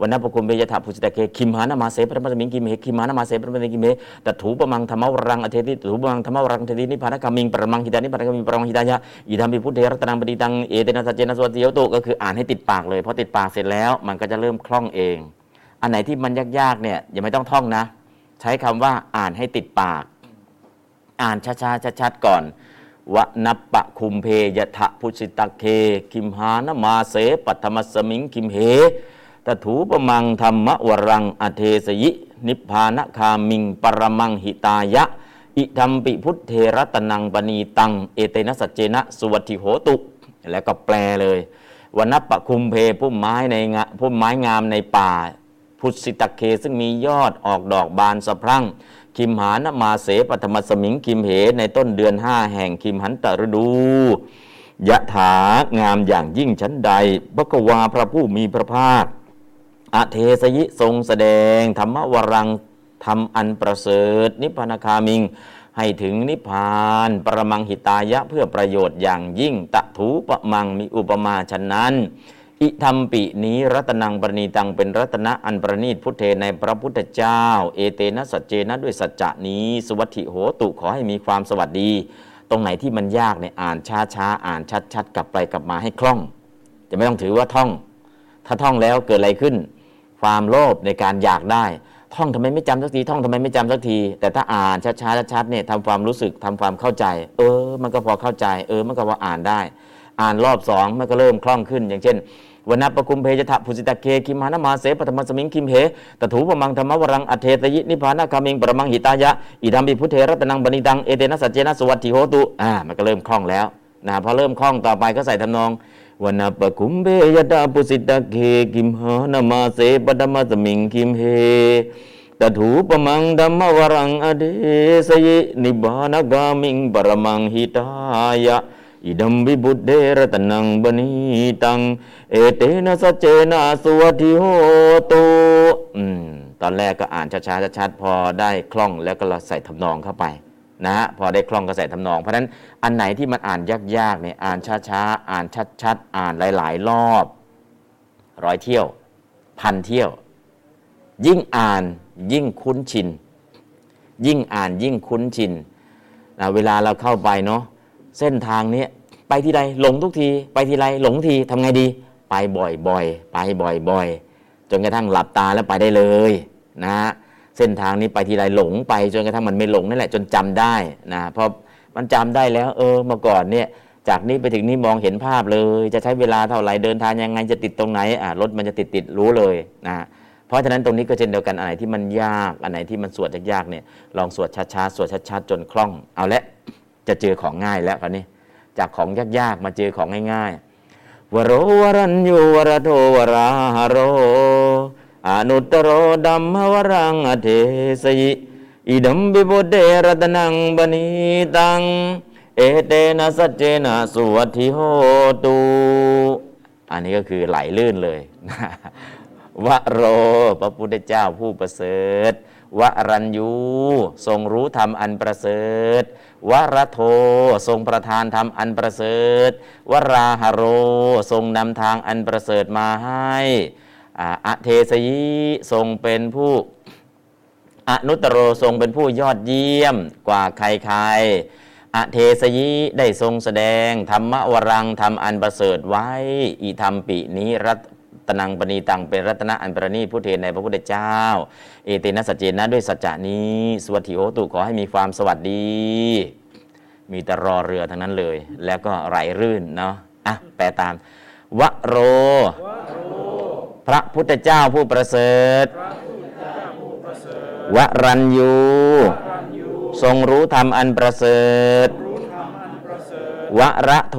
Speaker 2: วันนปคุมเบยถาพุสิตะเคคิมหานามาเสปรมัสมิงกิมเหคิมหานามาเสปรมัสมิงกิมเหตถูปมังธรรมวรังอเทติตถูปมังธรรมวรังเทตินิพพานกามิงปรมังหิตานิพพานกามิงปรมังหิตายะอิธรรมปิพุทเทรัตนังปฏิตังเอเตนะสัจเจนะสวัสดิโยตุก็คืออ่านให้ติดปากเลยพอติดปากเสร็จแล้วมันก็จะเริ่มคล่องเอง อันไหนที่มันยากๆเนี่ยอย่าไม่ต้องท่องนะ ใช้คำว่าอ่านให้ติดปาก อ่านช้าๆชัดๆก่อน วนัปปะคุมเพยทะพุชิตะเค คิมหานมาเสปัทมสมิงคิมเหตถูปมังธรรมวรังอเทสยิ นิพพานคามิง ปรมังหิตายะ อิธรรมปิพุทเทรตนังปณีตัง เอเตนะสัจเจนะ สุวัติโหตุ แล้วก็แปลเลยวนัปปะคุมเพพุ่มไม้ในงะพุ่มไม้งามในป่า พุทธิตะเคซึ่งมียอดออกดอกบานสะพรั่ง คิมหานมาเสปฐมสมิงคิมเห ในต้นเดือนห้าแห่งคิมหันตฤดูยะถางามอย่างยิ่งชั้นใดพระกวาพระผู้มีพระภาคอเทสยิทรงแสดง ธรรมวรังธรรมอันประเสริฐ นิพพานคามิง ให้ถึงนิพพานปรมังหิตายะเพื่อประโยชน์อย่างยิ่งตะถูปะมังมีอุปมาฉะนั้น อิธรรมปินี้รัตนังปรณีตังเป็นรัตนะอันประณีตพุทเทในพระพุทธเจ้า เอเตนะสัจเจนะด้วยสัจจะนี้ สวัสดิโหตุขอให้มีความสวัสดี ตรงไหนที่มันยากเนี่ยอ่านช้าช้าอ่านชัดชัดกลับไปกลับมาให้คล่อง จะไม่ต้องถือว่าท่อง ถ้าท่องแล้วเกิดอะไรขึ้น ความโลภในการอยากได้ ท่องทำไมไม่จำสักทีท่องทำไมไม่จำสักที แต่ถ้าอ่านช้าๆชัดเนี่ยทำความรู้สึกทำความเข้าใจ เออ มันก็พอเข้าใจ เออ มันก็พออ่านได้ อ่านรอบสองมันก็เริ่มคล่องขึ้น อย่างเช่น วนนปกุมเพจทะพุสิตะเคคิมหานามาเสปฐมสมิงคิมเหตถูปมังธรรมวรังอเทตยินิพานาคามิงปรมังหิตายะอิธรรมปิพุทเทรัตนังบณิตังเอเตนะสัจเจนะสวัสดิโหตุอ่ามันก็เริ่มคล่องแล้วนะพอเริ่มคล่องต่อไปก็ใส่ทำนองวนนปกุมเพยตะพุสิตะเคคิมหานามาเสปฐมสมิงคิมเหตถูปมังดัมมวรังอเดสยินิบานกามิงปรมังหิตายะ อิดัมบิบุตเดรตนังบนีตัง เอเตนะสเจนะสวัติโหตุตอนแรกก็อ่านช้าๆชัดๆพอได้คล่องแล้วก็เราใส่ทำนองเข้าไปนะฮะพอได้คล่องก็ใส่ทำนอง เพราะฉะนั้นอันไหนที่มันอ่านยากๆเนี่ยอ่านช้าๆอ่านชัดๆอ่านหลาย ๆ รอบร้อยเที่ยว พันเที่ยว ยิ่งอ่านยิ่งคุ้นชิน ยิ่งอ่านยิ่งคุ้นชินนะเวลาเราเข้าไปเนาะ เส้นทางนี้ไปที่ใดหลงทุกที ไปที่ไรหลงทีทำไงดี ไปบ่อยๆไปบ่อยๆจนกระทั่งหลับตาแล้วไปได้เลยนะฮะเส้นทางนี้ไปทีไรหลงไปจนกระทั่งมันไม่หลงนั่นแหละจนจำได้นะพราะมันจำได้แล้วเออเมื่อก่อนเนี่ยจากนี้ไปถึงนี้มองเห็นภาพเลย จะใช้เวลาเท่าไหร่เดินทางยังไงจะติดตรงไหนอ่ารถมันจะติดติดรู้เลยนะเพราะฉะนั้นตรงนี้ก็เช่นเดียวกันอันไหนที่มันยากอันไหนที่มันสวดยากๆเนี่ยลองสวดช้าๆสวดชัดๆจนคล่องเอาละ จะเจอของง่ายแล้วคราวนี้ จากของยากๆมาเจอของง่ายๆวโรวรัญยูวรโทวราหโร อนุตโรดัมมวรังอเทสยิอิดัมบิบุเดรตนังบณีตัง เอเตนะสัจเจนะสุวัติโหตุอันนี้ก็คือไหลลื่นเลยวโร พระพุทธเจ้าผู้ประเสริฐวรัญยูทรงรู้ธรรมอันประเสริฐ วรโททรงประทานธรรมอันประเสริฐ วราหโรทรงนำทางอันประเสริฐมาให้อ่าอเทสยิทรงเป็นผู้อนุตตโรทรงเป็นผู้ยอดเยี่ยมกว่าใครๆอเทสยิได้ทรงแสดง ธรรมวรังธรรมอันประเสริฐไว้อีธรรมปินี้รัต ตนังปณีตังเป็นรัตนะอันประณีผู้เทศในพระพุทธเจ้า เอเตนะสัจเจนะด้วยสัจจานี้สวัสดิโหตุขอให้มีความสวัสดี มีแต่รอเรือทั้งนั้นเลย แล้วก็ไหลรื่นเนาะอะแปลตามวโร พระพุทธเจ้าผู้ประเสริฐวรัญยู ทรงรู้ธรรมอันประเสริฐวระโท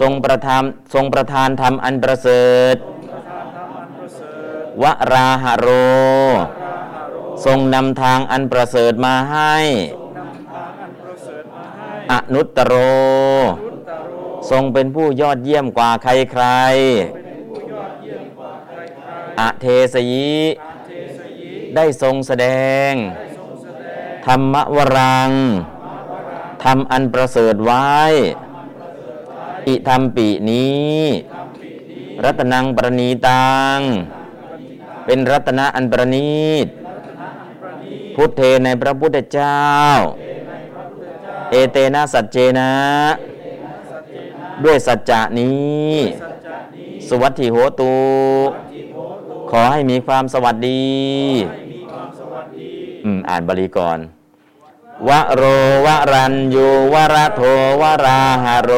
Speaker 2: ทรงประทานทรงประทานธรรมอันประเสริฐวราหโร ทรงนำทางอันประเสริฐมาให้ อนุตตโร ทรงเป็นผู้ยอดเยี่ยมกว่าใครใครอเทสยิได้ทรงแสดง ธรรมวรัง ธรรมอันประเสริฐไว้ อิธรรมปีนี้ รัตนังประณีตัง เป็นรัตนะอันประณีต พุทเทในพระพุทธเจ้า เอเตนะสัจเจนะ ด้วยสัจจะนี้ สวัสดิโหตูขอให้มีความสวัสดี อ่านบาลีก่อนวโรวรัญยูวระโทวราหาโร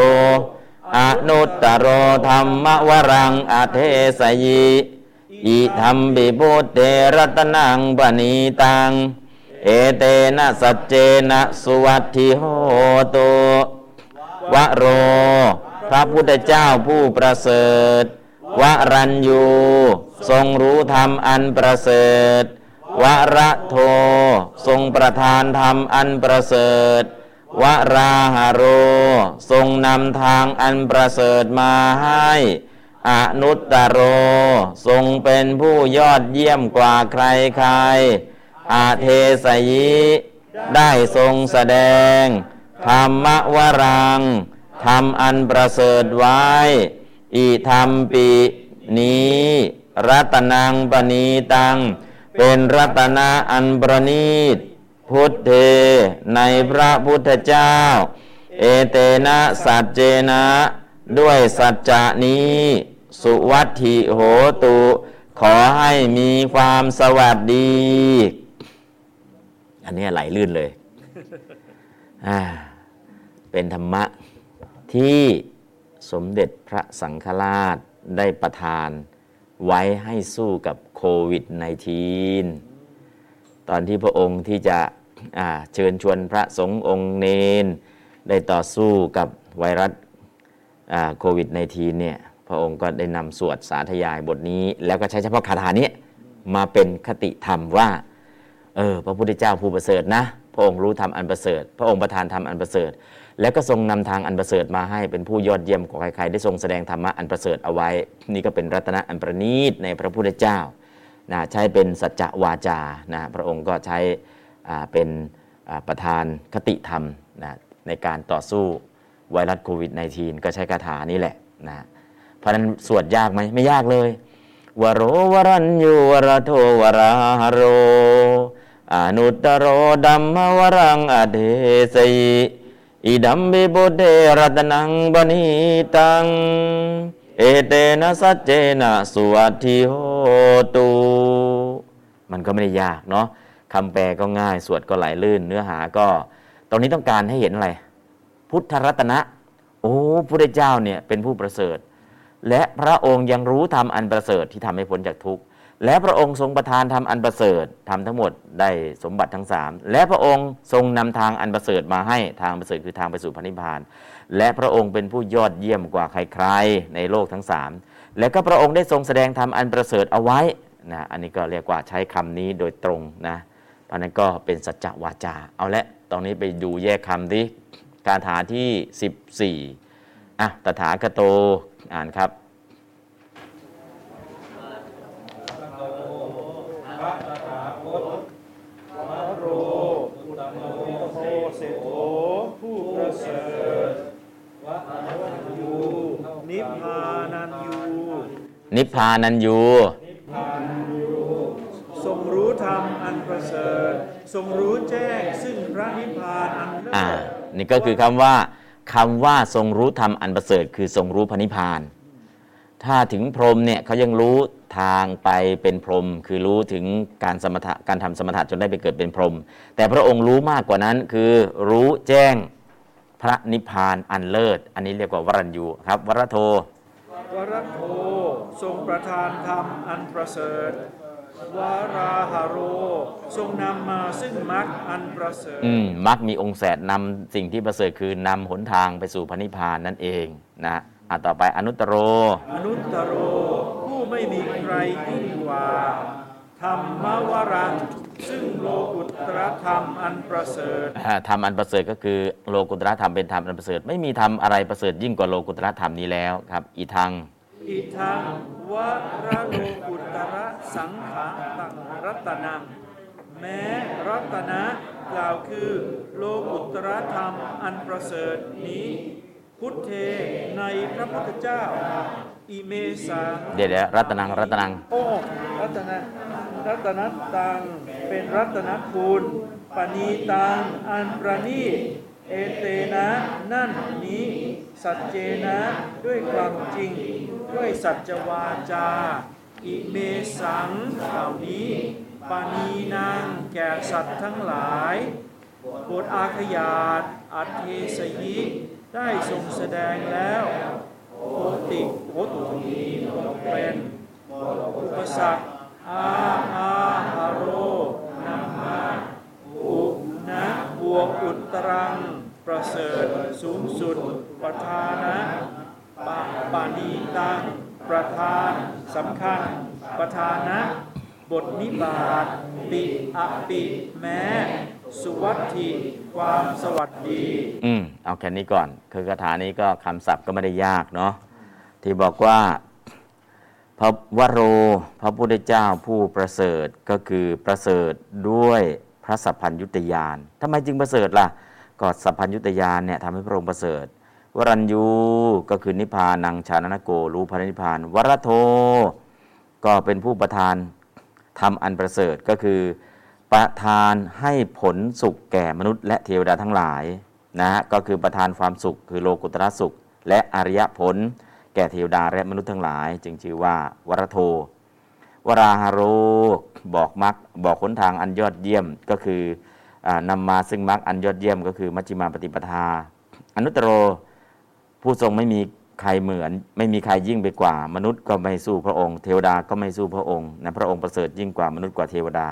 Speaker 2: อนุตตโรธรรมวรังอเทสยิอิธรรมบิพุทเทรัตนังปณีตัง เอเตนะสัจเจนะสุวัตถิโหตุวโร พระพุทธเจ้าผู้ประเสริฐ วรัญยู ทรงรู้ธรรมอันประเสริฐ วระโท ทรงประทานธรรมอันประเสริฐ วราหโร ทรงนำทางอันประเสริฐมาให้อนุตตโร ทรงเป็นผู้ยอดเยี่ยมกว่าใครใครอาเทสยิได้ทรงแสดง ธรรมวรังธรรมอันประเสริฐไว้ อีธรรมปีนี้ รัตนังปณีตัง เป็นรัตนะอันประณีต พุทเทในพระพุทธเจ้า เอเตนะสัจเจนะ ด้วยสัจจะนี้ สุวัตถิโหตุ ขอให้มีความสวัสดี อันนี้ไหลลื่นเลยอ่าเป็นธรรมะที่สมเด็จพระสังฆราชได้ประทานไว้ให้สู้กับโควิด -19 ตอนที่พระองค์ที่จะ เชิญชวนพระสงฆ์องค์เนน ได้ต่อสู้กับไวรัสโควิด -19 เนี่ยพระองค์ก็ได้นำสวดสาธยายบทนี้ แล้วก็ใช้เฉพาะคาถานี้มาเป็นคติธรรมว่าเออพระพุทธเจ้าผู้ประเสริฐนะพระองค์รู้ธรรมอันประเสริฐ พระองค์ประทานธรรมอันประเสริฐ แล้วก็ทรงนำทางอันประเสริฐมาให้เป็นผู้ยอดเยี่ยมกว่าใครๆได้ทรงแสดงธรรมะอันประเสริฐเอาไว้ นี่ก็เป็นรัตนะอันประณีตในพระพุทธเจ้านะใช้เป็นสัจจวาจานะพระองค์ก็ใช้ เป็นประธานคติธรรมนะในการต่อสู้ไวรัสโควิด -19 ก็ใช้คาถานี่แหละนะเพราะนั้นสวดยากไหมไม่ยากเลยวโรวรัญยูวรโทวราหโรอนุตโรดัมมวรังอเดสยอิดัมบิบุเดรัตนังบณีตัง เอเตนะสัจเจนะสุวัติโหตุมันก็ไม่ได้ยากเนาะ คำแปลก็ง่าย สวดก็ไหลลื่น เนื้อหาก็ ตรงนี้ต้องการให้เห็นอะไร พุทธรัตนะ โอ้พุทธเจ้าเนี่ยเป็นผู้ประเสริฐ และพระองค์ยังรู้ธรรมอันประเสริฐที่ทำให้พ้นจากทุกข์ และพระองค์ทรงประทานธรรมอันประเสริฐทำทั้งหมดได้สมบัติทั้งสามและพระองค์ทรงนำทางอันประเสริฐมาให้ทางประเสริฐคือทางไปสู่พระนิพพาน และพระองค์เป็นผู้ยอดเยี่ยมกว่าใครๆในโลกทั้งสามและก็พระองค์ได้ทรงแสดงธรรมอันประเสริฐเอาไว้นะอันนี้ก็เรียกว่าใช้คำนี้โดยตรงนะ เพราะนั้นก็เป็นสัจจวาจา เอาละตอนนี้ไปดูแยกคำดิการถาที่ 14อะตถาคโตอ่านครับ
Speaker 3: โรอุตโมโหเสโถผู้ประเสริฐวะยูนิพพานันยู
Speaker 2: นิพพานันยู
Speaker 3: ทรงรู้ธรรมอันประเสริฐ ทรงรู้แจ้งซึ่งพระนิพพานอันเลิศ
Speaker 2: อ่านี่ก็คือคำว่าคำว่าทรงรู้ธรรมอันประเสริฐคือทรงรู้พระนิพพาน ถ้าถึงพรหมเนี่ยเขายังรู้ทางไปเป็นพรหมคือรู้ถึงการสมถะการทำสมถะจนได้ไปเกิดเป็นพรหมแต่พระองค์รู้มากกว่านั้นคือรู้แจ้งพระนิพพานอันเลิศ อันนี้เรียกว่าวรัญยูครับ วรโท
Speaker 3: วรโททรงประทานธรรมอันประเสริฐ วราหาโร ทรงนำมาซึ่งมรรคอันประเสริฐ
Speaker 2: อืมมักมีองค์แสดนำสิ่งที่ประเสริฐคือนำหนทางไปสู่พระนิพพานนั่นเองนะอะต่อไปอนุตตรโร
Speaker 3: อนุตตโร ผู้ไม่มีใครยิ่งกว่าธรรมวรัง ซึ่งโลกุตรธรรมอันประเสริฐ
Speaker 2: อ่าธรรมอันประเสริฐก็คือโลกุตระธรรมเป็นธรรมอันประเสริฐ ไม่มีธรรมอะไรประเสริฐยิ่งกว่าโลกุตระธรรมนี้แล้วครับ อีทัง
Speaker 3: อิทังวระโลกุตระสังขาตังรัตนัง แม้รัตนะกล่าวคือ โลกุตรธรรมอันประเสริฐนี้ พุทเทในพระพุทธเจ้า อิเมสา
Speaker 2: เดี๋ยวเดี๋ยวรัตนังรัตนัง
Speaker 3: โอ้รัตนะรัตนตังเป็นรัตนคุณปณีตังอันประณีต เอเตนะ นั่นนี้ สัจเจนะ ด้วยความจริง ด้วยสัจวาจา อิเมสังเหล่านี้ปานีนางแก่สัตว์ทั้งหลายโปรดอาขยาตอัตเทสยิได้ทรงแสดงแล้วโอติโอตุนีเป็นอุปสรรคอาอาหาโรนามา วกอุตรัง ประเสริฐสูงสุด ประธานะปะปานีตังประธานสำคัญ ประธานะ บทนิบาตปิอปิแม้ สุวัตถิความสวัสดี
Speaker 2: อืมเอาแค่นี้ก่อน คือคาถานี้ก็คำศัพท์ก็ไม่ได้ยากเนาะที่บอกว่าพระวโร พระพุทธเจ้าผู้ประเสริฐก็คือประเสริฐด้วย ระสัพพัญยุตยานทำไมจึงประเสริฐล่ะก็สัพพัญยุตยานเนี่ยทำให้พระองค์ประเสริฐ วรัญยูก็คือนิพพานังชานนโกรู้พระนิพพาน วรโทก็เป็นผู้ประทานทำอันประเสริฐก็คือ ประทานให้ผลสุขแก่มนุษย์และเทวดาทั้งหลายนะฮะก็คือประทานความสุข คือโลกุตระสุข และอริยผล แก่เทวดาและมนุษย์ทั้งหลาย จึงชื่อว่าวรโท วราหาโร บอกมักบอกหนทางอันยอดเยี่ยมก็คืออานำมาซึ่งมักอันยอดเยี่ยม ก็คือมัชฌิมาปฏิปทา อนุตตรโรผู้ทรงไม่มีใครเหมือน ไม่มีใครยิ่งไปกว่า มนุษย์ก็ไม่สู้พระองค์ เทวดาก็ไม่สู้พระองค์นะพระองค์ประเสริฐยิ่งกว่ามนุษย์กว่าเทวดา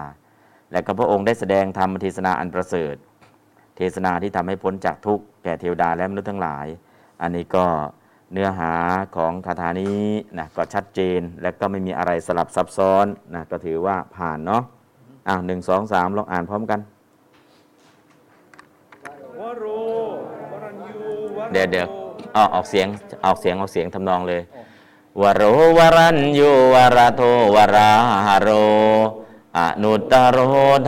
Speaker 2: และก็พระองค์ได้แสดงธรรมเทศนาอันประเสริฐ เทศนาที่ทำให้พ้นจากทุกข์แก่เทวดาและมนุษย์ทั้งหลาย อันนี้ก็ เนื้อหาของคาถานี้นะก็ชัดเจนและก็ไม่มีอะไรสลับซับซ้อนนะก็ถือว่าผ่านเนาะอ้าวหนึ่งสองสามลองอ่านพร้อมกัน
Speaker 3: วโรวรัญยูวโร
Speaker 2: เดี๋ยวเดี๋ยวออกออกเสียงออกเสียงออกเสียงทำนองเลยวโรวรัญยูวราโทวราหโรอนุตตโร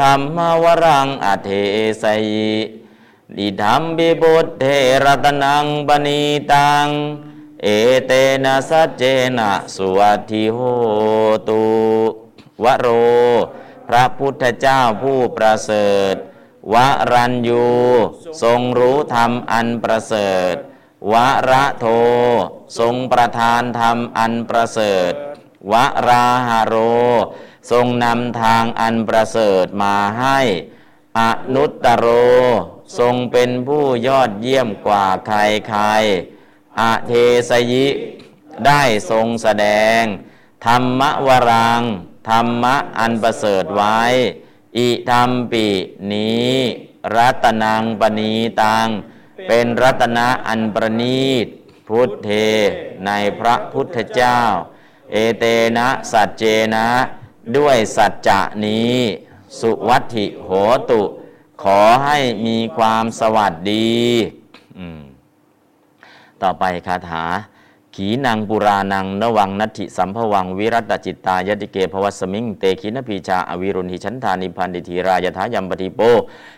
Speaker 2: ธรรมวรังอเทสยิดิธรรมบิบุตเทรตนังปณีตัง เอเตนะสัจเจนะสุวัติโหตุวโร พระพุทธเจ้าผู้ประเสริฐวรัญยู ทรงรู้ธรรมอันประเสริฐวระโท ทรงประทานธรรมอันประเสริฐวราหาโร ทรงนำทางอันประเสริฐมาให้ อนุตตโร ทรงเป็นผู้ยอดเยี่ยมกว่าใครใคร อเทสยิ ได้ทรงแสดง ธรรมวรัง ธรรมะอันประเสริฐไว้ อิธรรมปินี้ รัตนังปณีตัง เป็นรัตนะอันประณีต พุทธเท ในพระพุทธเจ้า เอเตนะสัจเจนะ ด้วยสัจจะนี้ สุวัติโหตุ ขอให้มีความสวัสดี อืม ต่อไปคาถา ขีนังปุรานังนวังนัตถิสัมภวัง วิรัตจิตตายติเกภวัสมิง เตขีนพีชาอวิรุณหิชันธานิพันติธีรายถายัมปฏิโป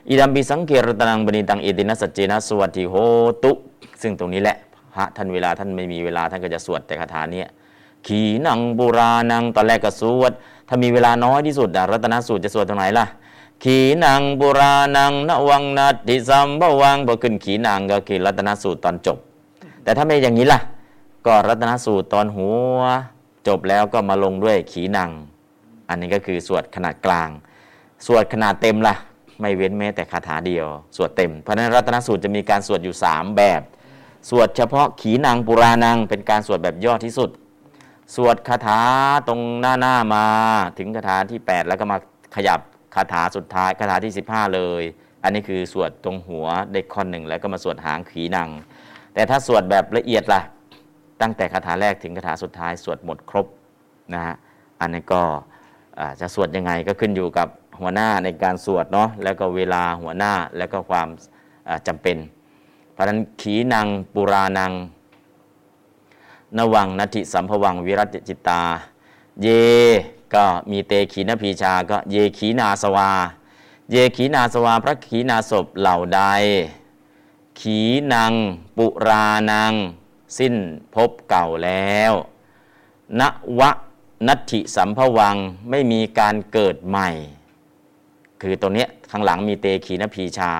Speaker 2: อิดัมปิสังเกรตนังบณิตังเอตินัสจเจนะสวัสดิโหตุ ซึ่งตรงนี้แหละพระท่านเวลาท่านไม่มีเวลาท่านก็จะสวดแต่คาถาเนี้ยขีนังปุรานังตอนแรกก็สวดถ้ามีเวลาน้อยที่สุดรัตนสูตรจะสวดตรงไหนล่ะ ขีนังปุรานังนวังนัตติสัมภวังพอขึ้นขีนังก็คือรัตนสูตรตอนจบ แต่ถ้าไม่อย่างนี้ล่ะ ก็รัตนสูตรตอนหัว จบแล้วก็มาลงด้วยขีนัง อันนี้ก็คือสวดขนาดกลาง สวดขนาดเต็มล่ะ ไม่เว้นแม้แต่คาถาเดียว สวดเต็ม เพราะนั้นรัตนสูตรจะมีการสวดอยู่ 3 แบบ สวดเฉพาะขีนังปุรานัง เป็นการสวดแบบย่อที่สุด สวดคาถาตรงหน้าหน้ามา ถึงคาถาที่ 8 แล้วก็มาขยับคาถาสุดท้ายคาถาที่ 15 เลย อันนี้คือสวดตรงหัวเด็กคอนหนึ่งแล้วก็มาสวดหางขีนัง แต่ถ้าสวดแบบละเอียดล่ะ ตั้งแต่คาถาแรกถึงคาถาสุดท้ายสวดหมดครบนะฮะอันนี้ก็จะสวดยังไงก็ขึ้นอยู่กับหัวหน้าในการสวดเนาะแล้วก็เวลาหัวหน้าแล้วก็ความอ่าจำเป็น เพราะฉะนั้นขีนังปุรานังนวังนัติสัมภวังวิรัติจิตตา เยก็มีเตขีนพีชาก็เยขีนาสวา เยขีนาสวาพระขีนาศพเหล่าใด ขีนัง ปุรานัง สิ้นภพเก่าแล้วนวะนัตถิสัมภวังไม่มีการเกิดใหม่ คือตัวเนี้ยข้างหลังมีเตขีนพีชา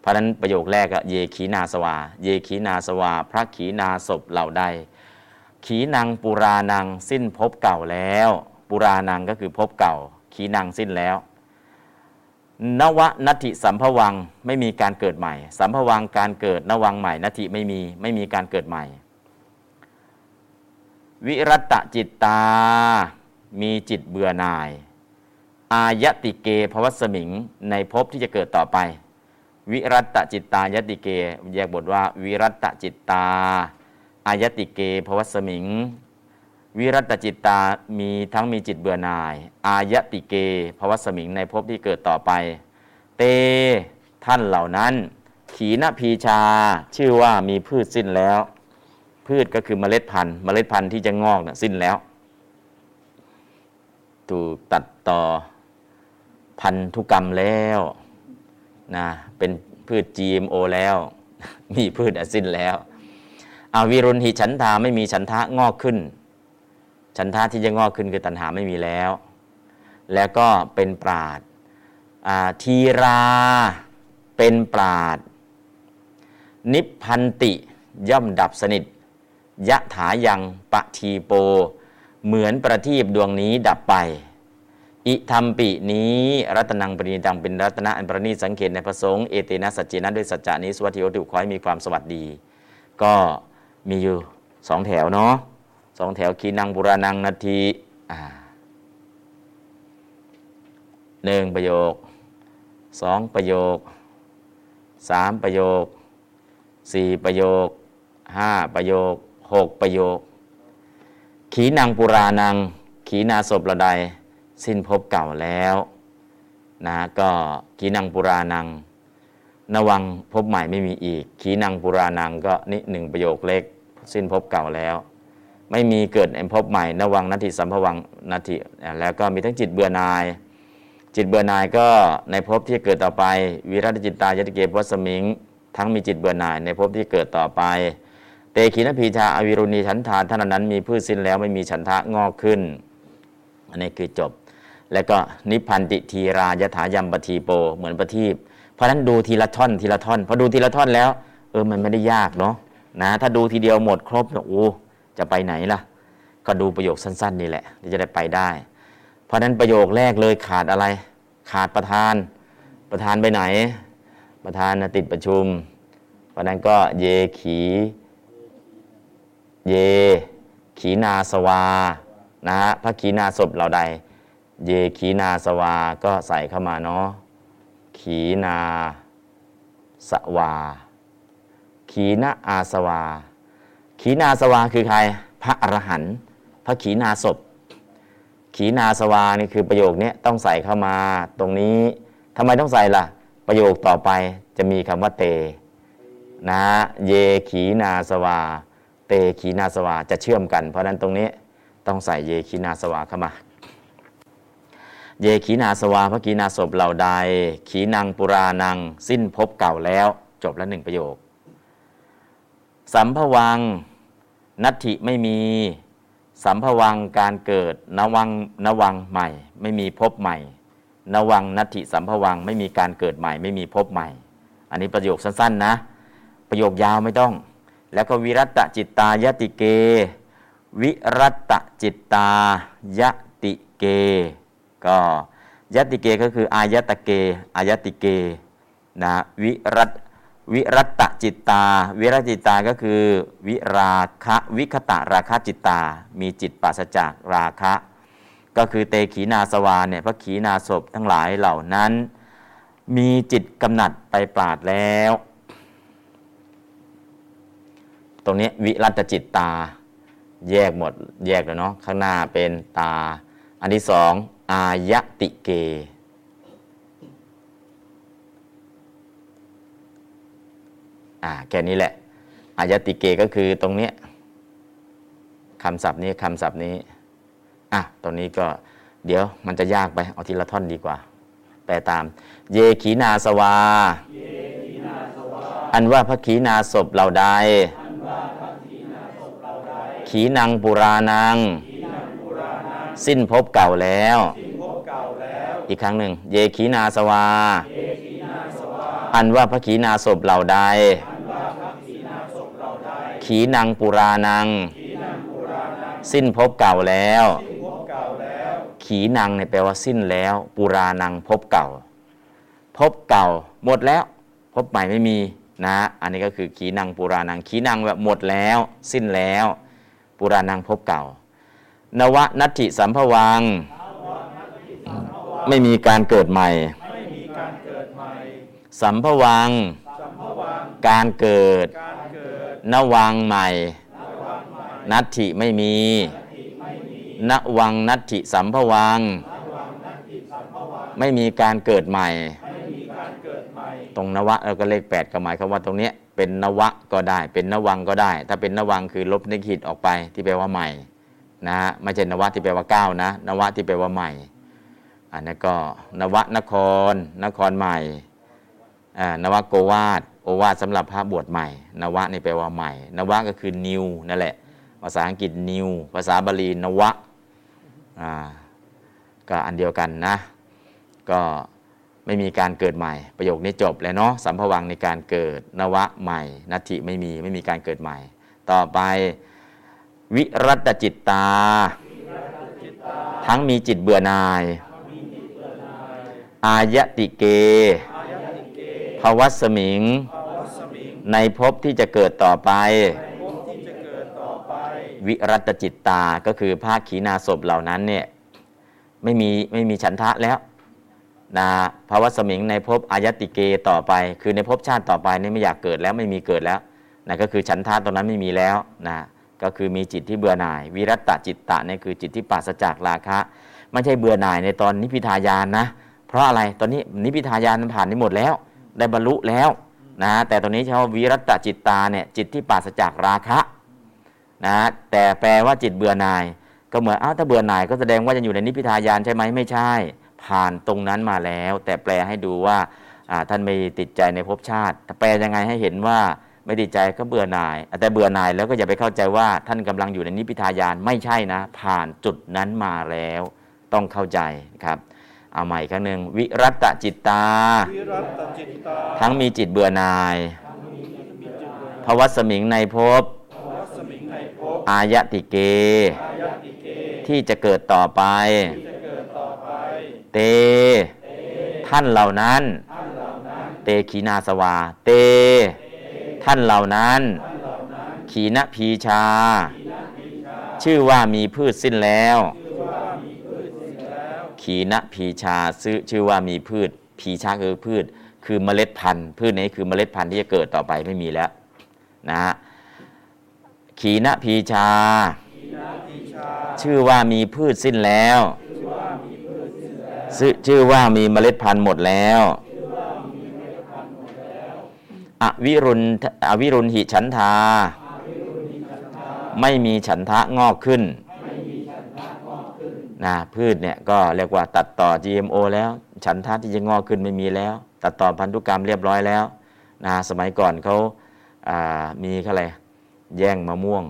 Speaker 2: เพราะนั้นประโยคแรกอะเยขีนาสวา เยขีนาสวา พระขีนาศพเหล่าใด ขีนังปุรานังสิ้นภพเก่าแล้ว ปุรานังก็คือภพเก่า ขีนังสิ้นแล้ว นวนัตถิสัมภวังไม่มีการเกิดใหม่ สัมภวังการเกิดนวังใหม่นัตถิไม่มีไม่มีการเกิดใหม่ วิรัตจิตตา มีจิตเบื่อหน่าย อายติเกภวสมิงในภพที่จะเกิดต่อไป วิรัตจิตตายติเกแยกบทว่า วิรัตจิตตา อายติเกภวสมิง วิรัตจิตตามีทั้งมีจิตเบื่อหน่าย อายติเกภวสมิงในภพที่เกิดต่อไป เตท่านเหล่านั้น ขีนพีชาชื่อว่ามีพืชสิ้นแล้ว พืชก็คือเมล็ดพันธุ์ เมล็ดพันธุ์ที่จะงอกนะสิ้นแล้ว ถูกตัดต่อพันธุกรรมแล้วนะเป็นพืช GMO แล้ว มีพืชอสิ้นแล้วอาวิรุณหิฉันทาไม่มีฉันทะงอกขึ้น ฉันทะที่จะงอกขึ้นคือตัณหาไม่มีแล้ว แล้วก็เป็นปราดทีราเป็นปราด นิพพันติย่อมดับสนิทยะถายังปะทีโป เหมือนประทีปดวงนี้ดับไป อิธรรมปินี้รัตนังปรินิตังเป็นรัตนะอันประณีสังเกตในพระสงฆ์เอเตนะสัจเจนะด้วยสัจจานี้สวัสดิโอติขอให้มีความสวัสดี ก็มีอยู่สองแถวเนาะ สองแถวคีนังบุรานังนาทีหนึ่งประโยคสองประโยคสามประโยคสี่ประโยคห้าประโยคหกประโยค ขีนางปุรานัง ขีนาศพระใด สิ้นภพเก่าแล้วนะก็ขีนางปุรานังนวังพบใหม่ไม่มีอีก ขีนางปุรานังก็นี่หนึ่งประโยคเล็ก สิ้นภพเก่าแล้ว ไม่มีเกิดในภพใหม่นวังนัตถิสัมภวังนัตถิแล้วก็มีทั้งจิตเบื่อหน่าย จิตเบื่อหน่ายก็ในภพที่เกิดต่อไป วิรัตจิตตายติเกวัสมิง ทั้งมีจิตเบื่อหน่ายในภพที่เกิดต่อไป เตขีนพีชาอวิรุณีฉันทานท่านนั้นมีพืชสิ้นแล้วไม่มีฉันทะงอกขึ้น อันนี้คือจบ แล้วก็นิพพันติทีรายถายัมปทีโปเหมือนประทีปเพราะฉะนั้นดูทีละท่อนทีละท่อนพอดูทีละท่อนแล้ว เออมันไม่ได้ยากเนาะนะถ้าดูทีเดียวหมดครบโอ้ จะไปไหนล่ะ ก็ดูประโยคสั้น ๆ นี่แหละที่จะได้ไปได้ เพราะฉะนั้นประโยคแรกเลยขาดอะไร ขาดประธาน ประธานไปไหน ประธานติดประชุม เพราะนั้นก็เยขี เย ขีนาสวา นะฮะพระขีนาศพเราใด เยขีนาสวา ก็ใส่เข้ามาเนาะ ขีนาสวา ขีนาอาสวา ขีนาสวาคือใคร พระอรหันต์พระขีนาศพ ขีนาสวานี่คือประโยคนี้ต้องใส่เข้ามาตรงนี้ทำไมต้องใส่ล่ะ ประโยคต่อไปจะมีคำว่าเต นะ เยขีนาสวา เตขีนาสวาจะเชื่อมกัน เพราะนั้นตรงนี้ต้องใส่เยขีนาสวาเข้ามา เยขีนาสวาพระขีนาศพเหล่าใด ขีนังปุรานัง สิ้นภพเก่าแล้ว จบแล้วหนึ่งประโยค สัมภวัง นัตถิไม่มีสัมภวังการเกิดนวังนวังใหม่ ไม่มีภพใหม่นวังนัตถิสัมภวังไม่มีการเกิดใหม่ ไม่มีภพใหม่ อันนี้ประโยคสั้นๆนะ ประโยคยาวไม่ต้อง แล้วก็วิรัตจิตตายติเก วิรัตจิตตายติเก ก็ยติเกก็คืออายตเกอายติเกนะวิรัต วิรัตจิตตา วิรัตจิตตาก็คือ วิราคะวิคตะราคะจิตตา มีจิตปราศจากราคะ ก็คือเตขีนาสวาเนี่ยพระขีนาศพทั้งหลายเหล่านั้น มีจิตกำหนัดไปปราดแล้ว ตรงนี้วิรัตจิตตา แยกหมดแยกแล้วเนาะข้างหน้าเป็นตา อันที่สองอายติเก อ่าแค่นี้แหละ อายติเกก็คือตรงเนี้ยคำศัพท์นี้คำศัพท์นี้อะตรงนี้ก็เดี๋ยวมันจะยากไปเอาทีละท่อนดีกว่า แปลตาม เยขีนาสวา อันว่าพระขีนาศพเหล่าใดขีนังปุรานัง สิ้นภพเก่าแล้ว อีกครั้งหนึ่ง เยขีนาสวา อันว่าพระขีนาศพเหล่าใด ขีนังปุรานัง สิ้นภพเก่าแล้ว ขีนังเนี่ยแปลว่าสิ้นแล้ว ปุรานังภพเก่าภพเก่าหมดแล้วภพใหม่ไม่มีนะ อันนี้ก็คือขีนังปุรานังขีนังแบบหมดแล้ว สิ้นแล้ว ปุรานังภพเก่า นวนัตถิสัมภวัง ไม่มีการเกิดใหม่ สัมภวัง การเกิด นวังใหม่ นัตถิไม่มี นวังนัตถิสัมภวัง ไม่มีการเกิดใหม่ ตรงนวะเราก็เลขแปดก็หมายความว่าตรงเนี้ยเป็นนวะก็ได้ เป็นนวังก็ได้ ถ้าเป็นนวังคือลบนิขิตออกไปที่แปลว่าใหม่นะฮะไม่ใช่นวะที่แปลว่าก้าวนะ นวะที่แปลว่าใหม่ อันนี้ก็นวะนคร นครใหม่อ่านวะโกวาด โอวาทสำหรับพระบวชใหม่ นวะนี่แปลว่าใหม่ นวะก็คือ new นั่นแหละ ภาษาอังกฤษ new ภาษาบาลีนวะอ่าก็อันเดียวกันนะ ก็ไม่มีการเกิดใหม่ ประโยคนี้จบแล้วเนาะสัมภวังในการเกิดนวะใหม่ นัตถิไม่มีไม่มีการเกิดใหม่ ต่อไปวิรัตจิตตา ทั้งมีจิตเบื่อหน่าย อายติเก ภวัสมิง ในภพที่จะเกิดต่อไป วิรัตจิตตาก็คือภาคขีนาศพเหล่านั้นเนี่ยไม่มีไม่มีฉันทะแล้วนะภาวะสมิงในภพอายติเกต่อไป คือในภพชาติต่อไปนี่ไม่อยากเกิดแล้วไม่มีเกิดแล้วนะก็คือฉันทะตรงนั้นไม่มีแล้วนะก็คือมีจิตที่เบื่อหน่าย วิรัตจิตตะเนี่ยคือจิตที่ปราศจากราคะไม่ใช่เบื่อหน่ายในตอนนิพพิทายานนะ เพราะอะไรตอนนี้นิพพิทายานมันผ่านไปหมดแล้ว ได้บรรลุแล้วนะแต่ตอนนี้เฉพาวิรัตจิตตาเนี่ยจิตที่ปราศจากราคะนะแต่แปลว่าจิตเบื่อหน่าย ก็เหมือนอ้าวถ้าเบื่อหน่ายก็แสดงว่าจะอยู่ในนิพพิทายานใช่ไหมไม่ใช่ ผ่านตรงนั้นมาแล้ว แต่แปลให้ดูว่าท่านไม่ติดใจในภพชาติแปลยังไงให้เห็นว่าไม่ติดใจก็เบื่อหน่าย แต่เบื่อหน่ายแล้วก็อย่าไปเข้าใจว่าท่านกำลังอยู่ในนิพพิทายานไม่ใช่นะ ผ่านจุดนั้นมาแล้ว ต้องเข้าใจครับ เอาใหม่ครั้งหนึ่งวิรัตจิตตา
Speaker 3: วิรัตจิตตา
Speaker 2: ทั้งมีจิตเบื่อหน่ายภวัสมิงในภพ
Speaker 3: วัสมิงในภพ
Speaker 2: อายติเก
Speaker 3: อายติเก
Speaker 2: ที่จะเกิดต่อไป
Speaker 3: จะเกิดต่อไป
Speaker 2: เต ท่านเหล่านั้น เตขีนาสวา เต ท่านเหล่านั้น ขีณพีชา ชื่อว่ามีพืชสิ้นแล้ว ขีณพีชาซื้อชื่อว่ามีพืชพีชาคือพืช คือเมล็ดพันธุ์ พืชนี้คือเมล็ดพันธุ์ที่จะเกิดต่อไปไม่มีแล้วนะฮะขีณพีชา ชื่อว่ามีพืชสิ้นแล้วชื่อชื่อว่ามีเมล็ดพันธุ์หมดแล้วอวิรุณอวิรุณหิฉันทา ไม่มีฉันทะงอกขึ้นนะพืชเนี่ยก็เรียกว่าตัดต่อ GMO แล้ว ฉันทะที่จะงอกขึ้นไม่มีแล้ว ตัดต่อพันธุกรรมเรียบร้อยแล้วนะสมัยก่อนเขาามีอะไรแย่งมะม่วง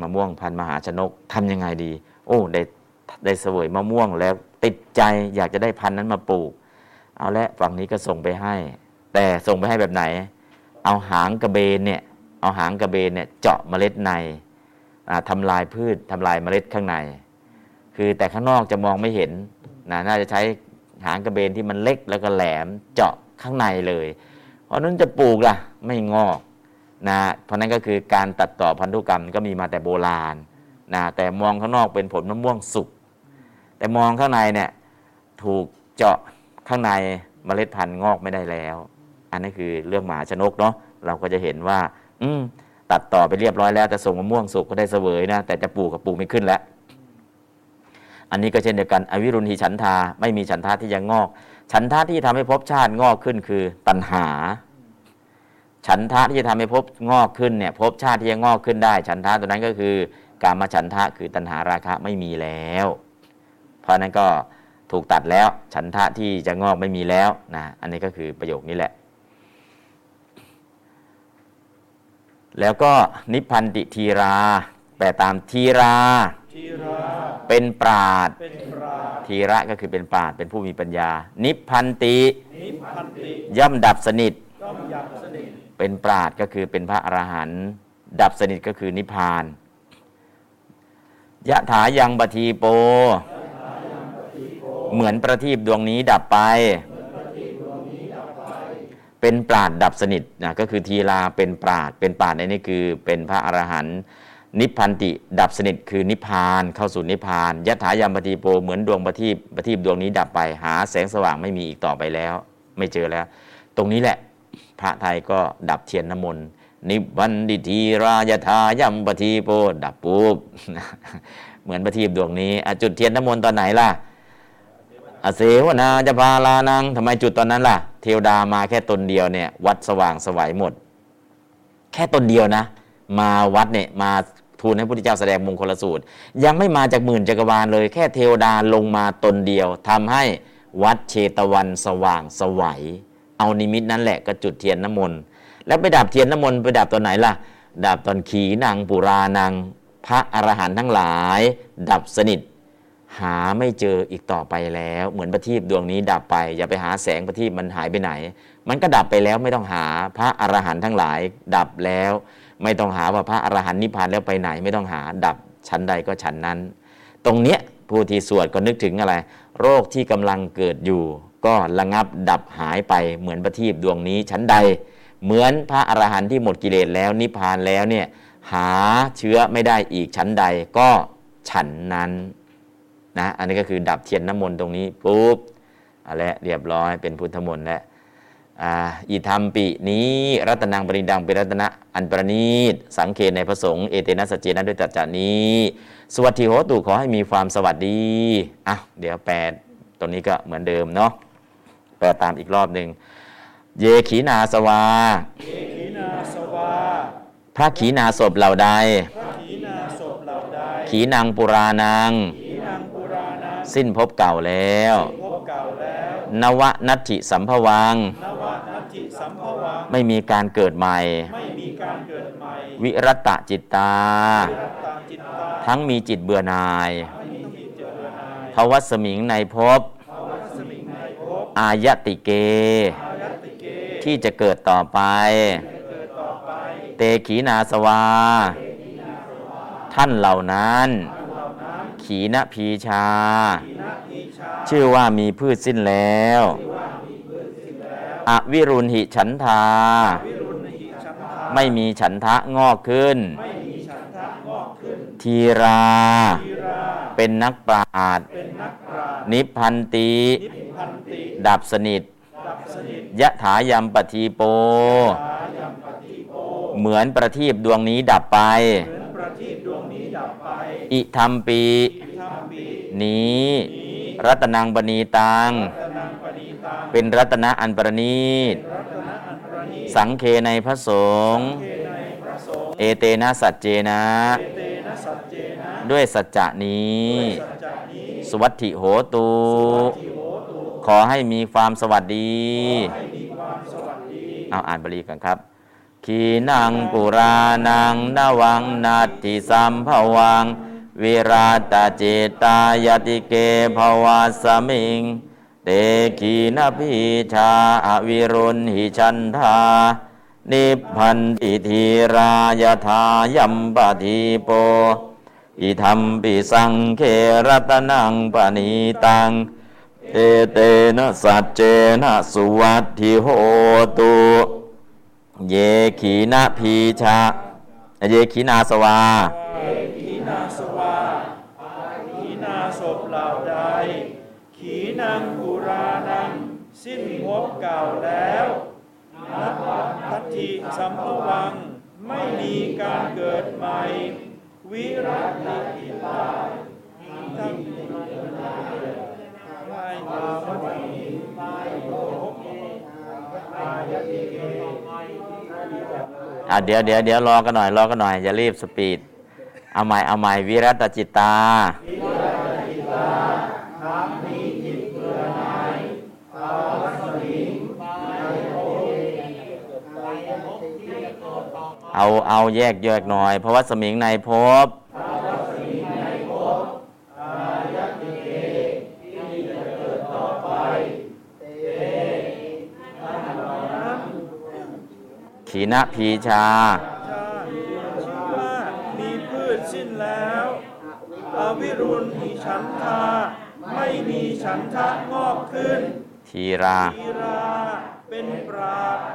Speaker 2: มะม่วงพันธุ์มหาชนกทำยังไงดี โอ้ได้ได้เสวยมะม่วงแล้วติดใจอยากจะได้พันธุ์นั้นมาปลูก เอาละฝั่งนี้ก็ส่งไปให้ แต่ส่งไปให้แบบไหน เอาหางกระเบนเนี่ยเอาหางกระเบนเนี่ยเจาะเมล็ดในอ่าทำลายพืชทำลายเมล็ดข้างใน คือแต่ข้างนอกจะมองไม่เห็นนะน่าจะใช้หางกระเบนที่มันเล็กแล้วก็แหลมเจาะข้างในเลย เพราะนั้นจะปลูกล่ะไม่งอกนะเพราะนั้นก็คือการตัดต่อพันธุกรรมก็มีมาแต่โบราณนะแต่มองข้างนอกเป็นผลมะม่วงสุก แต่มองข้างในเนี่ยถูกเจาะข้างในเมล็ดพันธุ์งอกไม่ได้แล้ว อันนี้คือเรื่องหมาชนกเนาะเราก็จะเห็นว่า อืตัดต่อไปเรียบร้อยแล้วแต่ส่งมะม่วงสุกก็ได้เสวยนะแต่จะปลูกกับปลูกไม่ขึ้นแล้ว อันนี้ก็เช่นเดียวกัน อวิรุณหิฉันทาไม่มีฉันทาที่จะงอก ฉันทาที่ทำให้ภพชาติงอกขึ้นคือตัณหา ฉันทะที่จะทำให้ภพงอกขึ้นเนี่ยภพชาติที่จะงอกขึ้นได้ ฉันทะตัวนั้นก็คือการมาฉันทะคือตัณหาราคะไม่มีแล้ว เพราะนั้นก็ถูกตัดแล้ว ฉันทะที่จะงอกไม่มีแล้วนะอันนี้ก็คือประโยคนี้แหละ แล้วก็นิพพันติทีราแปลตามทีรา
Speaker 3: ทีรา
Speaker 2: เป็นปราด
Speaker 3: เป็นปราด
Speaker 2: ทีระก็คือเป็นปราดเป็นผู้มีปัญญา นิพพันติ
Speaker 3: นิพพันติ
Speaker 2: ย่อมดับสนิท
Speaker 3: ย่อมยับสนิท
Speaker 2: เป็นปราดก็คือเป็นพระอรหันต์ดับสนิทก็คือนิพพานยะถายังปทีโป เหมือนประทีปดวงนี้ดับไป เป็นปราดดับสนิทนะก็คือทีลาเป็นปราดเป็นปราดในนี้คือเป็นพระอรหันต์ นิพพันติ ดับสนิทคือนิพพานเข้าสู่นิพพานยะถายามปทีโปเหมือนดวงประทีปประทีปดวงนี้ดับไปหาแสงสว่างไม่มีอีกต่อไปแล้ว ไม่เจอแล้ว ตรงนี้แหละ พระไทยก็ดับเทียนน้ำมนต์นิวันดิทีรายทายัมปทีโปดับปุ๊บเหมือนประทีปดวงนี้จุดเทียนน้ำมนต์ตอนไหนล่ะอเสวนาจะพาลานังทำไมจุดตอนนั้นล่ะ เทวดามาแค่ตนเดียวเนี่ย วัดสว่างไสวหมด แค่ตนเดียวนะ มาวัดเนี่ยมา ทูลให้พระพุทธเจ้าแสดงมงคลสูตร ยังไม่มาจากหมื่นจักรวาลเลย แค่เทวดาลงมาตนเดียวทำให้วัดเชตวันสว่างไสว เอานิมิตนั้นแหละก็จุดเทียนน้ำมนต์แล้วไปดับเทียนน้ำมนต์ไปดับตอนไหนล่ะ ดับตอนขีณังปุราณังพระอรหันต์ทั้งหลาย ดับสนิท หาไม่เจออีกต่อไปแล้ว เหมือนประทีปดวงนี้ดับไป อย่าไปหาแสงประทีปมันหายไปไหน มันก็ดับไปแล้วไม่ต้องหาพระอรหันต์ทั้งหลาย ดับแล้ว ไม่ต้องหาว่าพระอรหันต์นิพพานแล้วไปไหนไม่ต้องหาดับชั้นใดก็ชั้นนั้น ตรงเนี้ยผู้ที่สวดก็นึกถึงอะไร โรคที่กำลังเกิดอยู่ ก็ระงับดับหายไปเหมือนประทีปดวงนี้ชั้นใด เหมือนพระอรหันต์ที่หมดกิเลสแล้วนิพพานแล้วเนี่ยหาเชื้อไม่ได้อีกชั้นใดก็ฉันนั้นนะอันนี้ก็คือดับเทียนน้ำมนต์ตรงนี้ปุ๊บเอาละเรียบร้อยเป็นพุทธมนต์แล้ว อ่าอิธรรมปินี้ รัตนังปริดังเป็นรัตนะอันประณีต สังเกตในพระสงฆ์เอเตนะสัจเจนะด้วยตัจจานี้ สวัสดีโหตุขอให้มีความสวัสดีอะเดี๋ยวแปลตรงนี้ก็เหมือนเดิมเนาะแปลตามอีกรอบหนึ่งเยขีนาสวา
Speaker 3: ขีนาสวา
Speaker 2: พระขีนาศพเหล่าใด
Speaker 3: พระขีนาศพเหล่าใด
Speaker 2: ขีนางปุรานัง
Speaker 3: ขีนางปุรานา
Speaker 2: สิ้นภพเก่าแล้ว
Speaker 3: พบเก่าแล้ว
Speaker 2: นวนัตถิสัมภวัง
Speaker 3: นวนัตถิสัมภวัง
Speaker 2: ไม่มีการเกิดใหม่
Speaker 3: ไม่มีการเกิดใหม่
Speaker 2: วิรัตตจิตตา
Speaker 3: รัตตาจิตตา
Speaker 2: ทั้งมีจิตเบื่อหน่าย
Speaker 3: ไม่มีที่เจริญนาย
Speaker 2: ภวัสมิงในภพ
Speaker 3: ภาวะสมิงในภพ
Speaker 2: อายติเก
Speaker 3: อายัตติเก
Speaker 2: ที่จะเกิดต่อไป
Speaker 3: เกิดต่อไป
Speaker 2: เตขีนาสวา ท่านเหล่านั้น
Speaker 3: เหล่านั้น
Speaker 2: ขีณพีชา
Speaker 3: ขีนะอี ชา
Speaker 2: ชื่อว่ามีพืชสิ้นแล้ว อวิรุณหิฉันทา
Speaker 3: วิรุณหิชันทา
Speaker 2: ไม่มีฉันทะงอกขึ้น
Speaker 3: ไม่มีฉันทะงอกขึ้น
Speaker 2: ทีรา
Speaker 3: ทีรา
Speaker 2: เป็นนักปราชญ์
Speaker 3: เป็นนักปราชญ์
Speaker 2: นิพพันติ
Speaker 3: นิพพันติ
Speaker 2: ดับสนิท
Speaker 3: ดับสนิท
Speaker 2: ยะถายมปทีโป
Speaker 3: สายัมปฏิโป
Speaker 2: เหมือนประทีปดวงนี้ดับไป
Speaker 3: เหมือนประทีปดวงนี้ดับไป
Speaker 2: อิธรรมปี
Speaker 3: ทำปี
Speaker 2: นี้
Speaker 3: นี้
Speaker 2: รัตนังบณีตัง
Speaker 3: รัตนังปณีตัง
Speaker 2: เป็นรัตนะอันประณีต
Speaker 3: รัตนะอันประณีต
Speaker 2: สังเคในพระสงฆ์
Speaker 3: เอ
Speaker 2: เตนะสัจเจนะ ด้วยสัจจะนี้
Speaker 3: ส
Speaker 2: วัสถิโหตู ขอให้มีความสวัสดี
Speaker 3: ให้มีความสวัสดี
Speaker 2: เอาอ่านบาลีกันครับขีนังปุรานังนวังนาติสัมภวัง วิราตเจตายติเกภวาสมิง เตขีนพีชาอวิรุณหิชันธา นิพพันติธีรายทายัมปทีโป อิธรรมปิสังเครัตนังปณีตัง เอเตนะสัจเจนะสุวัตถิโหตุ เยขีนาพีชา เยขีนาสวา
Speaker 3: ภพเก่าแล้วนับทัตถิสัมภวัง ไม่มีการเกิดใหม่ วิรัติกิตาทั้งไม่มาวัตถิไม่ภพอายติเก
Speaker 2: อะเดี๋ยวเดี๋ยวเดี๋ยวรอกันหน่อยรอกันหน่อยอย่ารีบสปีด เอาใหม่เอาใหม่วิรัตจิตตา เอาเอาแยกแยกหน่อย เพราะว่าสมิงในภพขีณพีชา
Speaker 3: ชาชื่อว่ามีพืชสิ้นแล้วอวิรุณหิฉันทา ไม่มีฉันทะงอกขึ้น
Speaker 2: ทีรา
Speaker 3: ทีรา เป็นปราด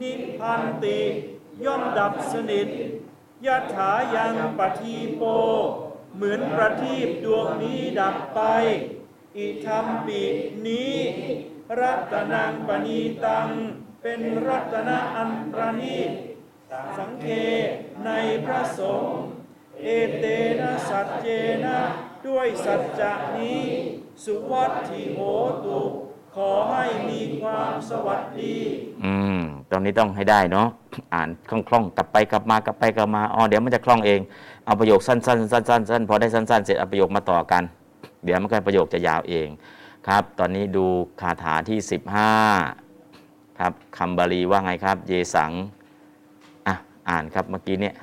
Speaker 3: นิพพันติ ย่อมดับสนิทยถายังปทีโป เหมือนประทีปดวงนี้ดับไป อิธรรมปินี้ รัตนังปณีตัง เป็นรัตนอันประณีตสังเคในพระสงฆ์เอเตนะสัจเจนะด้วยสัจจะนี้ สุวัตถิโหตุ ขอให้มีความสวัสดี
Speaker 2: อืม ตรงนี้ต้องให้ได้เนาะอ่านคล่องๆกลับไปกลับมากลับไปกลับมาอ๋อเดี๋ยวมันจะคล่องเอง เอาประโยคสั้นๆสั้นๆสั้นพอได้สั้น ๆ เสร็จเอาประโยคมาต่อกัน เดี๋ยวมันก็ประโยคจะยาวเองครับ ตอนนี้ดูคาถาที่ 15 ครับคำบาลีว่าไงครับ เยสังอะอ่านครับเมื่อกี้เนี่ย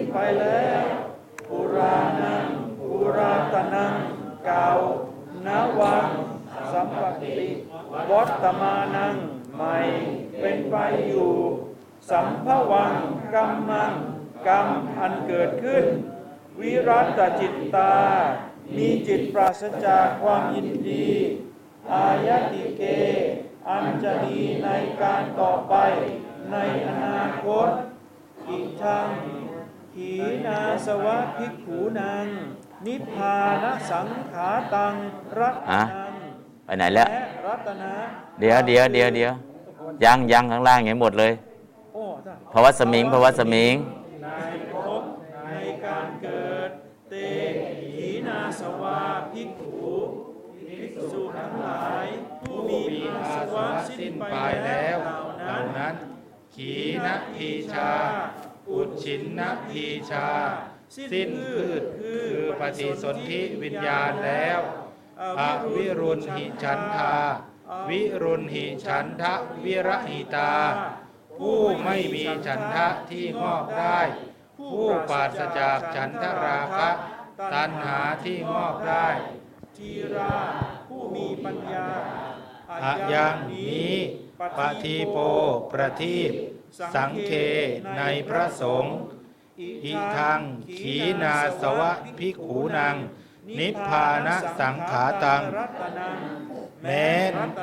Speaker 3: นไปแล้วปุรานังปุราตนังเก่านาวัง สัมปติวัตมานัง ใหม่ เป็นไปอยู่ สัมภวังกัมมังกรรมอั อันเกิดขึ้น วิรัตจิตตา มีจิตปรา ศจากความยินดี อายติเก อัญจะมีในการต่อไปในอนาคตอีกทางขีนาสวะภิกขูนัง นิพพานสังขาตังรัตนัง
Speaker 2: ไปไหนแล้ว
Speaker 3: และรัตนะ
Speaker 2: เดี๋ยวเดี๋ยวเดี๋ยวเดี๋ยวยังยังข้างล่างยังหมดเลย
Speaker 3: โอ้ได้
Speaker 2: ภาวะสมิงภาวะสมิง
Speaker 3: สิ้นไปแล้วเหล่านั้น
Speaker 4: ขีนทีชา อุดชินนทีชา สิ้นพืชคือปฏิสนธิวิญญาณแล้วอวิรุณหิฉันทา วิรุณหิฉันทะวิระหิตา ผู้ไม่มีฉันทะที่งอกได้ ผู้ปราศจากฉันทราคะ ตัณหาที่งอกได้
Speaker 3: ทีราผู้มีปัญญา
Speaker 4: อะยังนี้ปฏิโปประทีปสังเคในพระสงฆ์อิทังขีนาสวะพิขูนัง นิพพานะสังขาตัง แม้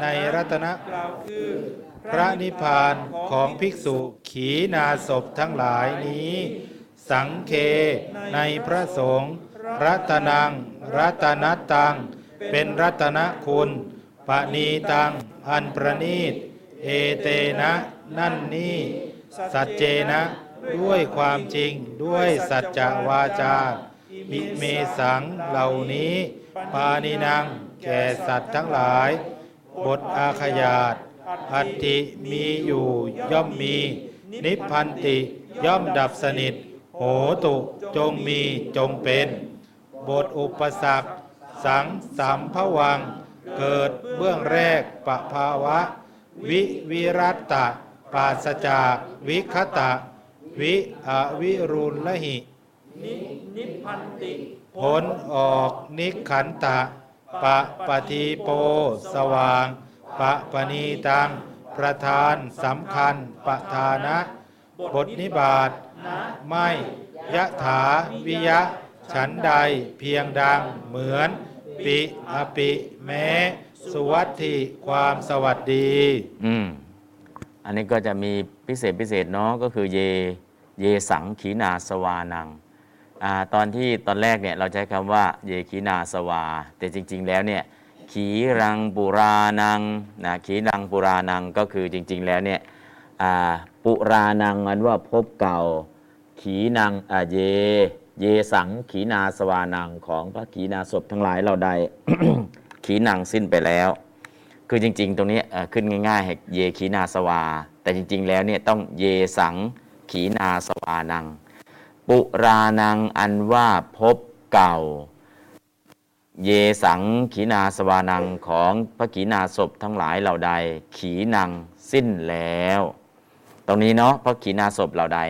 Speaker 4: ในรัตนะพระนิพพานของภิกษุขีนาศพทั้งหลายนี้ สังเคในพระสงฆ์รัตนัง รัตนตัง เป็นรัตนคุณ ณีตัง อันประนีต เอเตนะ นั่นนี่ สัจเจนะ ด้วยความจริง ด้วยสัจจะวาจามิเมสังเหล่านี้ ปานินัง แก่สัตว์ทั้งหลาย บทอาขยาต อัตติมีอยู่ย่อมมี นิพพันติย่อมดับสนิท โหตุจงมีจงเป็น บทอุปสรรค สังสัมภวัง เกิดเบื้องแรกปะภาวะ วิวิรัตตะปราศจากวิคตะ วิอวิรุณละหิ
Speaker 3: นินิพพันติ
Speaker 4: ผลออกนิขันตะ ปะปฏิโป สว่าง ปะปณีตัง ประธานสำคัญปะทานะ บทนิบาตไม่ยะถาวิยะ ฉันใดเพียงดังเหมือน ปิอปิแม้สุวัตถิความสวัสดี
Speaker 2: อืม อันนี้ก็จะมีพิเศษพิเศษเนาะก็คือเยเยสังขีนาสวานังอ่าตอนที่ตอนแรกเนี่ยเราใช้คำว่า เยขีนาสวา แต่จริง ๆ แล้วเนี่ย ขีรังปุรานังนะขีรังปุรานังก็คือจริง ๆ แล้วเนี่ยอ่าปุรานังอันว่าพบเก่า ขีนังอ่าเย เยสังขีนาสวานังของพระขีนาศพทั้งหลายเราใดขีนังสิ้นไปแล้ว คือจริง ๆ ตรงนี้ขึ้นง่ายๆให้เยขีนาสวา แต่จริง ๆ แล้วเนี่ยต้องเยสังขีนาสวานัง ปุรานังอันว่าพบเก่า เยสังขีนาสวานังของพระขีนาศพทั้งหลายเหล่าใด ขีนังสิ้นแล้ว ตรงนี้เนาะพระขีนาศพเหล่าใด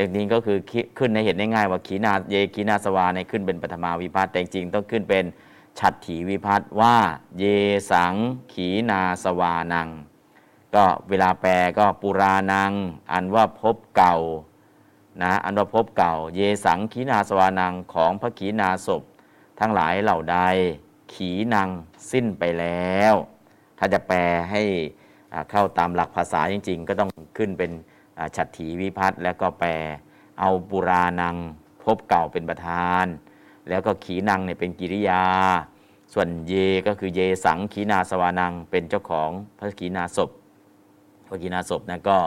Speaker 2: แต่จริงก็คือขึ้นในเห็นได้ง่ายว่าขีนาเยขีนาสวาในขึ้นเป็นปฐมาวิภัตแต่จริงต้องขึ้นเป็นฉัตรถีวิภัตว่าเยสังขีนาสวานัง ก็เวลาแปลก็ปุรานัง อันว่าพบเก่านะอันว่าพบเก่า เยสังขีนาสวานังของพระขีนาศพ ทั้งหลายเหล่าใด ขีนังสิ้นไปแล้ว ถ้าจะแปลให้เข้าตามหลักภาษาจริง ๆ ก็ต้องขึ้นเป็น ฉัตรถีวิพัฒน์แล้วก็แปลเอาปุรานังพบเก่าเป็นประธาน แล้วก็ขีนังเนี่ยเป็นกิริยา ส่วนเยก็คือเยสังขีนาสวานัง เป็นเจ้าของพระขีนาศพพระกีนาศพนะก็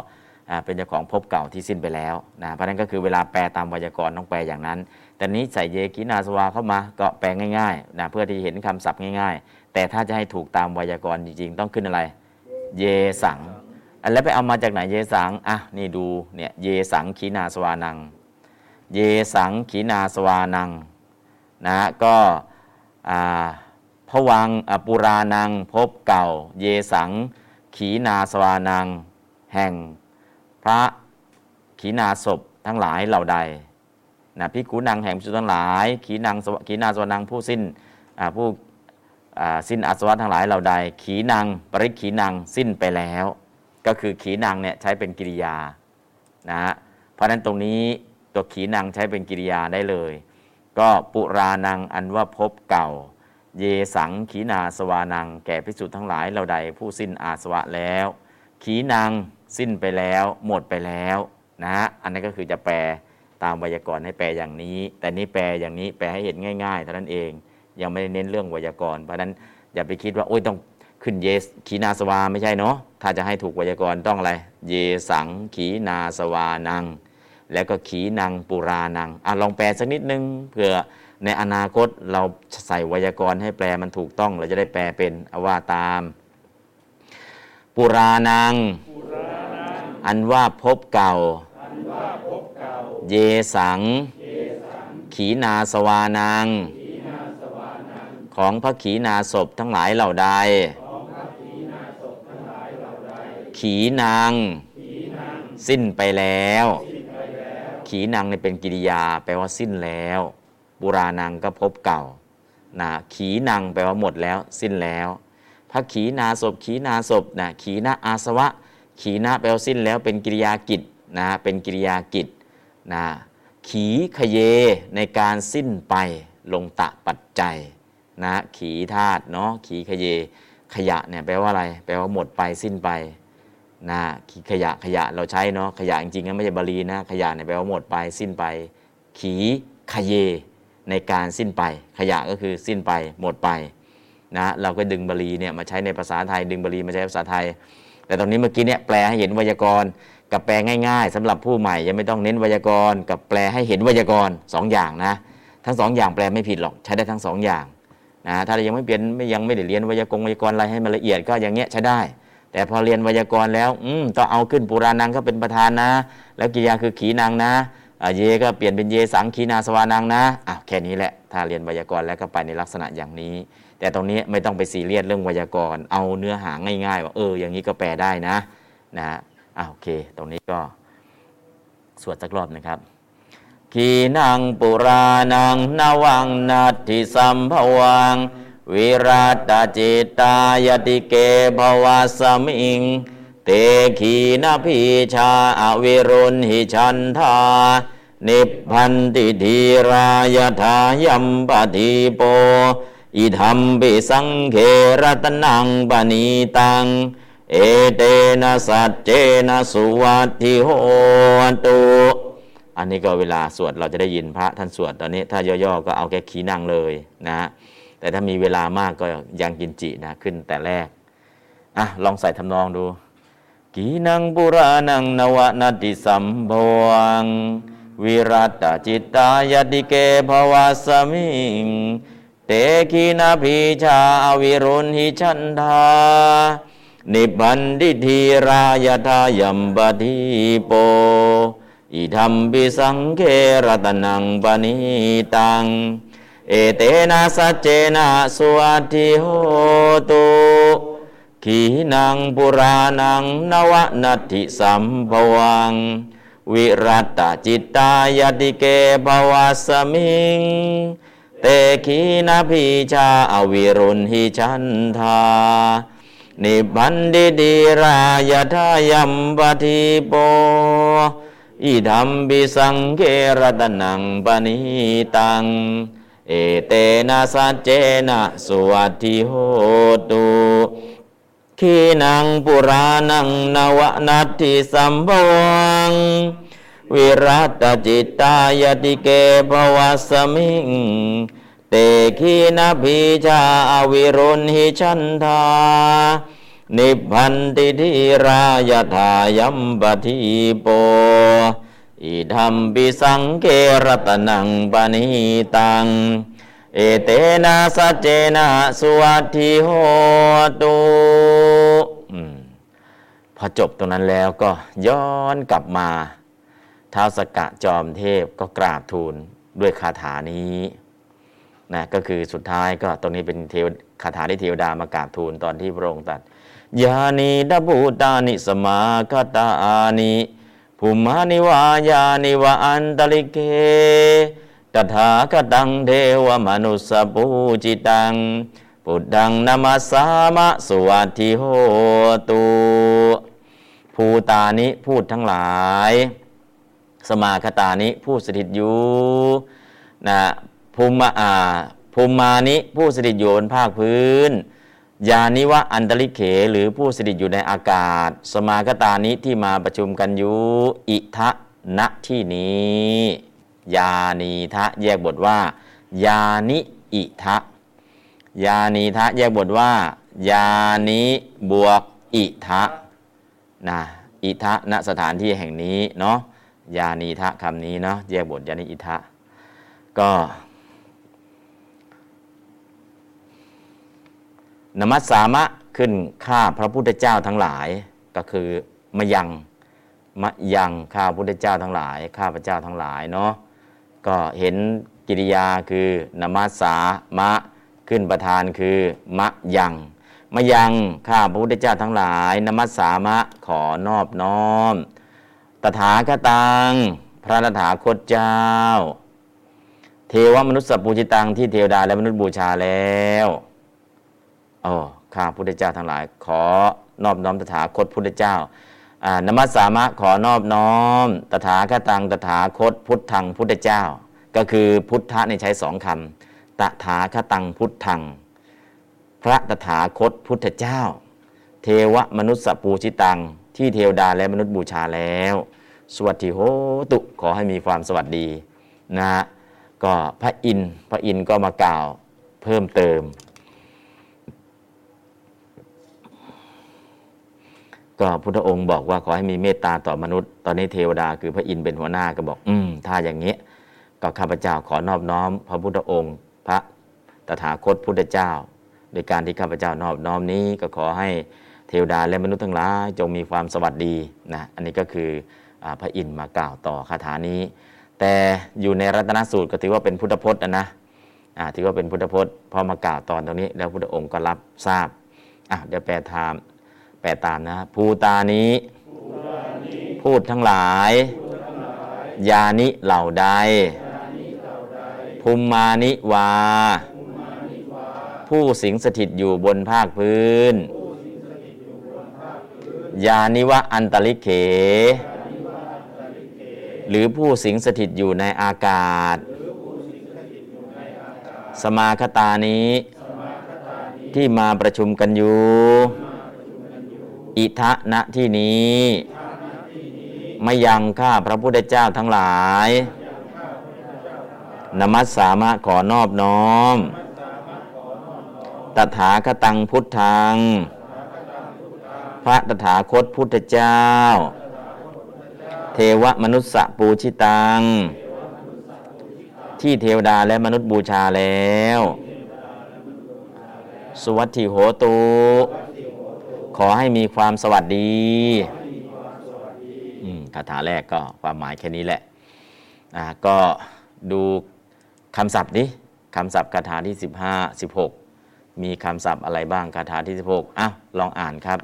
Speaker 2: เป็นเจ้าของภพเก่าที่สิ้นไปแล้วนะเพราะนั้นก็คือเวลาแปลตามไวยากรณ์ต้องแปลอย่างนั้น แต่นี้ใส่เยกินาสวาเข้ามาก็แปลง่ายๆนะเพื่อที่เห็นคำศัพท์ง่าย ๆ แต่ถ้าจะให้ถูกตามไวยากรณ์จริงๆ ต้องขึ้นอะไร เยสัง อันแล้วไปเอามาจากไหนเยสังอะนี่ดูเนี่ยเยสังขีนาสวานัง เยสังขีนาสวานังนะก็พวังปุรานังพบเก่า เยสังขีนาสวานัง แห่งพระขีนาศพทั้งหลายเหล่าใดนะพิกุนังแห่งพิสุทั้งหลาย ขีนังขีนาสวานังผู้สิ้นผู้สิ้นอาสวะทั้งหลายเหล่าใด ขีนังปริขีนังสิ้นไปแล้ว ก็คือขีนังเนี่ยใช้เป็นกิริยานะฮะเพราะฉะนั้นตรงนี้ตัวขีนังใช้เป็นกิริยาได้เลย ก็ปุรานังอันว่าพบเก่า เยสังขีนาสวานัง แก่พิสุทั้งหลายเราใดผู้สิ้นอาสวะแล้ว ขีนังสิ้นไปแล้วหมดไปแล้วนะฮะอันนั้ก็คือจะแปลตามไวยากรณ์ให้แปลอย่างนี้ แต่นี่แปลอย่างนี้แปลให้เห็นง่ายๆเท่านั้นเอง ยังไม่ได้เน้นเรื่องไวยากรณ์เพราะฉะนั้นอย่าไปคิดว่าโอ้ยต้อง ขึ้นเยสขีนาสวาไม่ใช่เนาะถ้าจะให้ถูกไวยากรณ์ต้องอะไร เยสังขีนาสวานัง แล้วก็ขีนังปุรานังอะลองแปลสักนิดนึงเผื่อในอนาคตเราใส่ไวยากรณ์ให้แปลมันถูกต้อง เราจะได้แปลเป็นอว่าตาม ปุรานัง อันว่าพบเก่า เยสัง ขีนาสวานัง ของพระขีนาศพทั้งหลายเหล่าใด ขีนางสิ้นไปแล้ว ขีนางเนี่ยเป็นกิริยา แปลว่าสิ้นแล้ว บุรานังก็พบเก่านะขีนางแปลว่าหมดแล้ว สิ้นแล้วพระขีนาศพขีนาศพนะขีนาอาสวะ ขีนาแปลว่าสิ้นแล้วเป็นกิริยากิจนะเป็นกิริยากิจนะขีขเยในการสิ้นไปลงตะปัจจัยนะขีธาตุเนาะขีขเย ขยะเนี่ยแปลว่าอะไร แปลว่าหมดไปสิ้นไป นะขีขยะขยะเราใช้เนาะขยะจริงๆก็ไม่ใช่บาลีนะขยะเนี่ยแปลว่าหมดไปสิ้นไป ขีขเยในการสิ้นไป ขยะก็คือสิ้นไปหมดไปนะเราก็ดึงบาลีเนี่ยมาใช้ในภาษาไทย ดึงบาลีมาใช้ภาษาไทย แต่ตรงนี้เมื่อกี้เนี่ยแปลให้เห็นไวยากรณ์กับแปลง่าย ๆสำหรับผู้ใหม่ยังไม่ต้องเน้นไวยากรณ์กับแปลให้เห็นไวยากรณ์สองอย่างนะทั้งสองอย่างแปลไม่ผิดหรอกใช้ได้ทั้งสองอย่างนะถ้าเรายังไม่เปลี่ยนไม่ยังไม่ได้เรียนไวยากรณ์ไวยากรณ์อะไรให้มันละเอียดก็อย่างเงี้ยใช้ได้ แต่พอเรียนไวยากรณ์แล้ว อืมต้องเอาขึ้นปุรานังก็เป็นประธานนะ แล้วกิริยาคือขีนางนะเยก็เปลี่ยนเป็นเยสังขีนาสวานังนะอ้าวแค่นี้แหละ ถ้าเรียนไวยากรณ์แล้วก็ไปในลักษณะอย่างนี้ แต่ตรงนี้ไม่ต้องไปซีเรียสเรื่องไวยากรณ์เอาเนื้อหาง่ายๆว่าเอออย่างนี้ก็แปลได้นะนะอ่าวโอเค ตรงนี้ก็สวดสักรอบนะครับขีนังปุรานังนวังนัตถิสัมภวัง วิรัตจิตายติเกภวาสมิง เตขีนพีชาอวิรุณหิชันธา นิพพันติธีรายทายัมปฏิโป อิธรรมปิสังเขรตนังปณีตัง เอเตนะสัจเจนะสุวัตถิโหตุอันนี้ก็เวลาสวดเราจะได้ยินพระท่านสวดตอนนี้ถ้าย่อๆก็เอาแค่ขีนั่งเลยนะฮะ แต่ถ้ามีเวลามากก็ยังกินจินะขึ้นแต่แรกอะลองใส่ทำนองดูกีนังปุรานังนวนาติสัมภวังวิรัตจิตตายติเกภวาสมิงเตกีนาพีชาอวิรุณหิชันธานิพันติธีรายทายัมปฏิโป อิธรรมปิสังเครตนังปณิตัง เอเตนะสัจเจนะสุวัตถิโหตุขีนังปุรานังนวนัตถิสัมภวัง วิรัตจิตตายติเกภวาสมิง เตขีนาพีชาอวิรุณหิชันธา นิพันติดีรายทายัมปฏิโปอิธรรมปิสังเกรตนังปณิตัง เอเตนะสัจเจนะสุวัตถิโหตุขีนังปุรานังนวนัตถิสัมภวัง วิรัตจิตตายติเกภวาสมิง เตขีนาพีชาอวิรุณหิชันธา นิพันติธีรายทายัมปฏิโป อิธรรมปิสังเกรตนังปณิตัง เอเตนะสัจเจนะสุวัติโหตุพอจบตรงนั้นแล้วก็ย้อนกลับมาท้าวสกกะจอมเทพก็กราบทูลด้วยคาถานี้นะก็คือสุดท้ายก็ตรงนี้เป็นเทวคาถาที่เทวดามากราบทูลตอนที่พระองค์ตรัสยานีดับูตานิสมาคตาอานิ ภูมานิวายานิวาอันตลิเกตถาคตังเทวมนุสสปูจิตัง ปุตตังนามาสามะสวัสทิโหตุภูตานิพูดทั้งหลาย สมาคตานิผู้สถิตอยู่นะภูมิอาภูมมานิผู้สถิตอยู่บนภาคพื้น ยานิวะอันตริเขหรือผู้สถิตอยู่ในอากาศ สมาคตานิที่มาประชุมกันอยู่อิทะณที่นี้ ยานีทะแยกบทว่า ยานิอิทะยานีทะแยกบทว่า ยานิบวกอิทะนะอิทะณสถานที่แห่งนี้เนาะยานีทะคำนี้เนาะแยกบทยานิอิทะก็ นมัสสามะขึ้นข้าพระพุทธเจ้าทั้งหลาย ก็คือมะยังมะยังข้าพระพุทธเจ้าทั้งหลาย ข้าพระเจ้าทั้งหลายเนาะก็เห็นกิริยาคือนมัสสามะขึ้นประธานคือมะยังมะยังข้าพระพุทธเจ้าทั้งหลาย นมัสสามะขอนอบน้อม ตถาคตังพระตถาคตเจ้า เทวมนุษย์สัพปูจิตังที่เทวดาและมนุษย์บูชาแล้ว โอ้ข้าพุทธเจ้าทั้งหลาย ขอนอบน้อมตถาคตพุทธเจ้าอ่านมัสสามะขอนอบน้อม ตถาคตังตถาคต พุทธังพุทธเจ้า ก็คือพุทธะในใช้สองคำตถาคตังพุทธัง พระตถาคตพุทธเจ้า เทวมนุษย์สปูชิตัง ที่เทวดาและมนุษย์บูชาแล้ว สวัสดีโหตุขอให้มีความสวัสดีนะฮะก็พระอินทร์พระอินทร์ก็มากล่าวเพิ่มเติม ก็พุทธองค์บอกว่าขอให้มีเมตตาต่อมนุษย์ ตอนนี้เทวดาคือพระอินทร์เป็นหัวหน้าก็บอก อืมถ้าอย่างนี้ ก็ข้าพเจ้าขอนอบน้อม พระพุทธองค์ พระตถาคตพุทธเจ้าโดยการที่ข้าพเจ้านอบน้อมนี้ก็ขอให้เทวดาและมนุษย์ทั้งหลายจงมีความสวัสดีนะอันนี้ก็คืออพระอินทร์มากล่าวต่อคาถานี้ แต่อยู่ในรัตนสูตรก็ถือว่าเป็นพุทธพจน์นะนะถือว่าเป็นพุทธพจน์พอมากล่าวตอนตรงนี้ แล้วพุทธองค์ก็รับทราบอะเดี๋ยวแปลตาม แปลตามนะภูตานี้ พูดทั้งหลาย ยานิเหล่าใด ภูมิมานิวา ผู้สิงสถิตอยู่บนภาคพื้น ยานิวะอันตริเข หรือผู้สิงสถิตอยู่ในอากาศ สมาคตานี้ที่มาประชุมกันอยู่ อิทะณที่นี้ ไม่ยังข้าพระพุทธเจ้าทั้งหลาย นมัสสามะขอนอบน้อม ตถาคตังพุทธัง พระตถาคตพุทธเจ้า เทวมนุษย์สปูชิตัง ที่เทวดาและมนุษย์บูชาแล้วสวัสดิโหตุ ขอให้มีความสวัสดีคาถาแรกก็ความหมายแค่นี้แหละอ่าก็ดูคำศัพท์นี้คำศัพท์คาถาที่ 15 16 มีคำศัพท์อะไรบ้างคาถาที่ 16อ้าวลองอ่านครับ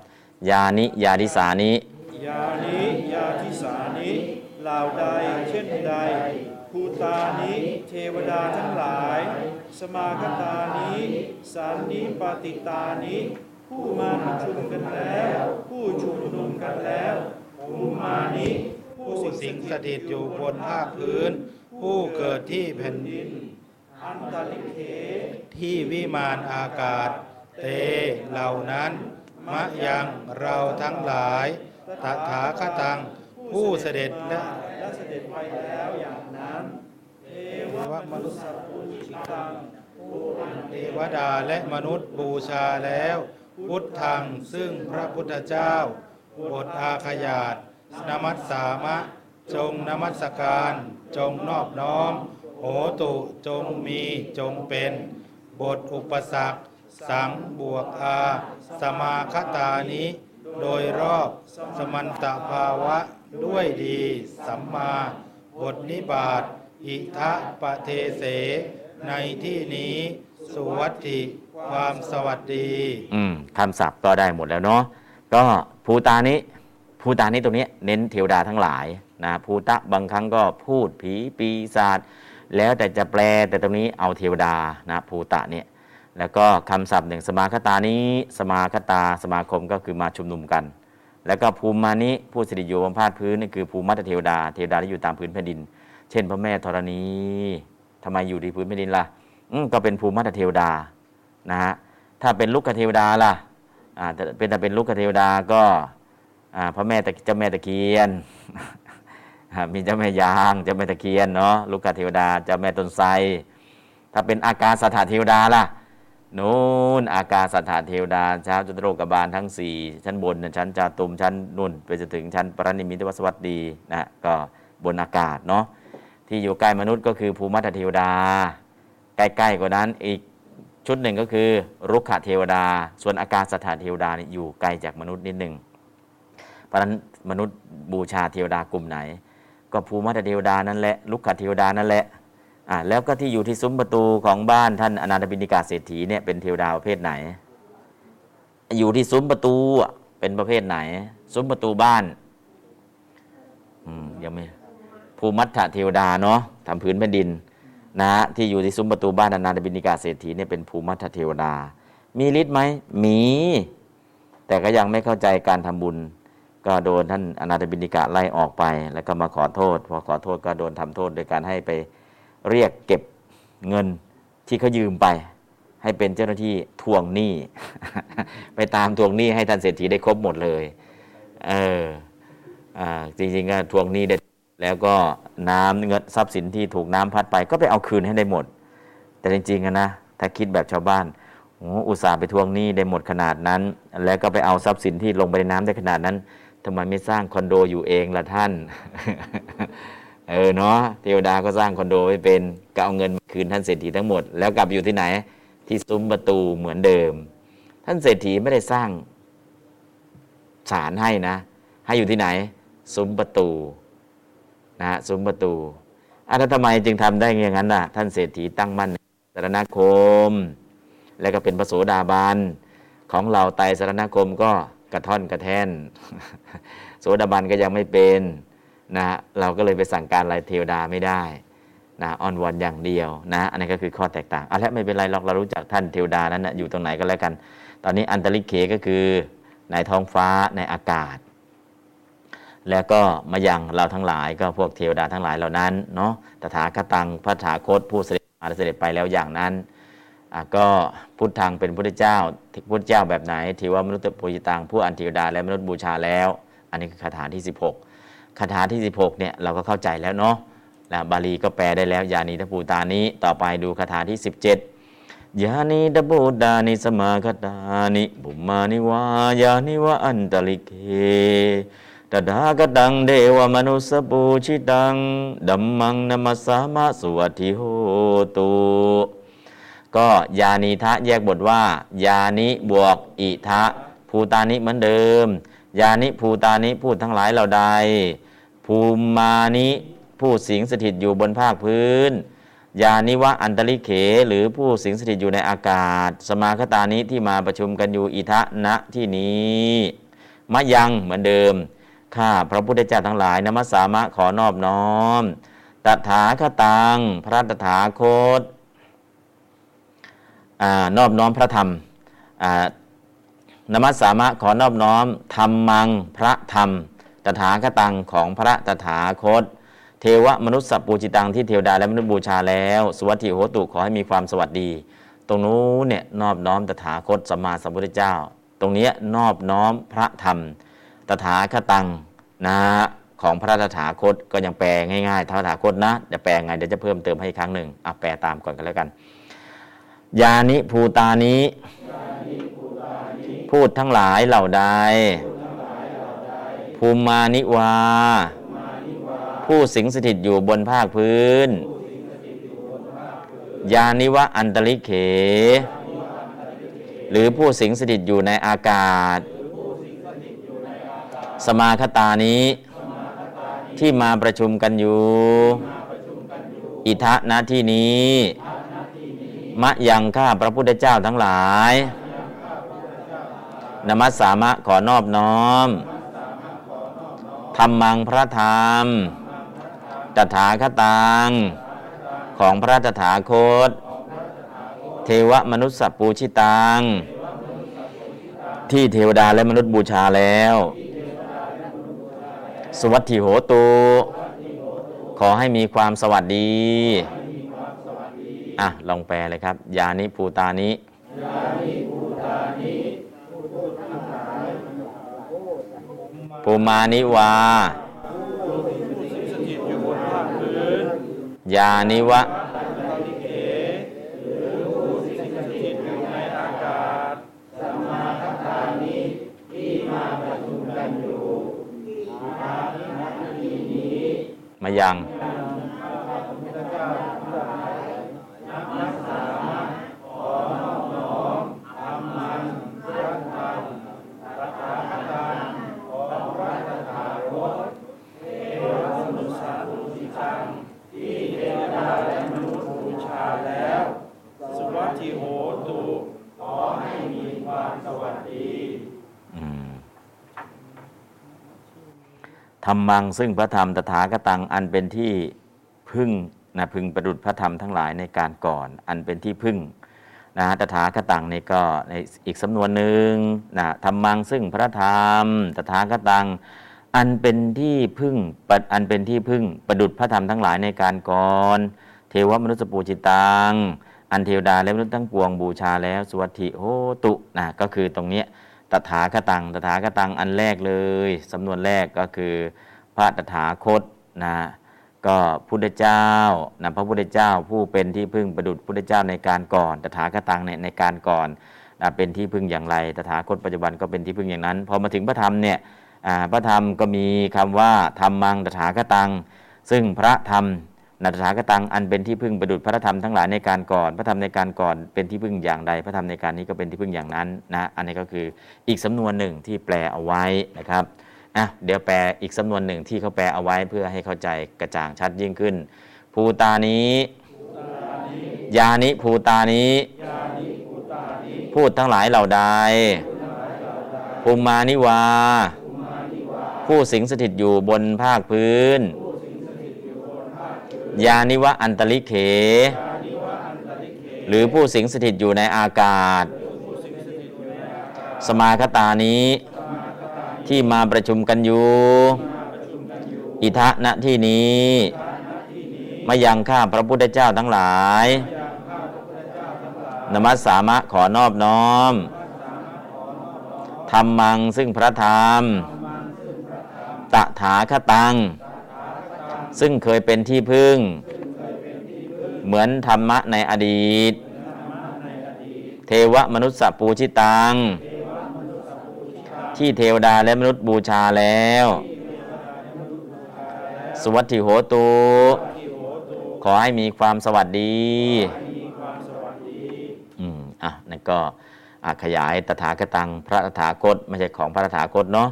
Speaker 2: ยานิยาดิสานิ
Speaker 3: ยานิยาทิสานิเหล่าใดเช่นใดภูตานิเทวดาทั้งหลาย สมาคตานิสานิปฏิตานิ ผู้มาประชุมกันแล้ว ผู้ชุมนุมกันแล้วภูมานิ
Speaker 4: ผู้สิงสถิตอยู่บนภาคพื้น ผู้เกิดที่แผ่นดิน
Speaker 3: อันตริเข
Speaker 4: ที่วิมานอากาศ เตเหล่านั้นมะยังเราทั้งหลายตถาคตัง ผู้เสด็จและ
Speaker 3: และเสด็จไปแล้วอย่างนั้นเทวมนุษย์สัพพุจิตัง
Speaker 4: เทวดาและมนุษย์บูชาแล้ว พุทธังซึ่งพระพุทธเจ้าบทอาขยาตนมัสสามะ จงนมัสการ จงนอบน้อม โหตุจงมีจงเป็น บทอุปสรรค สังบวกอา สมาคตานิโดยรอบสมันตภาวะด้วยดีสัมมา บทนิบาตอิทะปะเทเส ในที่นี้ สุวัตถิ ความสวัสดี
Speaker 2: อืมคำศัพท์ก็ได้หมดแล้วเนาะก็ภูตานิภูตานิตรงนี้เน้นเทวดาทั้งหลายนะภูตะบางครั้งก็พูดผีปีศาจแล้วแต่จะแปลแต่ตรงนี้เอาเทวดานะภูตะเนี่ยแล้วก็คำศัพท์หนึ่งสมาคตานี้ สมาคตาสมาคมก็คือมาชุมนุมกัน แล้วก็ภูมิมานิผู้สถิตอยู่บนภาคพื้นนี่คือภูมิมัตเทวดาเทวดาที่อยู่ตามพื้นแผ่นดิน เช่น พระแม่ธรณีทำไมอยู่ที่พื้นแผ่นดินล่ะก็เป็นภูมิมัตเทวดา นะฮะถ้าเป็นลูกเทวดาล่ะอ่าเป็นแต่เป็นลูกเทวดาก็อ่าพระแม่ตะเจ้าแม่ตะเคียนมีเจ้าแม่ยางเจ้าแม่ตะเคียนเนาะลูกเทวดาเจ้าแม่ต้นไทรถ้าเป็นอากาสถาเทวดาล่ะนูนอากาสถาเทวดาเช้าจุตโรกบาลทั้งสี่ชั้นบนชั้นจาตุมชั้นนุ่นไปจนถึงชั้นปรนิมิตวสวัสดีนะก็บนอากาศเนาะที่อยู่ใกล้มนุษย์ก็คือภูมิมัตเทวดา ใกล้ๆกว่านั้นอีก ชุดหนึ่งก็คือรุกขเทวดา ส่วนอากาศสถานเทวดานี่อยู่ไกลจากมนุษย์นิดหนึ่งเพราะฉะนั้นมนุษย์บูชาเทวดากลุ่มไหน ก็ภูมิมัเทวดานั่นแหละลุกขเทวดานั่นแหละอ่าแล้วก็ที่อยู่ที่ซุ้มประตูของบ้านท่านอนาถบิณฑิกาเศรษฐีเนี่ยเป็นเทวดาประเภทไหน อยู่ที่ซุ้มประตูอะเป็นประเภทไหน ซุ้มประตูบ้านอืมยังไม่ภูมิมัตถเทวดาเนาะทำพื้นแผ่นดิน นะที่อยู่ที่ซุ้มประตูบ้านอนาบิณฑิกาเศรษฐีเนี่ยเป็นภูมิมัเทวดา มีฤทธิ์ไหมมี แต่ก็ยังไม่เข้าใจการทำบุญ ก็โดนท่านอนาถบิณฑิกาไล่ออกไป แล้วก็มาขอโทษ พอขอโทษก็โดนทำโทษ โดยการให้ไปเรียกเก็บเงินที่เขายืมไป ให้เป็นเจ้าหน้าที่ทวงหนี้ ไปตามทวงหนี้ให้ท่านเศรษฐีได้ครบหมดเลย เอออ่าจริงๆก็ทวงหนี้ได้ แล้วก็น้ำเงินทรัพย์สินที่ถูกน้ำพัดไป ก็ไปเอาคืนให้ได้หมด แต่จริงๆนะถ้าคิดแบบชาวบ้านอุตส่าห์ไปทวงหนี้ได้หมดขนาดนั้น แล้วก็ไปเอาทรัพย์สินที่ลงไปในน้ำได้ขนาดนั้นทำไมไม่สร้างคอนโดอยู่เองล่ะท่าน เออเนาะเทวดาก็สร้างคอนโดไว้เป็นก็เอาเงินคืนท่านเศรษฐีทั้งหมด แล้วกลับอยู่ที่ไหนที่ซุ้มประตูเหมือนเดิม ท่านเศรษฐีไม่ได้สร้างศาลให้นะ ให้อยู่ที่ไหนซุ้มประตู นะฮะซุ้มประตูอะแล้วทำไมจึงทำได้อย่างนั้นน่ะ ท่านเศรษฐีตั้งมั่นในสารณคม แล้วก็เป็นพระโสดาบันของเราไตรสารณคมก็กระท่อนกระแท่น โสดาบันก็ยังไม่เป็นนะเราก็เลยไปสั่งการอะไรเทวดาไม่ได้นะอ้อนวอนอย่างเดียวนะอันนี้ก็คือข้อแตกต่างอะแล้วไม่เป็นไรหรอกเรารู้จักท่านเทวดานั้นนะอยู่ตรงไหนก็แล้วกัน ตอนนี้อันตริเขก็คือในท้องฟ้าในอากาศ แล้วก็มายังเราทั้งหลายก็พวกเทวดาทั้งหลายเหล่านั้นเนาะตถาคตังพระถาคตผู้เสด็จมาเสด็จไปแล้วอย่างนั้นก็พุทธังเป็นพุทธเจ้าพุทธเจ้าแบบไหนทีว่ามนุษย์ปุญตังผู้อันเทวดาและมนุษย์บูชาแล้ว อันนี้คือคาถาที่ 16คาถาที่ 16เนี่ยเราก็เข้าใจแล้วเนาะแล้วบาลีก็แปลได้แล้วยานีทภูตานี้ต่อไปดูคาถาที่ 17ยานิดบูดานิสมาคตานิบุมมานิวายานิวะอันตลิเก ตถาคตังเดวมนุสปูชิตังดัมมังนมัสสามะสุวัสทิโหตุก็ยานีทะแยกบทว่า ยานิบวกอิทะภูตานิเหมือนเดิม ยานิภูตานิพูดทั้งหลายเหล่าใด ภูมานิผู้สิงสถิตอยู่บนภาคพื้น ยานิวะอันตริเขหรือผู้สิงสถิตอยู่ในอากาศ สมาคตานิที่มาประชุมกันอยู่อิทะณที่นี้มะยังเหมือนเดิม ข้าพระพุทธเจ้าทั้งหลายนมัสสามะขอนอบน้อม ตถาคตัง พระตถาคตอานอบน้อมพระธรรมอ่านมัสสามะขอนอบน้อมธรรมังพระธรรม ตถาคตังของพระตถาคต เทวมนุษย์สัพปูจิตังที่เทวดาและมนุษย์บูชาแล้ว สวัสดิโหตุขอให้มีความสวัสดี ตรงนู้นเนี่ยนอบน้อมตถาคตสัมมาสัมพุทธเจ้า ตรงนี้นอบน้อมพระธรรม ตถาคตังนะของพระตถาคตก็ยังแปลง่ายๆตถาคตนะจะแปลไงเดี๋ยวจะเพิ่มเติมให้ครั้งหนึ่งอะแปลตามก่อนกันแล้วกัน ยานิภูตานิพูดทั้งหลายเหล่าใดภูมิมานิวา ผู้สิงสถิตอยู่บนภาคพื้น ยานิวะอันตริเข หรือผู้สิงสถิตอยู่ในอากาศ สมาคตานี้ ที่มาประชุมกันอยู่ อิทะณที่นี้มะยังข้าพระพุทธเจ้าทั้งหลาย นมัสสามะขอนอบน้อมธรรมังพระธรรม ตถาคตัง ของพระตถาคต เทวมนุษย์สัพปูชิตัง ที่เทวดาและมนุษย์บูชาแล้ว สวัสดิโหตุขอให้มีความสวัสดี อะ ลองแปลเลยครับ ยานิภูตานิภูมานิวา
Speaker 3: สถิตอยู่บนภาคพื้น
Speaker 2: ยานิวะ
Speaker 3: สถิตอยู่ในอากาศ
Speaker 2: มายัง
Speaker 3: บูชาแล้ว สวัสดิโหตุ
Speaker 2: อืมธ รรมังซึ่งพระธรรมตถาคตังอันเป็นที่พึ่งนะพึงประดุจพระธรรมทั้งหลายในการก่อน อันเป็นที่พึ่งนะตถาคตังนี่ก็ในอีกสำนวนหนึ่งนะธรรมังซึ่งพระธรรมตถาคตังอันเป็นที่พึ่งปัดอันเป็นที่พึ่งประดุจพระธรรมทั้งหลายในการก่อนเทวมนุษย์ปูจิตังอันเทวดาและมนุษย์ทั้งปวงบูชาแล้วสวัสดิโหตุนะก็คือตรงเนี้ย ตถาคตัง ตถาคตังอันแรกเลยสำนวนแรกก็คือพระตถาคตนะก็พุทธเจ้านะพระพุทธเจ้าผู้เป็นที่พึ่งประดุจพุทธเจ้าในการก่อน ตถาคตังเนี่ยในการก่อนนะเป็นที่พึ่งอย่างไร ตถาคตปัจจุบันก็เป็นที่พึ่งอย่างนั้น พอมาถึงพระธรรมเนี่ยพระธรรมก็มีคำว่าธรรมังตถาคตัง ซึ่งพระธรรม นัตถาคตังอันเป็นที่พึ่งประดุจพระธรรมทั้งหลายในการก่อน พระธรรมในการก่อนเป็นที่พึ่งอย่างใด พระธรรมในการนี้ก็เป็นที่พึ่งอย่างนั้นนะอันนี้ก็คืออีกสำนวนหนึ่งที่แปลเอาไว้นะครับอะเดี๋ยวแปลอีกสำนวนหนึ่งที่เขาแปลเอาไว้เพื่อให้เข้าใจกระจ่างชัดยิ่งขึ้น ภูตานี้ยานิภูตานี้พูดทั้งหลายเหล่าใดภูมานิวา ผู้สิงสถิตอยู่บนภาคพื้น ยานิวะอันตริเข หรือผู้สิงสถิตอยู่ในอากาศ สมาคตานี้ที่มาประชุมกันอยู่ อิทะณที่นี้มายังข้าพระพุทธเจ้าทั้งหลาย นมัสสามะขอนอบน้อมธรรมังซึ่งพระธรรม ตถาคตัง ซึ่งเคยเป็นที่พึ่ง เหมือนธรรมะในอดีต เทวมนุษย์สปูชิตัง ที่เทวดาและมนุษย์บูชาแล้ว สวัสดิโหตุ ขอให้มีความสวัสดีอืมอะนั่นก็ขยายตถาคตังพระตถาคตไม่ใช่ของพระตถาคตเนาะ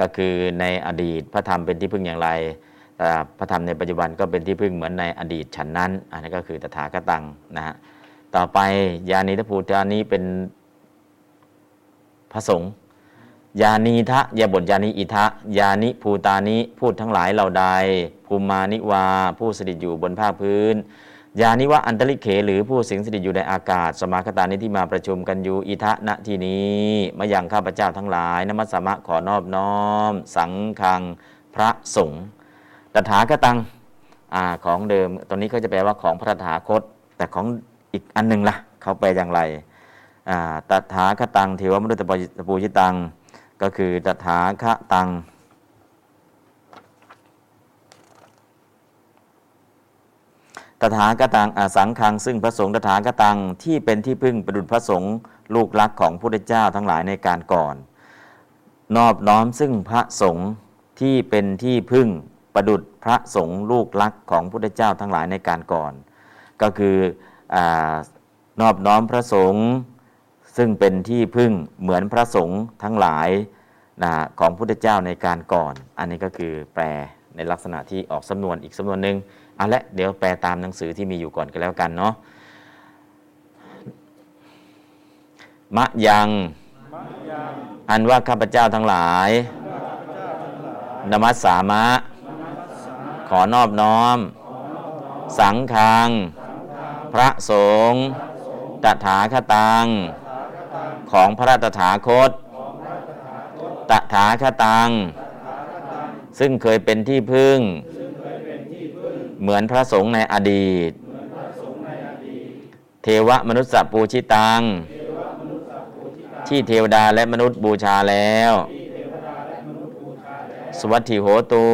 Speaker 2: ก็คือในอดีตพระธรรมเป็นที่พึ่งอย่างไร พระธรรมในปัจจุบันก็เป็นที่พึ่งเหมือนในอดีตฉันนั้น อันนี้ก็คือตถาคตังนะฮะต่อไปยานิทภูตานี้เป็นพระสงฆ์ยานีทะยาบทยานิอิทะยานิภูตานิพูดทั้งหลายเหล่าใดภูมานิวา ผู้สถิตอยู่บนภาคพื้น ยานิวะอันตริเขหรือผู้สิงสถิตอยู่ในอากาศ สมาคตานิที่มาประชุมกันอยู่อิทะณที่นี้มายังข้าพเจ้าทั้งหลายนมัสสมะขอนอบน้อม สังฆังพระสงฆ์ ตถาคตังอของเดิม ตอนนี้ก็จะแปลว่าของพระตถาคต แต่ของอีกอันหนึงล่ะ เขาแปลอย่างไรตถาคตังเทวมนุษย์ตปูชิตัง ก็คือตถาคตังตถาคตังสังคังซึ่งพระสงฆ์ตถาคตังที่เป็นที่พึ่งประดุจพระสงฆ์ลูกรักของพระพุทธเจ้าทั้งหลายในการก่อน นอบน้อมซึ่งพระสงฆ์ที่เป็นที่พึ่ง ประดุจพระสงฆ์ลูกรักของพระพุทธเจ้าทั้งหลายในการก่อน ก็คืออานอบน้อมพระสงฆ์ซึ่งเป็นที่พึ่งเหมือนพระสงฆ์ทั้งหลายนะของพระพุทธเจ้าในการก่อน อันนี้ก็คือแปลในลักษณะที่ออกสำนวนอีกสำนวนหนึ่งเอาละเดี๋ยวแปลตามหนังสือที่มีอยู่ก่อนกันแล้วกันเนาะมะยัง อันว่าข้าพเจ้าทั้งหลายนมัสสามะ ขอนอบน้อม สังฆัง พระสงฆ์ตถาคตัง ของพระตถาคต ตถาคตัง ซึ่งเคยเป็นที่พึ่ง เหมือนพระสงฆ์ในอดีต เทวมนุษย์สัพปูชิตัง ที่เทวดาและมนุษย์บูชาแล้ว สวัสดิโหตุ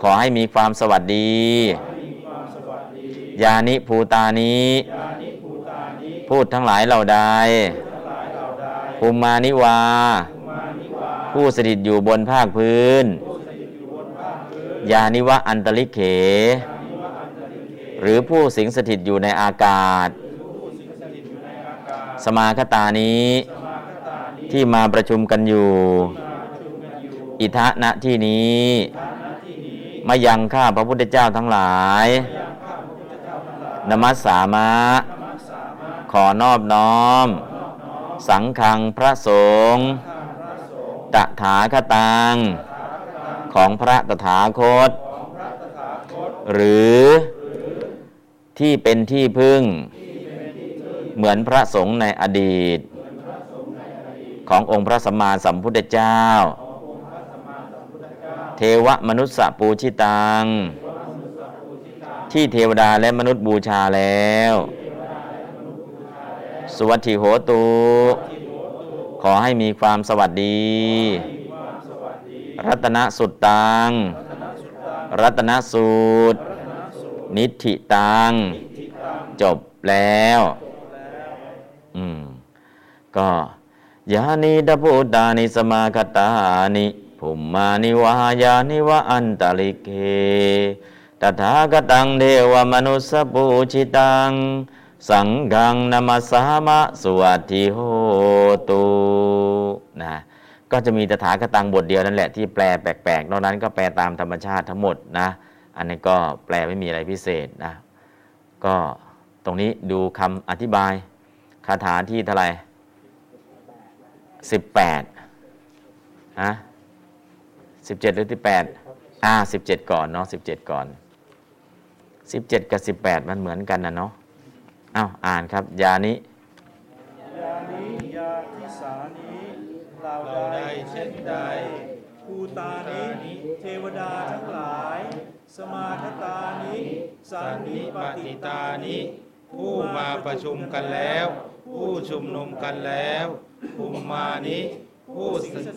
Speaker 2: ขอให้มีความสวัสดี ยานิภูตานิพูดทั้งหลายเหล่าใดภูมิมานิวา ผู้สถิตอยู่บนภาคพื้น ยานิวะอันตริเข หรือผู้สิงสถิตอยู่ในอากาศ สมาคตานี้ที่มาประชุมกันอยู่ อิทะณที่นี้ มายังข้าพระพุทธเจ้าทั้งหลาย นมัสสามะ ขอนอบน้อม สังฆังพระสงฆ์ตถาคตัง ของพระตถาคต หรือที่เป็นที่พึ่ง เหมือนพระสงฆ์ในอดีต ขององค์พระสัมมาสัมพุทธเจ้า เทวมนุษย์ปูชิตัง ที่เทวดาและมนุษย์บูชาแล้ว สวัสดิโหตุ ขอให้มีความสวัสดี รัตนสุตตัง รัตนสูตร นิธิตัง จบแล้ว อืม ก็ยานิดาพุตานิสมาคตานิ ภุมมานิวายานิวะอันตลิเกตถาคตังเทวมนุสสปูชิตัง สังฆังนมาสามะสวัสดิโหตุนะก็จะมีตถาคตังบทเดียวนั่นแหละที่แปลแปลกๆนอกนั้นก็แปลตามธรรมชาติทั้งหมดนะ อันนี้ก็แปลไม่มีอะไรพิเศษนะ ก็ตรงนี้ดูคำอธิบายคาถาที่เท่าไหร่สิบแปดฮะ สิบเจ็ดหรือสิบแปดอ่าสิบเจ็ดก่อนเนาะสิบเจ็ดก่อนสิบเจ็ดกับสิบแปดมันเหมือนกันนะเนาะอ้าวอ่านครับ ยานิ
Speaker 3: ยานิยาทิสานิเหล่า
Speaker 4: เรา
Speaker 3: ใด
Speaker 4: เช่นใด
Speaker 3: ภูตานิเทวดาทั้งหลาย สมาคตานิสั
Speaker 4: สั
Speaker 3: น
Speaker 4: น
Speaker 3: นิ
Speaker 4: นิ
Speaker 3: ป
Speaker 4: ป
Speaker 3: ติ
Speaker 4: ตา
Speaker 3: นิ
Speaker 4: นิผู้มาประชุมกันแล้ว ผู้ชุมนุมกันแล้วภูมิมานิ ผู้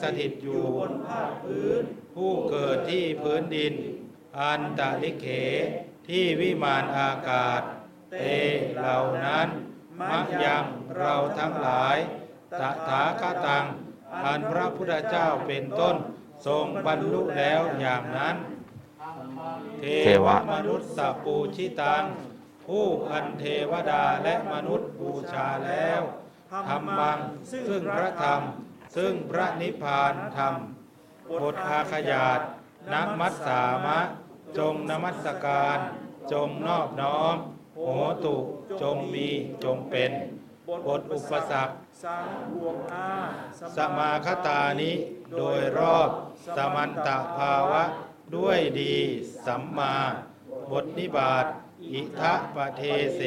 Speaker 4: สถิตอยู่
Speaker 3: บนภาคพื้น
Speaker 4: ผู้เกิดที่พื้นดิน อันตลิเขที่วิมานอากาศ เตเหล่านั้นมะยังเราทั้งหลายตถาคตัง อันพระพุทธเจ้าเป็นต้นทรงบรรลุแล้วอย่างนั้น เทวมนุษย์สปูชิตัง ผู้อันเทวดาและมนุษย์บูชาแล้วธรรมังซึ่งพระธรรม ซึ่งพระนิพพานธรรมบทอาขยาตนมัสสามะ จงนมัสการ จงนอบน้อม โหตุจงมีจงเป็นบทอุปสรรค
Speaker 3: สังบวกอา
Speaker 4: สมาคตานิโดยรอบสมันตภาวะ ด้วยดีสัมมา บทนิบาตอิทะปะเทเส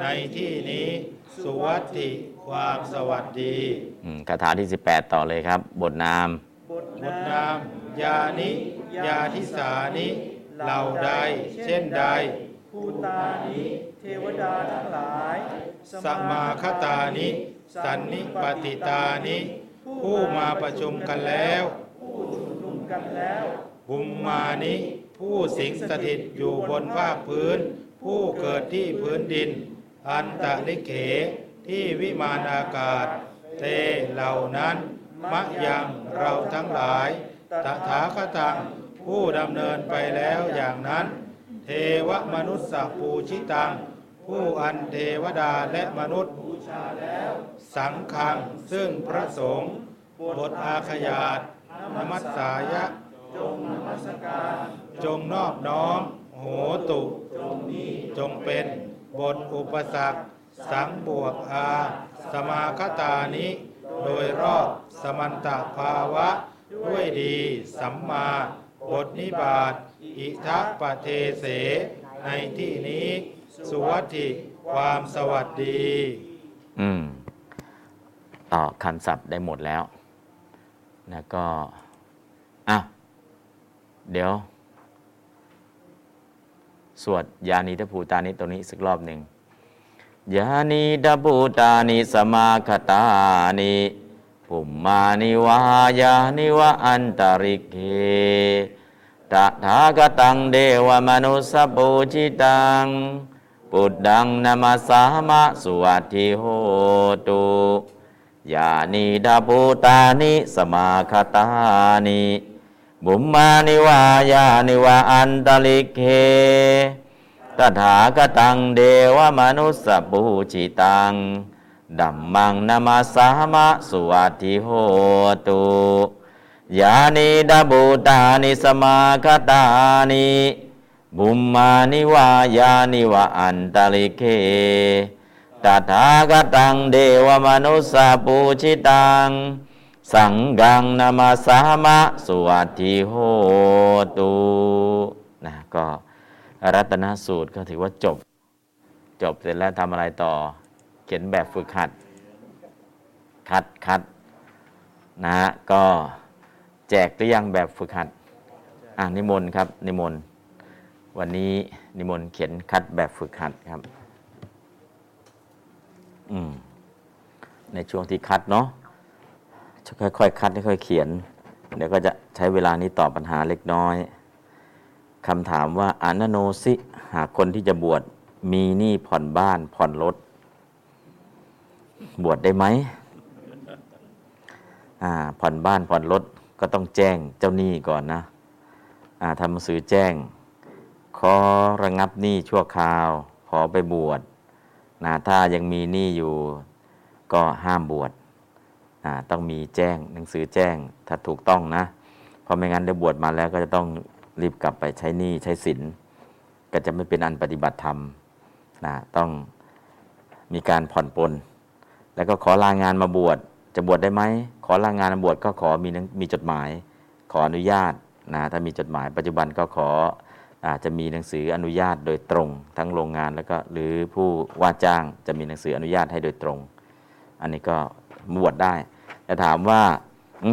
Speaker 4: ในที่นี้ สุวัตติความสวัสดี
Speaker 2: คาถาที่ 18 ต่อเลยครับ บทนาม
Speaker 3: บท
Speaker 4: บทนาม ยานิยาทิสานิเหล่าใด เช่นใด
Speaker 3: ภูตานิเทวดาทั้งหลาย
Speaker 4: สมาคตานิ สันนิปติตานิ ผู้มาประชุมกันแล้ว
Speaker 3: ผู้ชุมนุมกันแล้ว
Speaker 4: ภูมิมานิ ผู้สิงสถิตอยู่บนภาคพื้น ผู้เกิดที่พื้นดิน อันตะลิเขที่วิมานอากาศ เตเหล่านั้นมะยังเราทั้งหลาย ตถาคตังผู้ดำเนินไปแล้วอย่างนั้น เทวมนุษย์สปูชิตัง ผู้อันเทวดาและมนุษย์บูชาแล้ว สังฆังซึ่งพระสงฆ์บทอาขยาตนมัสสายะ
Speaker 3: จงนมัสการ
Speaker 4: จงนอบน้อม โหตุ
Speaker 3: จงมี
Speaker 4: จงเป็นบทอุปสรรค สังบวกอา สมาคตานิ โดยรอบสมันตภาวะ ด้วยดีสัมมาบทนิบาตอิทัปะเทเส ในที่นี้ สุวัติความสวัสดี
Speaker 2: อืมต่อคำศัพท์ได้หมดแล้ว แล้วก็อะเดี๋ยว สวดยานีทภูตานิตรงนี้สักรอบหนึ่ง ยานีทภูตานิสมาคตานิภุมมานิวายานิวะอันตริกเกตถาคตังเดวมนุสสปูจิตัง ปุตดังนามาสามะสุวัติโหตุยานีดาภูตานิสมาคตานิ ภุมมานิวายานิวะอันตลิกเข ตถาคตังเทวมนุสสปูชิตัง ธัมมัง นมัสสามะ สุวัตถิ โหตุ ยานีธะ ภูตานิ สมาคตานิ ภุมมานิ วา ยานิ วะ อันตลิกเข ตถาคตัง เทวมนุสสปูชิตัง สังกังนามาสามะสุวัติโหตุนะก็ รัตนสูตรก็ถือว่าจบ จบเสร็จแล้วทำอะไรต่อ เขียนแบบฝึกหัด คัดคัดนะฮะก็แจกหรือยังแบบฝึกหัดอ่านิมนต์ครับ นิมนต์วันนี้นิมนต์เขียนคัดแบบฝึกหัดครับอืมในช่วงที่คัดเนาะจะค่อยๆคัดค่อยๆเขียน เดี๋ยวก็จะใช้เวลานี้ตอบปัญหาเล็กน้อย คำถามว่าอนโนสิหากคนที่จะบวชมีหนี้ผ่อนบ้านผ่อนรถ บวชได้ไหมผ่อนบ้านผ่อนรถก็ต้องแจ้งเจ้าหนี้ก่อนนะทำหนังสือแจ้ง ขอระงับหนี้ชั่วคราว ขอไปบวชนะถ้ายังมีหนี้อยู่ก็ห้ามบวชต้องมีแจ้งหนังสือแจ้งถ้าถูกต้องนะ เพราะไม่งั้นเดี๋ยวบวชมาแล้วก็จะต้อง รีบกลับไปใช้หนี้ใช้สินก็จะไม่เป็นอันปฏิบัติธรรมนะต้องมีการผ่อนปลนแล้วก็ขอลางานมาบวชจะบวชได้ไหมขอลางานมาบวชก็ขอมีมีจดหมาย ขออนุญาตนะถ้ามีจดหมายปัจจุบันก็ขออาจจะมีหนังสืออนุญาตโดยตรง ทั้งโรงงานแล้วก็หรือผู้ว่าจ้างจะมีหนังสืออนุญาตให้โดยตรง อันนี้ก็บวชได้แต่ถามว่า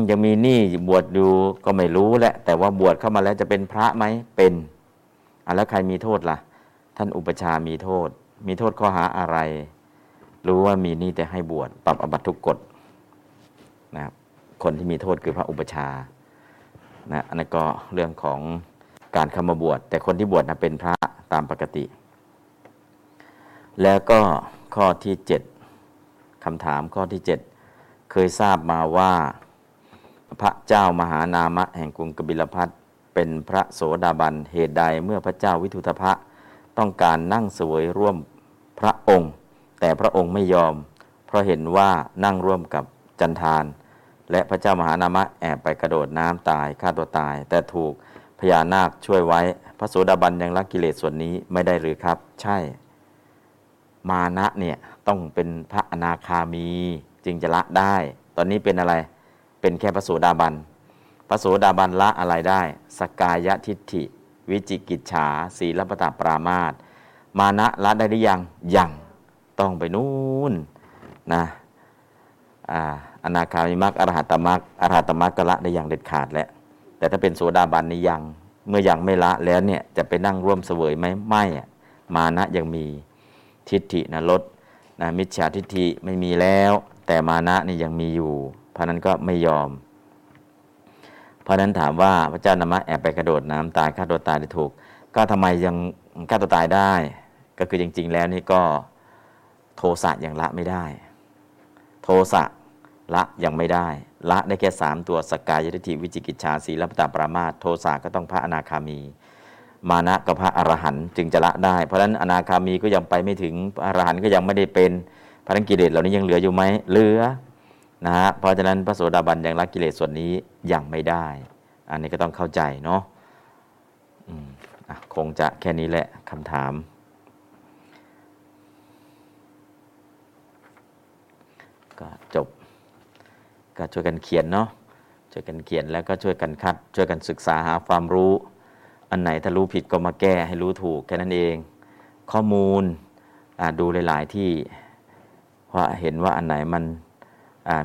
Speaker 2: ยังมีหนี้บวชอยู่ก็ไม่รู้แหละ แต่ว่าบวชเข้ามาแล้วจะเป็นพระไหมเป็นอะแล้วใครมีโทษล่ะ ท่านอุปชามีโทษ มีโทษข้อหาอะไร รู้ว่ามีหนี้แต่ให้บวชปรับอบัตทุกกฎนะครับคนที่มีโทษคือพระอุปชานะอันนั้นก็เรื่องของการเข้ามาบวช แต่คนที่บวชนะเป็นพระตามปกติ แล้วก็ข้อที่เจ็ดคำถามข้อที่เจ็ดเคยทราบมาว่า พระเจ้ามหานามะแห่งกรุงกบิลพัทเป็นพระโสดาบันเหตุใดเมื่อพระเจ้าวิทุตภะต้องการนั่งเสวยร่วมพระองค์ แต่พระองค์ไม่ยอม เพราะเห็นว่านั่งร่วมกับจันทาน และพระเจ้ามหานามะแอบไปกระโดดน้ำตายฆ่าตัวตาย แต่ถูกพญานาคช่วยไว้ พระโสดาบันยังละกิเลสส่วนนี้ไม่ได้หรือครับ ใช่ มานะเนี่ยต้องเป็นพระอนาคามีจึงจะละได้ ตอนนี้เป็นอะไร เป็นแค่พระโสดาบันพระโสดาบันละอะไรได้ สกายทิฏฐิ วิจิกิจฉา ศีลปตปรามาตมานะละได้หรือยังยังต้องไปนู่นนะอ่าอนาคามิมักอรหัตมักอรหัตมักก็ละได้อย่างเด็ดขาดแล้วแต่ถ้าเป็นโสดาบันนี่ยังเมื่อยังไม่ละแล้วเนี่ยจะไปนั่งร่วมเสวยไหมไม่มานะยังมีทิฏฐินะลดนะมิจฉาทิฏฐิไม่มีแล้ว แต่มานะนี่ยังมีอยู่ พราะนั้นก็ไม่ยอม เพราะนั้นถามว่าพระเจ้านามะแอบไปกระโดดน้ำตายฆ่าตัวตายได้ถูก ก็ทำไมยังฆ่าตัวตายได้ ก็คือจริง ๆ แล้วนี่ก็โทสะยังละไม่ได้ โทสะละยังไม่ได้ ละได้แค่สามตัวสกกายทิฏฐิวิจิกิจชาสีลปตาปรามาโทสะก็ต้องพระอนาคามี มานะกับพระอรหันต์จึงจะละได้ เพราะฉะนั้นอนาคามีก็ยังไปไม่ถึงอรหันต์ก็ยังไม่ได้เป็นพระกิเลสเหล่านี้ยังเหลืออยู่ไหมเหลือ นะฮะเพราะฉะนั้นพระโสดาบันยังละกิเลสส่วนนี้ยังไม่ได้ อันนี้ก็ต้องเข้าใจเนาะอืมอะคงจะแค่นี้แหละคำถาม ก็จบ ก็ช่วยกันเขียนเนาะช่วยกันเขียนแล้วก็ช่วยกันคัด ช่วยกันศึกษาหาความรู้ อันไหนถ้ารู้ผิดก็มาแก้ให้รู้ถูกแค่นั้นเอง ข้อมูลดูหลาย ๆ ที่เพราะเห็นว่าอันไหนมัน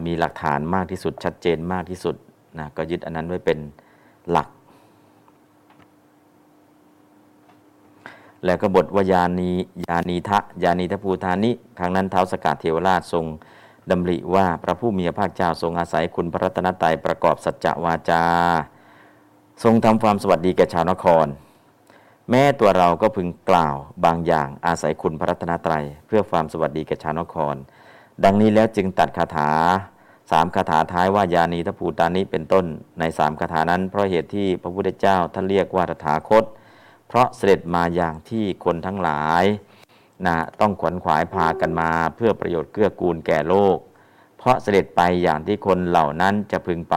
Speaker 2: มีหลักฐานมากที่สุดชัดเจนมากที่สุดนะก็ยึดอันนั้นไว้เป็นหลัก แล้วก็บทวายานียานีทะยานีทภูธานิครั้งนั้นเท้าสกัดเทวราชทรงดำริว่าพระผู้มีพระภาคเจ้าทรงอาศัยคุณพระรัตนตรัยประกอบสัจจวาจา ทรงทำความสวัสดีแก่ชาวนคร แม้ตัวเราก็พึงกล่าวบางอย่างอาศัยคุณพระรัตนตรัย เพื่อความสวัสดีแก่ชาวนคร ดังนี้แล้วจึงตัดคาถาสามคาถาท้ายว่ายานีทภูตานิเป็นต้นในสามคาถานั้น เพราะเหตุที่พระพุทธเจ้าท่านเรียกว่าตถาคต เพราะเสด็จมาอย่างที่คนทั้งหลายนะต้องขวนขวายพากันมาเพื่อประโยชน์เกื้อกูลแก่โลก เพราะเสด็จไปอย่างที่คนเหล่านั้นจะพึงไป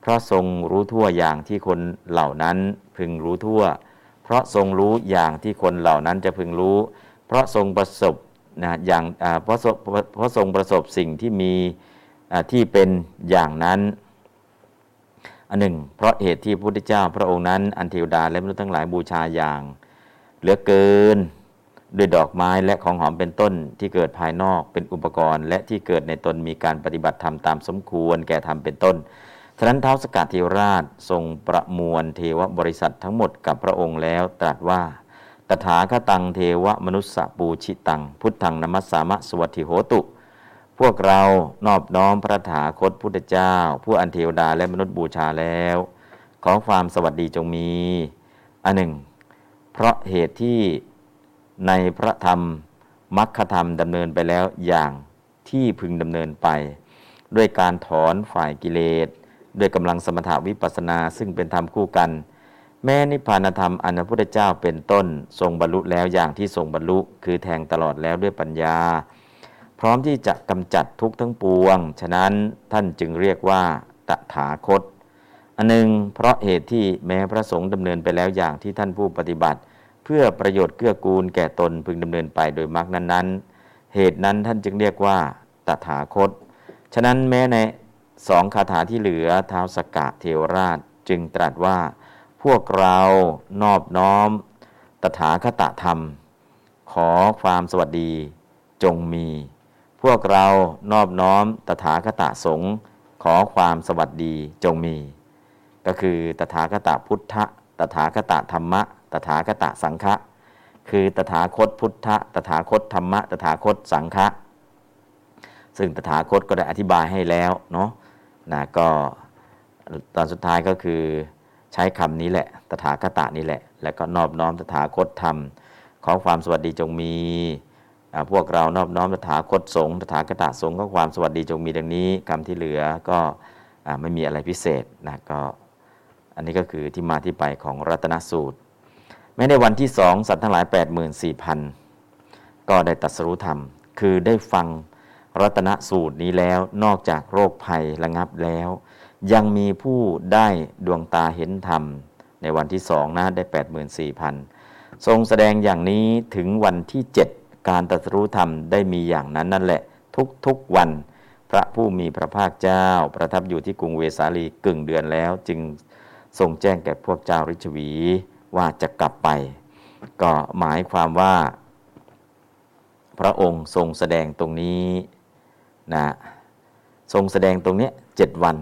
Speaker 2: เพราะทรงรู้ทั่วอย่างที่คนเหล่านั้นพึงรู้ทั่ว เพราะทรงรู้อย่างที่คนเหล่านั้นจะพึงรู้ เพราะทรงประสบ นะอย่างเพราะเพราะทรงประสบสิ่งที่มีที่เป็นอย่างนั้นอันหนึ่ง เพราะเหตุที่พระพุทธเจ้าพระองค์นั้น อันเทวดาและมนุษย์ทั้งหลายบูชาอย่าง เหลือเกินด้วยดอกไม้และของหอมเป็นต้นที่เกิดภายนอกเป็นอุปกรณ์ และที่เกิดในตนมีการปฏิบัติธรรมตามสมควรแก่ธรรมเป็นต้นฉะนั้นเท้าสกัดเทวราชทรงประมวลเทวบริษัททั้งหมดกับพระองค์แล้วตรัสว่า ตถาคตังเทวมนุสสปูชิตัง พุทธังนมัสสามะสวัสดิโหตุ พวกเรานอบน้อมพระถาคตพุทธเจ้า ผู้อันเทวดาและมนุษย์บูชาแล้ว ขอความสวัสดีจงมี อันหนึ่ง เพราะเหตุที่ในพระธรรมมัคคธรรมดำเนินไปแล้วอย่างที่พึงดำเนินไป ด้วยการถอนฝ่ายกิเลส ด้วยกำลังสมถาวิปัสนา ซึ่งเป็นธรรมคู่กัน แม้นิพพานธรรมอันพระพุทธเจ้าเป็นต้นทรงบรรลุแล้วอย่างที่ทรงบรรลุ คือแทงตลอดแล้วด้วยปัญญา พร้อมที่จะกำจัดทุกทั้งปวง ฉะนั้นท่านจึงเรียกว่าตถาคต อันหนึ่งเพราะเหตุที่แม้พระสงฆ์ดำเนินไปแล้วอย่างที่ท่านผู้ปฏิบัติ เพื่อประโยชน์เกื้อกูลแก่ตนพึงดำเนินไปโดยมรรคนั้นๆ เหตุนั้นท่านจึงเรียกว่าตถาคต ฉะนั้นแม้ในสองคาถาที่เหลือเท้าสกะเทวราชจึงตรัสว่า พวกเรานอบน้อม ตถาคตธรรม ขอความสวัสดีจงมี พวกเรานอบน้อม ตถาคตสงฆ์ขอความสวัสดีจงมี ก็คือตถาคตพุทธตถาคตธรรมะ ตถาคตสังฆะคือตถาคตพุทธตถาคตธรรมะ ตถาคตสังฆะซึ่งตถาคตก็ได้อธิบายให้แล้วเนาะนะก็ตอนสุดท้ายก็คือ ใช้คำนี้แหละ ตถาคตนี่แหละ แล้วก็นอบน้อมตถาคตธรรม ขอความสวัสดีจงมีพวกเรานอบน้อมตถาคตสงฆ์ตถาคตสงฆ์ก็ความสวัสดีจงมีดังนี้คำที่เหลือก็ไม่มีอะไรพิเศษนะก็อันนี้ก็คือที่มาที่ไปของรัตนสูตร แม้ในวันที่สองสัตว์ทั้งหลาย 84,000 ก็ได้ตัดสรุธรรม คือได้ฟังรัตนสูตรนี้แล้วนอกจากโรคภัยระงับแล้ว ยังมีผู้ได้ดวงตาเห็นธรรม ในวันที่สองนะได้ 84,000 ทรงแสดงอย่างนี้ถึงวันที่ 7 การตรัสรู้ธรรมได้มีอย่างนั้นนั่นแหละ ทุกๆวัน พระผู้มีพระภาคเจ้า ประทับอยู่ที่กรุงเวสาลีกึ่งเดือนแล้ว จึงทรงแจ้งแก่พวกเจ้าริชวีว่าจะกลับไป ก็หมายความว่า พระองค์ทรงแสดงตรงนี้นะทรงแสดงตรงนี้เจ็ดวัน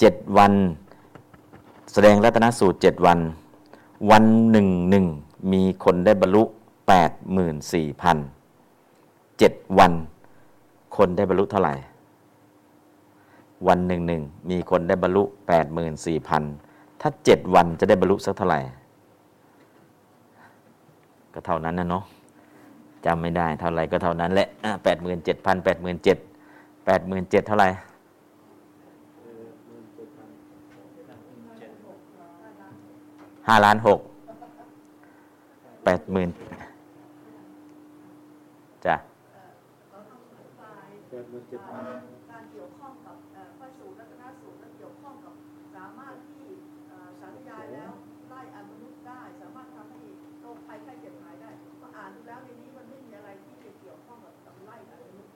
Speaker 2: เจ็ดวัน แสดงรัตนสูตรเจ็ดวัน วันหนึ่งหนึ่งมีคนได้บรรลุแปดหมื่นสี่พันเจ็ดวัน คนได้บรรลุเท่าไหร่ วันหนึ่งหนึ่งมีคนได้บรรลุแปดหมื่นสี่พันถ้าเจ็ดวันจะได้บรรลุสักเท่าไหร่ ก็เท่านั้นนะเนาะจำไม่ได้เท่าไหร่ก็เท่านั้นแหละแปดหมื่นเจ็ดพันแปดหมื่นเจ็ดแปดหมื่นเจ็ดเท่าไหร่ ห้าล้านหกแปดหมื่นจ้ะการเกี่ยวข้องกับพระสูตรรัตนสูตรและเกี่ยวข้องกับสามารถที่สาธยายแล้วไล่อมนุษย์ได้ สามารถทำให้โรคภัยไข้เจ็บหายได้ก็อ่านดูแล้วในนี้มันไม่มีอะไรที่จะเกี่ยวข้องกับไล่อมนุษย์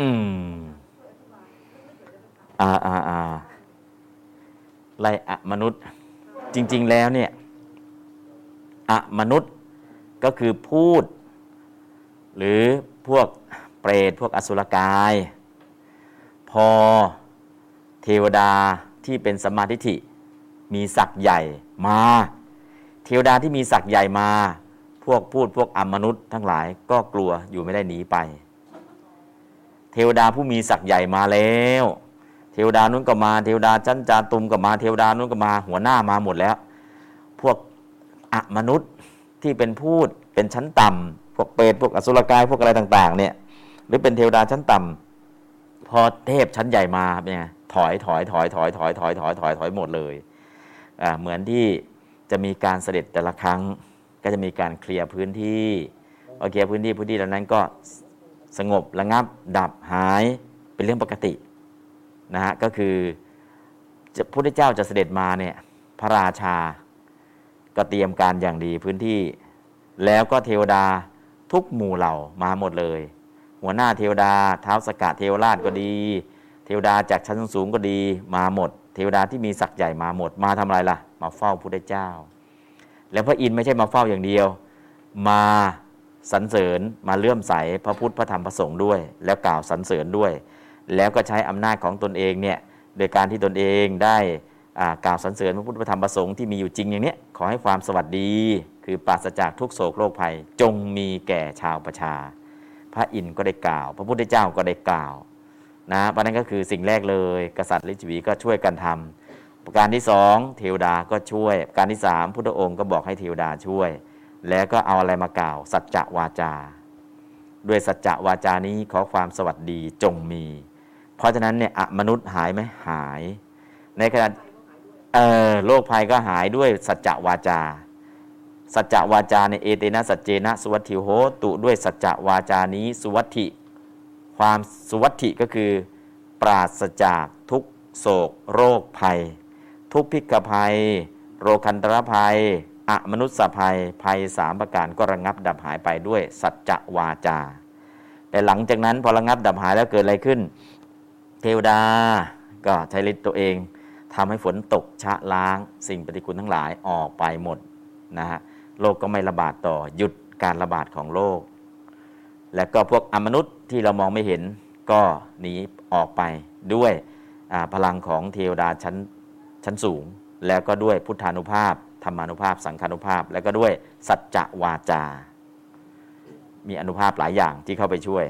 Speaker 2: อืมอ่าอ่าอ่าไล่อมนุษย์ จริง ๆ แล้วเนี่ย อมนุษย์ก็คือพูด หรือพวกเปรตพวกอสุรกาย พอเทวดาที่เป็นสมาธิิมีศักย์ใหญ่มา เทวดาที่มีศักย์ใหญ่มา พวกพูดพวกอมนุษย์ทั้งหลายก็กลัวอยู่ไม่ได้หนีไป เทวดาผู้มีศักย์ใหญ่มาแล้ว เทวดานู้นก็มา เทวดาชั้นจาตุมก็มา เทวดานู้นก็มา หัวหน้ามาหมดแล้ว พวก อมนุษย์ที่เป็นพูดเป็นชั้นต่ำพวกเปรตพวกอสุรกายพวกอะไรต่าง ๆ เนี่ย หรือเป็นเทวดาชั้นต่ำพอเทพชั้นใหญ่มาเป็นไงถอยถอยถอยถอยถอยถอยถอยถอยถอยหมดเลยอ่าเหมือนที่จะมีการเสด็จแต่ละครั้ง ก็จะมีการเคลียร์พื้นที่โอเคลียร์พื้นที่พื้นที่เหล่านั้นก็สงบระงับ ดับหายเป็นเรื่องปกตินะฮะก็คือพระพุทธเจ้าจะเสด็จมาเนี่ยพระราชา ก็เตรียมการอย่างดีพื้นที่ แล้วก็เทวดาทุกหมู่เหล่ามาหมดเลย หัวหน้าเทวดาเท้าสกัดเทวราชก็ดี เทวดาจากชั้นสูงก็ดีมาหมด เทวดาที่มีศักย์ใหญ่มาหมดมาทำอะไรล่ะ มาเฝ้าพระพุทธเจ้า แล้วพระอินทร์ไม่ใช่มาเฝ้าอย่างเดียว มาสรรเสริญมาเลื่อมใสพระพุทธพระธรรมพระสงฆ์ด้วย แล้วกล่าวสรรเสริญด้วย แล้วก็ใช้อำนาจของตนเองเนี่ยโดยการที่ตนเองได้ กล่าวสรรเสริญพระพุทธธรรมพระสงฆ์ที่มีอยู่จริงอย่างนี้ขอให้ความสวัสดี คือปราศจากทุกโศกโรคภัย จงมีแก่ชาวประชา พระอินทร์ก็ได้กล่าว พระพุทธเจ้าก็ได้กล่าวนะเพราะนั้นก็คือสิ่งแรกเลย กษัตริย์ลิชวีก็ช่วยกันทำประการที่สองเทวดาก็ช่วย ประการที่สามพุทธองค์ก็บอกให้เทวดาช่วย แล้วก็เอาอะไรมากล่าว สัจจะวาจา ด้วยสัจจะวาจานี้ขอความสวัสดีจงมี เพราะฉะนั้นเนี่ยมนุษย์หายไหมหาย ในขณะ เออโรคภัยก็หายด้วยสัจจวาจา สัจจวาจาในเอเตนะสัจเจนะสุวัตถิโหตุด้วยสัจจวาจานี้สุวัตถิความสุวัตถิก็คือ ปราศจากทุกโศก โรคภัย ทุกพิกภัย โรคันตรภัยอะมนุษยภัยภัยสามประการก็ระงับดับหายไปด้วย สัจจวาจา แต่หลังจากนั้นพอระงับดับหายแล้วเกิดอะไรขึ้น เทวดาก็ใช้ฤทธิ์ตัวเอง ทำให้ฝนตกชะล้าง สิ่งปฏิกูลทั้งหลายออกไปหมดนะฮะโรคก็ไม่ระบาดต่อหยุดการระบาดของโรคและก็พวกอมนุษย์ที่เรามองไม่เห็นก็หนีออกไปด้วยพลังของเทวดาชั้นชั้นสูง แล้วก็ด้วยพุทธานุภาพธรรมานุภาพ สังฆานุภาพ แล้วก็ด้วยสัจจวาจา มีอนุภาพหลายอย่างที่เข้าไปช่วย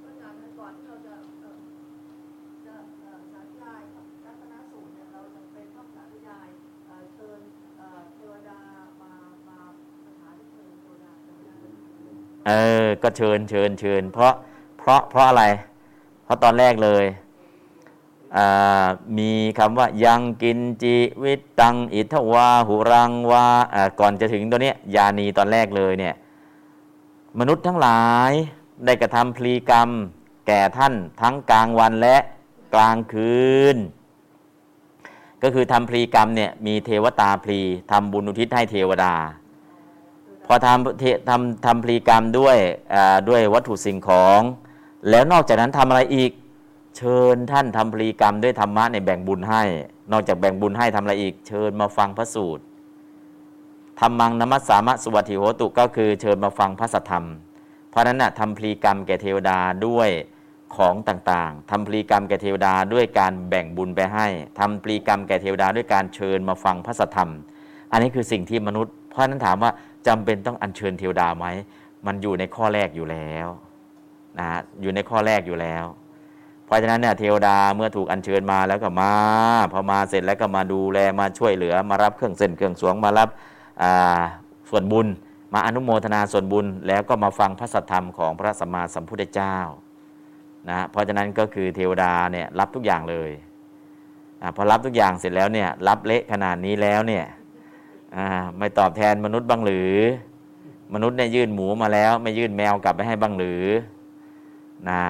Speaker 5: เพราะฉะนั้นก่อนที่เราจะเอ่อจะเอ่อสาธยายกับรัตนสูตรเนี่ยเราจำเป็นต้องสาธยายเอ่อเชิญเอ่อเทวดามามาสถานที่เชิญเทวดาเทวดา
Speaker 2: เออ ก็เชิญเชิญเชิญเพราะเพราะเพราะอะไร เพราะตอนแรกเลยมีคำว่ายังกินจิวิตตัง อิทวาหุรังวาอ่าก่อนจะถึงตัวเนี้ยยานีตอนแรกเลยเนี่ย มนุษย์ทั้งหลายได้กระทำพลีกรรม แก่ท่านทั้งกลางวันและกลางคืน ก็คือทำพลีกรรมเนี่ยมีเทวตาพลีทำบุญอุทิศให้เทวดา พอทำเททำทำพลีกรรมด้วยด้วยวัตถุสิ่งของ แล้วนอกจากนั้นทำอะไรอีก เชิญท่านทำพลีกรรมด้วยธรรมะในแบ่งบุญให้ นอกจากแบ่งบุญให้ทำอะไรอีก เชิญมาฟังพระสูตรธรรมังนมัสสามะสุวัติโหตุก็คือเชิญมาฟังพระสัทธรรม เพราะนั้นนะทำพลีกรรมแก่เทวดาด้วยของต่างๆทำพลีกรรมแก่เทวดาด้วยการแบ่งบุญไปให้ทำพลีกรรมแก่เทวดาด้วยการเชิญมาฟังพระสัทธรรม อันนี้คือสิ่งที่มนุษย์ เพราะนั้นถามว่า จำเป็นต้องอัญเชิญเทวดาไหมมันอยู่ในข้อแรกอยู่แล้วนะฮะอยู่ในข้อแรกอยู่แล้ว เพราะฉะนั้นเนี่ยเทวดาเมื่อถูกอัญเชิญมาแล้วก็มาพอมาเสร็จแล้วก็มาดูแลมาช่วยเหลือ มารับเครื่องเส้นเครื่องสวงมารับส่วนบุญ มาอนุโมทนาส่วนบุญ แล้วก็มาฟังพระสัทธรรมของพระสัมมาสัมพุทธเจ้านะเพราะฉะนั้นก็คือเทวดาเนี่ยรับทุกอย่างเลยอพอรับทุกอย่างเสร็จแล้วเนี่ยรับเละขนาดนี้แล้วเนี่ย อ่าไม่ตอบแทนมนุษย์บ้างหรือ มนุษย์เนี่ยยื่นหมูมาแล้ว ไม่ยื่นแมวกลับไปให้บ้างหรือนะ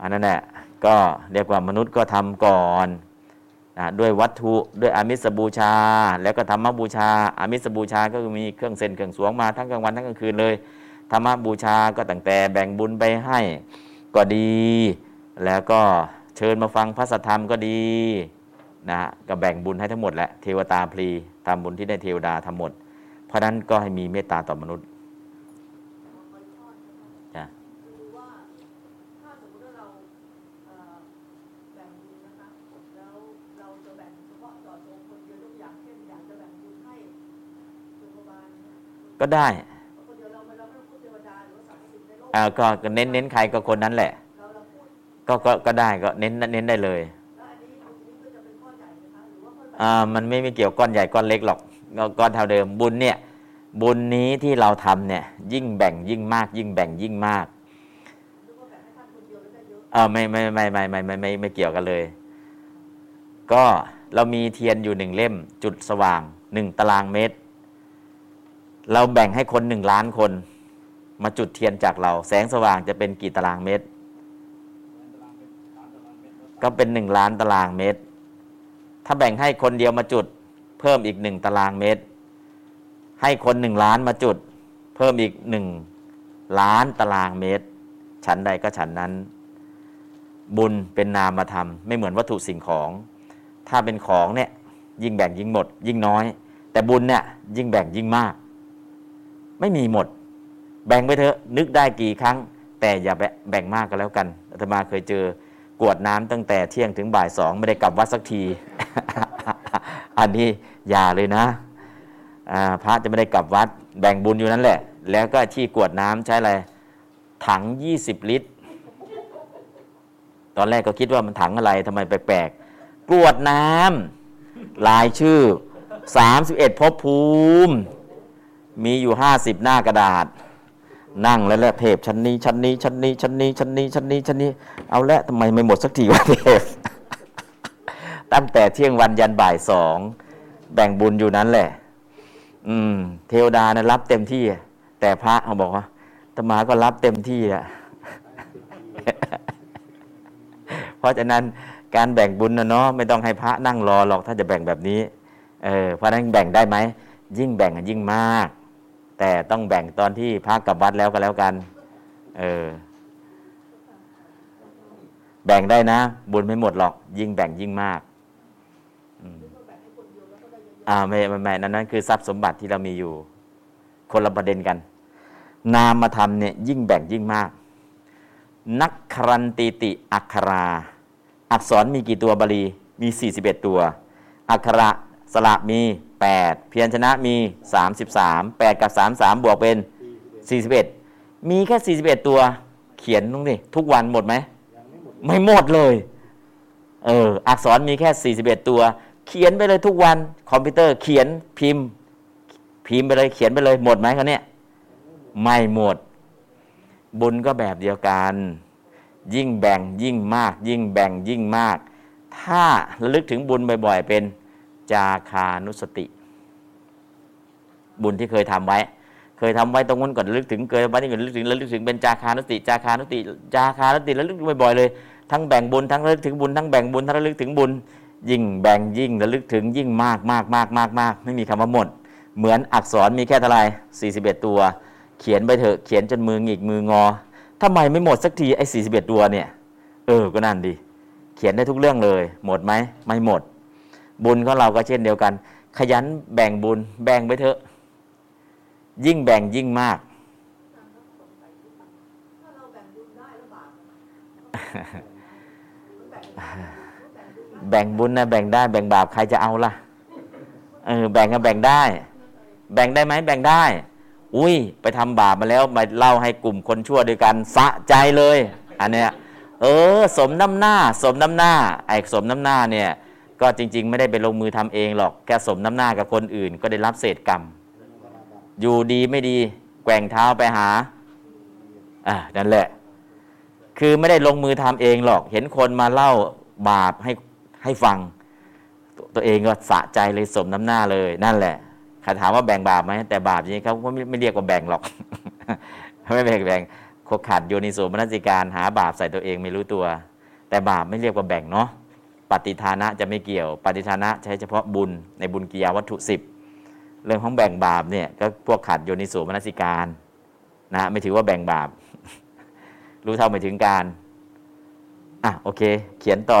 Speaker 2: อันนั้นแหละก็เรียกว่ามนุษย์ก็ทำก่อนนะด้วยวัตถุด้วยอามิสบูชา แล้วก็ธรรมบูชาอามิสบูชาก็คือมีเครื่องเส้นเครื่องสวงมาทั้งกลางวันทั้งกลางคืนเลยธรรมบูชาก็ตั้งแต่แบ่งบุญไปให้ก็ดี แล้วก็เชิญมาฟังพระสัทธรรมก็ดี นะก็แบ่งบุญให้ทั้งหมดแหละเทวตาพลีทำบุญที่ได้เทวดาทั้งหมด เพราะนั้นก็ให้มีเมตตาต่อมนุษย์จ้ะ
Speaker 5: ก็
Speaker 2: ได้
Speaker 5: เอา
Speaker 2: ก็เน้นเน้นใครก็คนนั้นแหละ ก็ก็ก็ได้ก็เน้นเน้นได้เลย มันไม่มีเกี่ยวก้อนใหญ่ก้อนเล็กหรอกก้อนเท่าเดิมบุญเนี่ยบุญนี้ที่เราทำเนี่ยยิ่งแบ่งยิ่งมาก ยิ่งแบ่งยิ่งมาก
Speaker 5: หรือว่าแบ่งให้ท่านคนเดียวแล้วได้เยอะ
Speaker 2: เออไม่ไม่ไม่ไม่ไม่ไม่ไม่ไม่เกี่ยวกันเลย ก็เรามีเทียนอยู่หนึ่งเล่ม จุดสว่างหนึ่งตารางเมตร เราแบ่งให้คนหนึ่งล้านคน มาจุดเทียนจากเรา แสงสว่างจะเป็นกี่ตารางเมตร ก็เป็นหนึ่งล้านตารางเมตร ถ้าแบ่งให้คนเดียวมาจุด เพิ่มอีกหนึ่งตารางเมตร ให้คนหนึ่งล้านมาจุด เพิ่มอีกหนึ่งล้านตารางเมตรฉันใดก็ฉันนั้น บุญเป็นนามธรรมไม่เหมือนวัตถุสิ่งของ ถ้าเป็นของเนี่ยยิ่งแบ่งยิ่งหมด ยิ่งน้อย แต่บุญเนี่ยยิ่งแบ่งยิ่งมาก ไม่มีหมด แบ่งไปเถอะนึกได้กี่ครั้ง แต่อย่าแบ่งมากก็แล้วกันอาตมาเคยเจอ กวดน้ำตั้งแต่เที่ยงถึงบ่ายสองไม่ได้กลับวัดสักที อันนี้อย่าเลยนะพระจะไม่ได้กลับวัดแบ่งบุญอยู่นั่นแหละ แล้วก็ที่กวดน้ำใช้อะไรถัง 20 ลิตร ตอนแรกก็คิดว่ามันถังอะไรทำไมแปลกๆกวดน้ำลายชื่อ 31ภพภูมิ มีอยู่ 50 หน้ากระดาษ นั่งแล้วแหละเทพชั้นนี้ชั้นนี้ชั้นนี้ชั้นนี้ชั้นนี้ชั้นนี้ชั้นนี้ เอาละทำไมไม่หมดสักทีวะเทพตั้งแต่เที่ยงวันยันบ่ายสองแบ่งบุญอยู่นั้นแหละ อืม เทวดานะรับเต็มที่ แต่พระเขาบอกว่าตมาก็รับเต็มที่อะเพราะฉะนั้นการแบ่งบุญนะเนาะไม่ต้องให้พระนั่งรอหรอกถ้าจะแบ่งแบบนี้ เออเพราะนั้นแบ่งได้ไหมยิ่งแบ่งยิ่งมาก แต่ต้องแบ่งตอนที่พระกลับวัดแล้วก็แล้วกัน เออ แบ่งได้นะ บุญไม่หมดหรอก ยิ่งแบ่งยิ่งมากอ่าไม่ไม่ไม่นั่นนั่นคือทรัพย์สมบัติที่เรามีอยู่ คนละประเด็นกัน นามธรรมเนี่ยยิ่งแบ่งยิ่งมาก นักครันติติอักขรา อักษรมีกี่ตัวบาลีมี 41 ตัว อักขระสระมี 8 เพียรชนะมี 33 8 กับ 33 บวกเป็น 41 มีแค่ 41 ตัวเขียนตรงนี้ทุกวันหมดไหมไม่หมดเลยเอออักษรมีแค่ 41 ตัว เขียนไปเลยทุกวันคอมพิวเตอร์เขียนพิมพ์ พิมพ์ไปเลยเขียนไปเลยหมดไหมเขาเนี่ยไม่หมด บุญก็แบบเดียวกัน ยิ่งแบ่งยิ่งมาก ยิ่งแบ่งยิ่งมาก ถ้าระลึกถึงบุญบ่อย ๆ เป็น จาคานุสติ บุญที่เคยทำไว้ เคยทำไว้ตรงนู้นก่อนลึกถึงเคยไว้ที่ก่อนลึกถึงระลึกถึงเป็นจาคานุสติ จาคานุสติ จาคานุสติระลึกบ่อยๆเลย ทั้งแบ่งบุญทั้งระลึกถึงบุญทั้งแบ่งบุญทั้งระลึกถึงบุญ ยิ่งแบ่งยิ่งระลึกถึงยิ่งมากมากมากมากมากไม่มีคำว่าหมด เหมือนอักษรมีแค่เท่าไหร่41 ตัว เขียนไปเถอะเขียนจนมือหงิกมืองอทำไมไม่หมดสักทีไอ้41 ตัวเนี่ย เออก็นั่นดี เขียนได้ทุกเรื่องเลย หมดไหมไม่หมด บุญของเราก็เช่นเดียวกัน ขยันแบ่งบุญ แบ่งไปเถอะ ยิ่งแบ่งยิ่งมาก
Speaker 5: แบ่งบุญนะ
Speaker 2: แบ่งได้แบ่งบาปใครจะเอาล่ะเออแบ่งก็แบ่งได้ แบ่งได้ไหมแบ่งได้ อุ้ย ไปทำบาปมาแล้วมาเล่าให้กลุ่มคนชั่วด้วยกันสะใจเลย อันเนี้ย เออ สมน้ำหน้า สมน้ำหน้า ไอ้สมน้ำหน้าเนี่ย ก็จริง ๆ ไม่ได้ไปลงมือทำเองหรอกแค่สมน้ำหน้ากับคนอื่น ก็ได้รับเศษกรรม อยู่ดีไม่ดีแกว่งเท้าไปหาอ่านั่นแหละ คือไม่ได้ลงมือทำเองหรอก เห็นคนมาเล่าบาปให้ให้ฟัง ตัวตัวเองก็สะใจเลยสมน้ำหน้าเลย นั่นแหละใครถามว่าแบ่งบาปไหมแต่บาปจริงๆเขาก็ไม่ไม่เรียกว่าแบ่งหรอกไม่แบ่งแบ่งโคขาดโยนิโสมนสิการหาบาปใส่ตัวเองไม่รู้ตัว แต่บาปไม่เรียกว่าแบ่งเนาะ ปฏิทานะจะไม่เกี่ยว ปฏิทานะใช้เฉพาะบุญในบุญกิยาวัตถุสิบเรื่องของแบ่งบาปเนี่ยก็พวกขาดโยนิสูมนสิการนะไม่ถือว่าแบ่งบาป รู้เท่าไม่ถึงการอะโอเค เขียนต่อ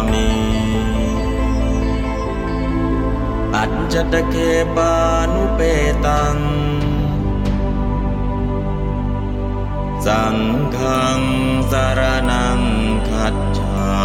Speaker 2: จจะตะเคปานุเปตัง สังฆังสารนังขัดฉา